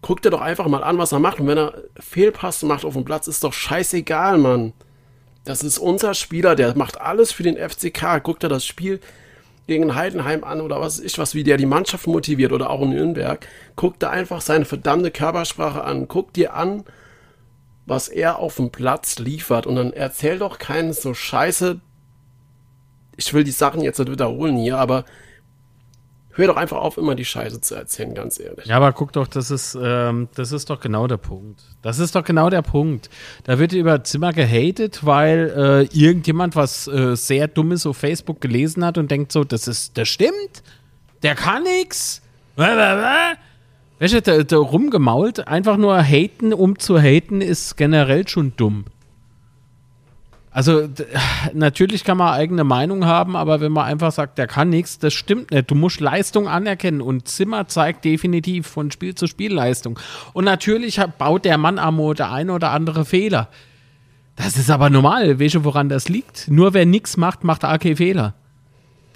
S2: Guck dir doch einfach mal an, was er macht. Und wenn er Fehlpass macht auf dem Platz, ist doch scheißegal, Mann. Das ist unser Spieler, der macht alles für den FCK. Guck dir das Spiel gegen Heidenheim an oder was ist was, wie der die Mannschaft motiviert oder auch in Nürnberg. Guck dir einfach seine verdammte Körpersprache an. Guck dir an, was er auf dem Platz liefert. Und dann erzähl doch keinen so scheiße. Ich will die Sachen jetzt nicht wiederholen hier, aber hör doch einfach auf, immer die Scheiße zu erzählen, ganz ehrlich.
S3: Ja, aber guck doch, das ist, ähm, das ist doch genau der Punkt. Das ist doch genau der Punkt. Da wird über Zimmer gehatet, weil äh, irgendjemand was äh, sehr Dummes auf Facebook gelesen hat und denkt so, das ist, das stimmt, der kann nix. Du, da, da rumgemault, einfach nur haten, um zu haten, ist generell schon dumm. Also natürlich kann man eigene Meinung haben, aber wenn man einfach sagt, der kann nichts, das stimmt nicht. Du musst Leistung anerkennen und Zimmer zeigt definitiv von Spiel zu Spiel Leistung. Und natürlich baut der Mann Amo der eine oder andere Fehler. Das ist aber normal. Weißt du, woran das liegt? Nur wer nichts macht, macht AK Fehler.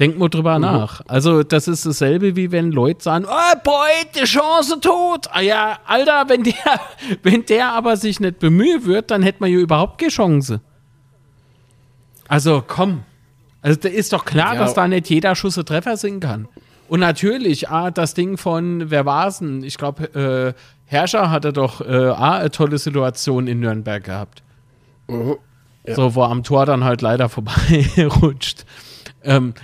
S3: Denk mal drüber mhm. nach. Also, das ist dasselbe, wie wenn Leute sagen, oh, boy, die Chance tot. Ah ja, Alter, wenn der, wenn der aber sich nicht bemühen wird, dann hätte man ja überhaupt keine Chance. Also komm. Also da ist doch klar, ja. dass da nicht jeder Schuss Treffer singen kann. Und natürlich, ah, das Ding von, wer war's denn? Ich glaube, äh, Herrscher hatte doch äh, ah, eine tolle Situation in Nürnberg gehabt. Mhm. Ja. So, wo am Tor dann halt leider vorbei rutscht. Ähm,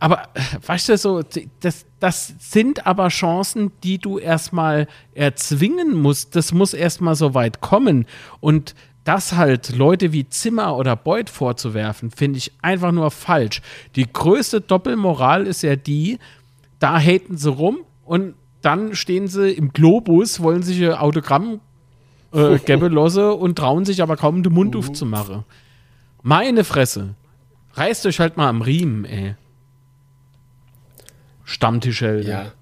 S3: aber weißt du, so, das, das sind aber Chancen, die du erstmal erzwingen musst. Das muss erstmal so weit kommen. Und das halt Leute wie Zimmer oder Beuth vorzuwerfen, finde ich einfach nur falsch. Die größte Doppelmoral ist ja die, da haten sie rum und dann stehen sie im Globus, wollen sich Autogramm äh, losse und trauen sich aber kaum den Mund aufzumachen. Meine Fresse. Reißt euch halt mal am Riemen, ey. Stammtischhelden.
S2: Ja.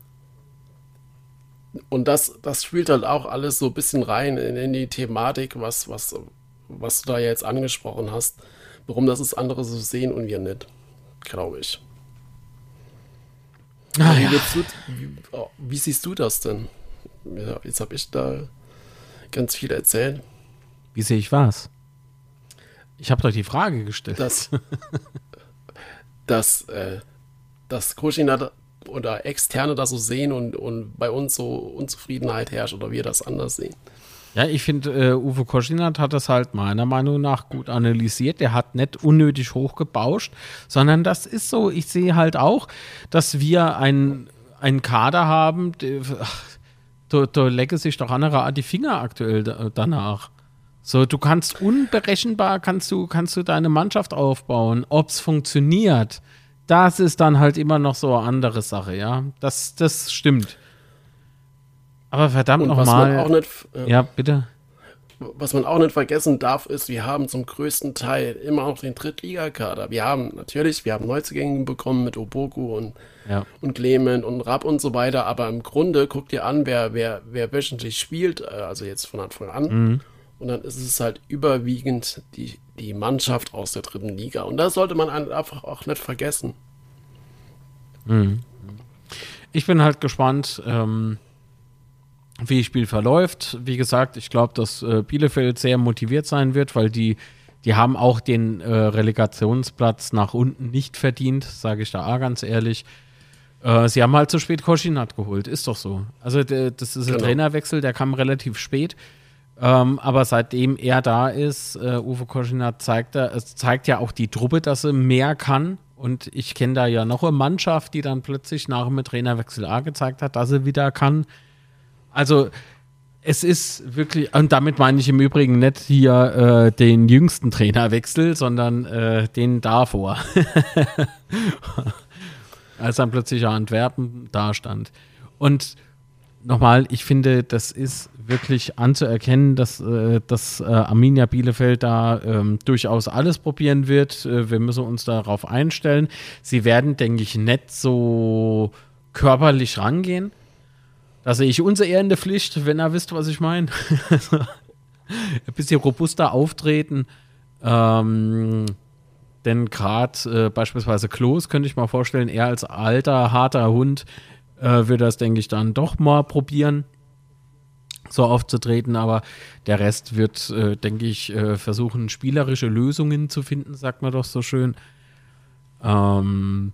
S2: Und das, das spielt halt auch alles so ein bisschen rein in, in die Thematik, was, was, was du da jetzt angesprochen hast, warum das ist andere so sehen und wir nicht, glaube ich. Ah, wie, ja. du, wie, wie, siehst du das denn? Ja, jetzt habe ich da ganz viel erzählt.
S3: Wie sehe ich was? Ich habe doch die Frage gestellt.
S2: Dass, dass, äh, dass Kushina oder Externe das so sehen und, und bei uns so Unzufriedenheit herrscht oder wir das anders sehen.
S3: Ja, ich finde, äh, Uwe Koschinat hat das halt meiner Meinung nach gut analysiert. Der hat nicht unnötig hochgebauscht, sondern das ist so. Ich sehe halt auch, dass wir einen Kader haben, da, da lecke sich doch andere die Finger aktuell da, danach. So, du kannst unberechenbar, kannst du, kannst du deine Mannschaft aufbauen. Ob es funktioniert, das ist dann halt immer noch so eine andere Sache, ja. Das, das stimmt. Aber verdammt nochmal. Äh, ja, bitte.
S2: Was man auch nicht vergessen darf, ist, wir haben zum größten Teil immer noch den Drittligakader. Wir haben natürlich, wir haben Neuzugänge bekommen mit Oboku und, ja. und Clement und Rapp und so weiter, aber im Grunde guckt ihr an, wer, wer, wer wöchentlich spielt, äh, also jetzt von Anfang an. Mhm. Und dann ist es halt überwiegend die, die Mannschaft aus der dritten Liga. Und das sollte man einfach auch nicht vergessen.
S3: Mhm. Ich bin halt gespannt, ähm, wie das Spiel verläuft. Wie gesagt, ich glaube, dass äh, Bielefeld sehr motiviert sein wird, weil die, die haben auch den äh, Relegationsplatz nach unten nicht verdient, sage ich da auch ganz ehrlich. Äh, sie haben halt zu spät Koschinat geholt, ist doch so. Also das ist ein genau. Trainerwechsel, der kam relativ spät. Ähm, aber seitdem er da ist, äh, Uwe Koschinat zeigt, er, es zeigt ja auch die Truppe, dass er mehr kann. Und ich kenne da ja noch eine Mannschaft, die dann plötzlich nach dem Trainerwechsel A gezeigt hat, dass er wieder kann. Also es ist wirklich, und damit meine ich im Übrigen nicht hier äh, den jüngsten Trainerwechsel, sondern äh, den davor. Als dann plötzlich Antwerpen da stand. Und nochmal, ich finde, das ist wirklich anzuerkennen, dass, äh, dass äh, Arminia Bielefeld da ähm, durchaus alles probieren wird. Äh, wir müssen uns darauf einstellen. Sie werden, denke ich, nicht so körperlich rangehen. Da sehe ich uns eher in der Pflicht, wenn ihr wisst, was ich meine. ein bisschen robuster auftreten. Ähm, denn gerade äh, beispielsweise Klos könnte ich mal vorstellen, er als alter, harter Hund äh, wird das, denke ich, dann doch mal probieren, so aufzutreten. Aber der Rest wird, äh, denke ich, äh, versuchen, spielerische Lösungen zu finden, sagt man doch so schön. Ähm,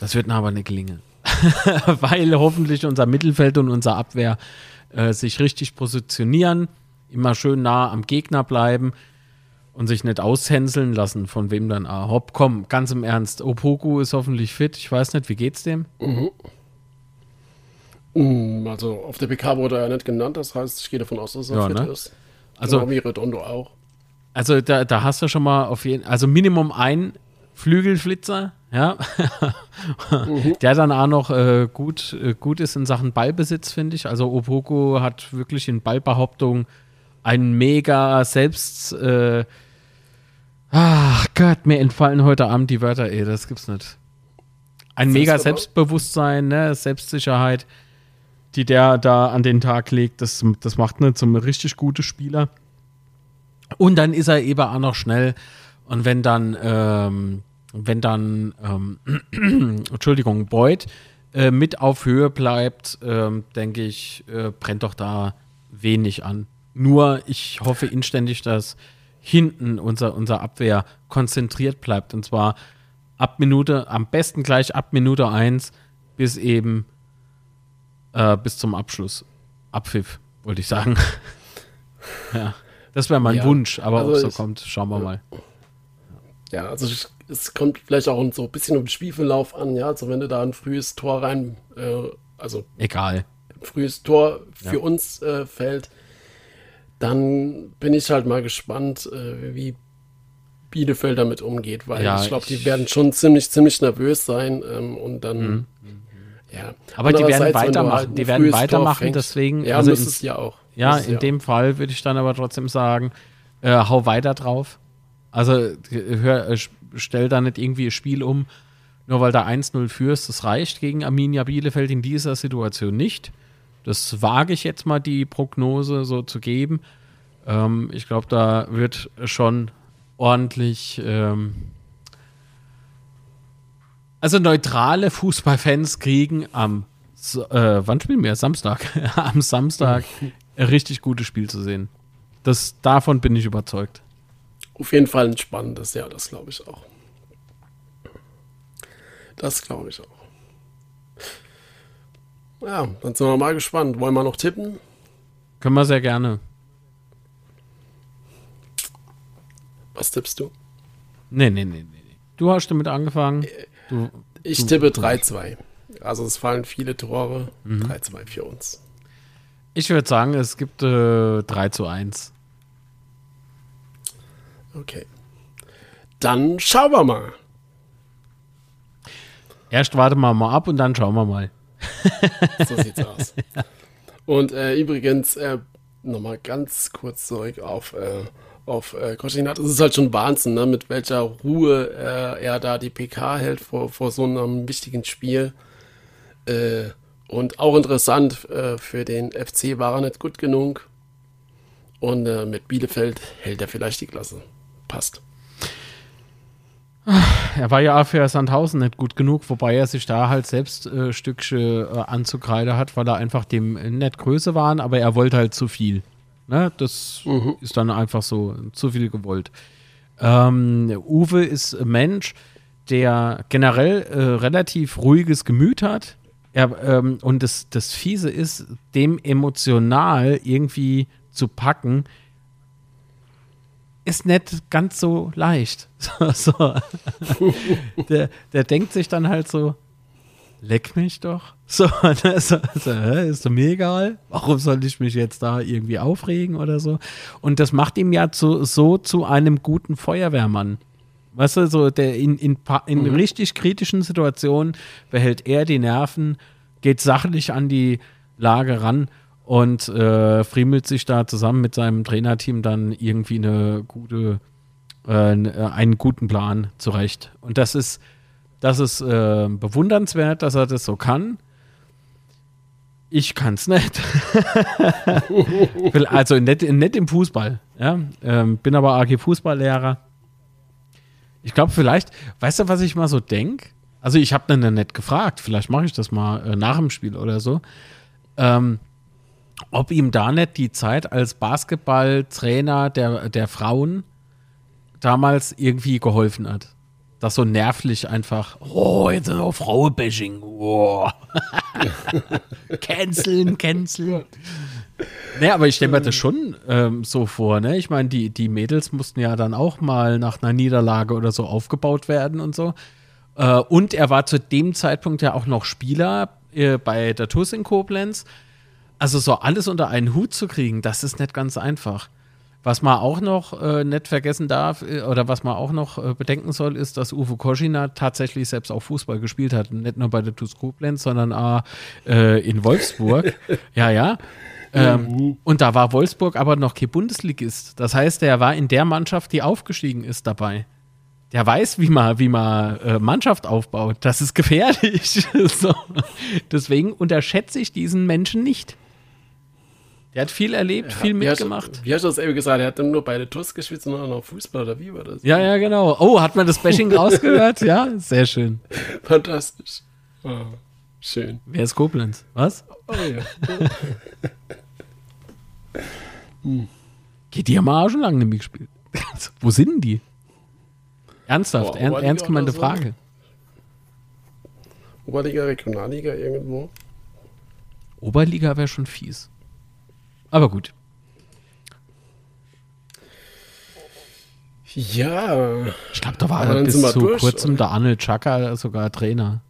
S3: das wird aber nicht gelingen. weil hoffentlich unser Mittelfeld und unsere Abwehr äh, sich richtig positionieren, immer schön nah am Gegner bleiben und sich nicht aushänseln lassen, von wem dann, ah, hopp, komm, ganz im Ernst, Opoku ist hoffentlich fit, ich weiß nicht, wie geht's dem? Mhm.
S2: Mm, also auf der PK wurde er nicht genannt, das heißt, ich gehe davon aus, dass er ja, fit ne? ist.
S3: Also, Redondo auch. Also da, da hast du schon mal auf jeden also Minimum ein Flügelflitzer, ja, mhm. der dann auch noch äh, gut, äh, gut ist in Sachen Ballbesitz, finde ich. Also Opoko hat wirklich in Ballbehauptung ein mega Selbst. Äh, ach Gott, mir entfallen heute Abend die Wörter, ey, das gibt's nicht. Ein mega Selbstbewusstsein, ne, Selbstsicherheit, die der da an den Tag legt, das, das macht ihn zum richtig guten Spieler. Und dann ist er eben auch noch schnell. Und wenn dann ähm, wenn dann, ähm, Entschuldigung, Boyd äh, mit auf Höhe bleibt, ähm, denke ich, äh, brennt doch da wenig an. Nur ich hoffe inständig, dass hinten unser, unser Abwehr konzentriert bleibt. Und zwar ab Minute, am besten gleich ab Minute 1 bis eben äh, bis zum Abschluss. Abpfiff, wollte ich sagen. ja, das wäre mein ja, Wunsch, aber also ob es so kommt, schauen wir mal.
S2: Ja, also ich es kommt vielleicht auch so ein bisschen um den Spielverlauf an, ja. Also wenn du da ein frühes Tor rein, äh, also
S3: egal,
S2: ein frühes Tor für ja. uns äh, fällt, dann bin ich halt mal gespannt, äh, wie Bielefeld damit umgeht, weil ja, ich glaube, die werden schon ziemlich, ziemlich nervös sein ähm, und dann. Mhm.
S3: Ja. Aber die werden weitermachen, halt die werden weitermachen, deswegen.
S2: Ja, also ist es ja auch.
S3: Ja, in ja dem. Fall würde ich dann aber trotzdem sagen, äh, hau weiter drauf. Also hör, äh, stell da nicht irgendwie ein Spiel um, nur weil da 1-0 führst. Das reicht gegen Arminia Bielefeld in dieser Situation nicht. Das wage ich jetzt mal die Prognose so zu geben. Ähm, ich glaube, da wird schon ordentlich. Ähm also neutrale Fußballfans kriegen am äh, wann spielen wir? Samstag. am Samstag ein richtig gutes Spiel zu sehen. Das, davon bin ich überzeugt
S2: auf jeden Fall ein spannendes Jahr, das glaube ich auch. Das glaube ich auch. Ja, dann sind wir mal gespannt. Wollen wir noch tippen?
S3: Können wir sehr gerne.
S2: Was tippst du?
S3: Nee, nee, nee, nee. Du hast damit angefangen. Du,
S2: Ich
S3: du,
S2: tippe
S3: du-
S2: 3-2. Also es fallen viele Tore. 3-2 für uns.
S3: Ich würde sagen, es gibt äh, 3 zu 1.
S2: Okay. Dann schauen wir mal.
S3: Erst warten wir mal ab und dann schauen wir mal.
S2: So sieht's aus. Und äh, übrigens, äh, nochmal ganz kurz zurück auf, äh, auf äh, Koschinat. Es ist halt schon Wahnsinn, ne, mit welcher Ruhe äh, er da die PK hält vor, vor so einem wichtigen Spiel. Äh, und auch interessant, äh, für den FC war er nicht gut genug. Und äh, mit Bielefeld hält er vielleicht die Klasse. Passt.
S3: Er war ja auch für Sandhausen nicht gut genug, wobei er sich da halt selbst äh, Stückchen äh, anzukreide hat, weil er einfach dem nicht Größe waren, aber er wollte halt zu viel. Ne? Das ist dann einfach so zu viel gewollt. Ähm, Uwe ist ein Mensch, der generell äh, relativ ruhiges Gemüt hat. Er, ähm, und das, das Fiese ist, dem emotional irgendwie zu packen, ist nicht ganz so leicht. So, so. Der, der denkt sich dann halt so, leck mich doch. So, ne, so, so ist doch mir egal. Warum soll ich mich jetzt da irgendwie aufregen oder so? Und das macht ihm ja zu, so zu einem guten Feuerwehrmann. Weißt du, so der in, in, in richtig kritischen Situationen behält er die Nerven, geht sachlich an die Lage ran und äh, friemelt sich da zusammen mit seinem Trainerteam dann irgendwie eine gute, äh, einen guten Plan zurecht. Und das ist, das ist äh, bewundernswert, dass er das so kann. Ich kann es nicht. Also nicht, nicht im Fußball. Ja? Ähm, bin aber AG Fußballlehrer. Ich glaube, vielleicht, weißt du, was ich mal so denke? Also, ich habe dann nicht gefragt. Vielleicht mache ich das mal äh, nach dem Spiel oder so. Ähm, ob ihm da nicht die Zeit als Basketballtrainer der, der Frauen damals irgendwie geholfen hat. Das so nervlich einfach, oh, jetzt noch Frauenbashing. Oh. canceln, canceln. Nee, aber ich stelle mir das schon ähm, so vor, ne? Ich meine, die, die Mädels mussten ja dann auch mal nach einer Niederlage oder so aufgebaut werden und so. Äh, und er war zu dem Zeitpunkt ja auch noch Spieler äh, bei der TUS in Koblenz. Also so alles unter einen Hut zu kriegen, das ist nicht ganz einfach. Was man auch noch äh, nicht vergessen darf äh, oder was man auch noch äh, bedenken soll, ist, dass Uwe Koschina tatsächlich selbst auch Fußball gespielt hat. Nicht nur bei der TuS Koblenz, sondern auch äh, in Wolfsburg. ja, ja. Ähm, und da war Wolfsburg aber noch kein Bundesligist. Das heißt, er war in der Mannschaft, die aufgestiegen ist, dabei. Der weiß, wie man, wie man äh, Mannschaft aufbaut. Das ist gefährlich. so. Deswegen unterschätze ich diesen Menschen nicht. Der hat viel erlebt, viel
S2: Wie hast,
S3: mitgemacht.
S2: wie hast du das eben gesagt? Er hat dann nur bei der TUS gespielt, sondern auch Fußball oder wie war das?
S3: Ja, ja, genau. Oh, hat man das Bashing rausgehört? Ja, sehr schön.
S2: Fantastisch. Oh, schön.
S3: Wer ist Koblenz? Was?
S2: Oh ja.
S3: Geht die haben wir auch schon lange nicht mehr gespielt. Wo sind die? Ernsthaft,
S2: Boah,
S3: ern,
S2: Oberliga
S3: ernst gemeinte
S2: so?
S3: Frage.
S2: Oberliga, Regionalliga irgendwo.
S3: Oberliga wäre schon fies. Aber gut.
S2: Ja.
S3: Ich glaube, da war
S2: Aber
S3: bis zu
S2: durch,
S3: kurzem
S2: oder?
S3: der Arnold Chaka sogar Trainer.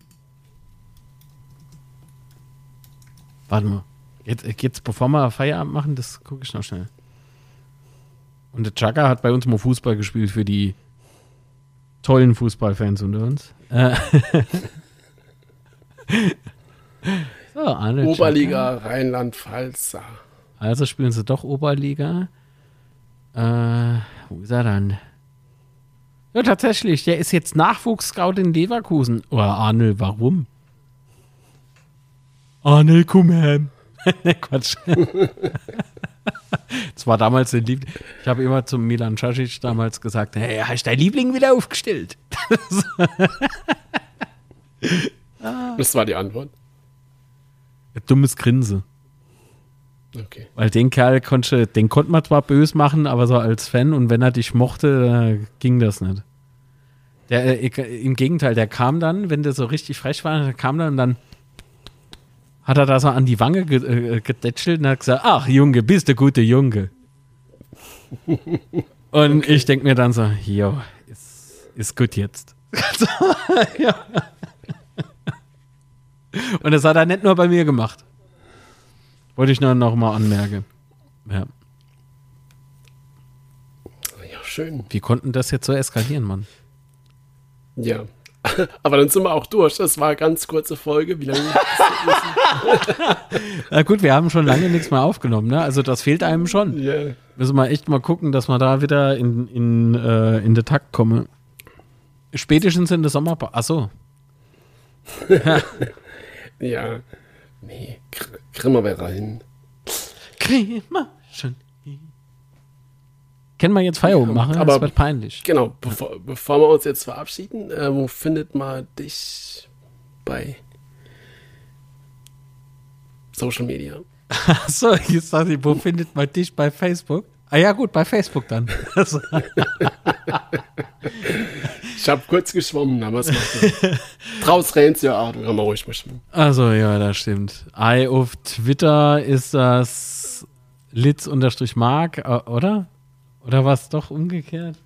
S3: Warte mal. Jetzt, jetzt bevor wir Feierabend machen, das gucke ich noch schnell. Und der Chaka hat bei uns mal Fußball gespielt für die tollen Fußballfans unter uns. Äh. so, Arnold
S2: Oberliga Rheinland-Pfalz.
S3: Also spielen sie doch Oberliga. Äh, wo ist er dann? Ja, tatsächlich, der ist jetzt Nachwuchsscout in Leverkusen. Oh, Arnold, warum? Arnold, komm her. ne, Quatsch. Das war damals der Liebling. Ich habe immer zum Milan Casic damals gesagt, hey, hast dein Liebling wieder aufgestellt?
S2: Das war die Antwort.
S3: Dummes Grinse.
S2: Okay.
S3: Weil den Kerl konnte, den konnte man zwar böse machen, aber so als Fan und wenn er dich mochte, äh, ging das nicht. Der, äh, Im Gegenteil, der kam dann, wenn der so richtig frech war, der kam dann und dann hat er da so an die Wange ge äh, gedätschelt und hat gesagt, ach Junge, bist du gute Junge. und ich denke mir dann so, jo, ist, ist gut jetzt. ja. Und das hat er nicht nur bei mir gemacht. Wollte ich nur noch mal anmerken. Ja.
S2: Ja, schön.
S3: Wie konnten das jetzt so eskalieren, Mann?
S2: Ja. Aber dann sind wir auch durch. Das war eine ganz kurze Folge. Wie lange?
S3: Na gut, wir haben schon lange nichts mehr aufgenommen, ne? Also das fehlt einem schon.
S2: ja.
S3: Müssen wir echt mal gucken, dass wir da wieder in, in, äh, in den Takt kommen. Spätestens in der Sommerpause. Achso.
S2: Ja. Nee, Gr- Grimmer wäre hin.
S3: Crema schon. Können wir jetzt Feierabend
S2: Ja,
S3: machen?
S2: aber-
S3: das wird peinlich.
S2: Genau, bevor, bevor wir uns jetzt verabschieden, äh, wo findet man dich bei Social Media?
S3: Achso, jetzt dachte ich, wo findet man dich bei Facebook? Ah ja, gut, bei Facebook dann. Also,
S2: Ich habe kurz geschwommen, aber es macht nichts. Draus rennt ja auch, kann man ruhig mal schwimmen.
S3: also ja, das stimmt. I auf Twitter ist das Litz-Mark, äh, oder? Oder war es doch umgekehrt?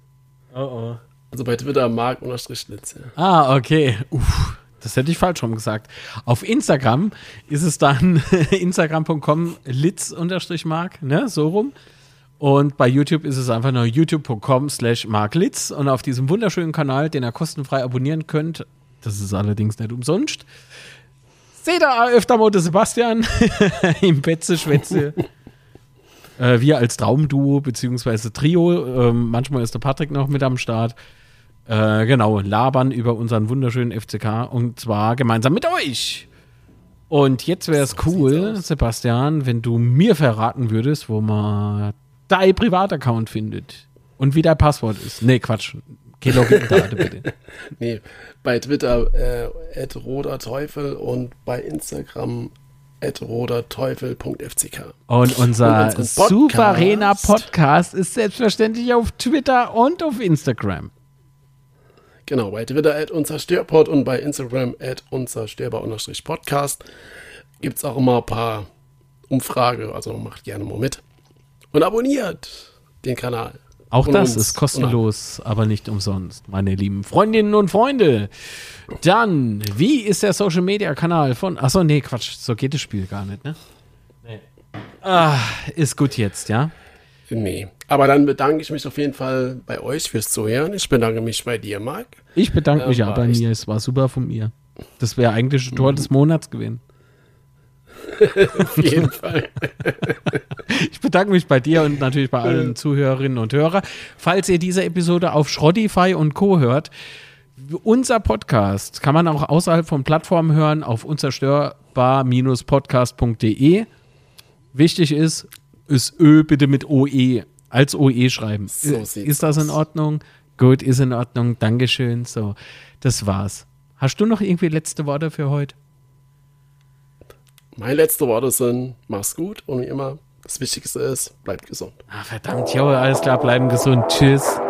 S3: Oh oh.
S2: Also bei Twitter Mark unterstrich Litz, ja.
S3: Ah, okay. Uff, das hätte ich falsch rum gesagt. Auf Instagram ist es dann instagram.com litz-mark, ne, so rum. Und bei YouTube ist es einfach nur youtube.com slash marklitz. Und auf diesem wunderschönen Kanal, den ihr kostenfrei abonnieren könnt, das ist allerdings nicht umsonst, seht ihr öfter mal den Sebastian im Betze Schwätze. äh, wir als Traumduo beziehungsweise Trio. Ähm, manchmal ist der Patrick noch mit am Start. Äh, genau, labern über unseren wunderschönen FCK und zwar gemeinsam mit euch. Und jetzt wäre es cool, Sebastian, wenn du mir verraten würdest, wo man dein Privataccount findet und wie dein Passwort ist. Nee, Quatsch. Geh Login-Daten bitte.
S2: Nee, bei Twitter äh, at roter Teufel und bei Instagram at roterteufel.fck.
S3: Und unser
S2: Und
S3: souveräner Podcast ist selbstverständlich auf Twitter und auf Instagram.
S2: Genau, bei Twitter at unzerstörpod und bei Instagram at unzerstörbar-podcast gibt es auch immer ein paar Umfrage, also macht gerne mal mit. Und abonniert den Kanal.
S3: Auch
S2: Und
S3: das
S2: uns.
S3: ist kostenlos, aber nicht umsonst, meine lieben Freundinnen und Freunde. Dann, wie ist der Social Media Kanal von. Achso, nee, Quatsch, so geht das Spiel gar nicht, ne? Nee. Ah, ist gut jetzt, ja?
S2: Nee. Aber dann bedanke ich mich auf jeden Fall bei euch fürs Zuhören. Ich bedanke mich bei dir, Marc.
S3: Ich bedanke mich ja
S2: war
S3: bei mir, es war super von mir. Das wäre eigentlich ein Tor des Monats gewesen.
S2: Auf jeden Fall.
S3: Ich bedanke mich bei dir und natürlich bei allen Zuhörerinnen und Hörern. Falls ihr diese Episode auf Schrottify und Co. hört, unser Podcast kann man auch außerhalb von Plattformen hören auf unzerstörbar-podcast.de. Wichtig ist, ist Ö bitte mit OE als OE schreiben.
S2: So
S3: ist das in. Ordnung? Gut, ist in Ordnung. Dankeschön. So, das war's. Hast du noch irgendwie letzte Worte für heute?
S2: Meine letzten Worte sind, mach's gut und wie immer, das Wichtigste ist, bleibt gesund.
S3: Ah, verdammt, jo, alles klar, bleiben gesund. Tschüss.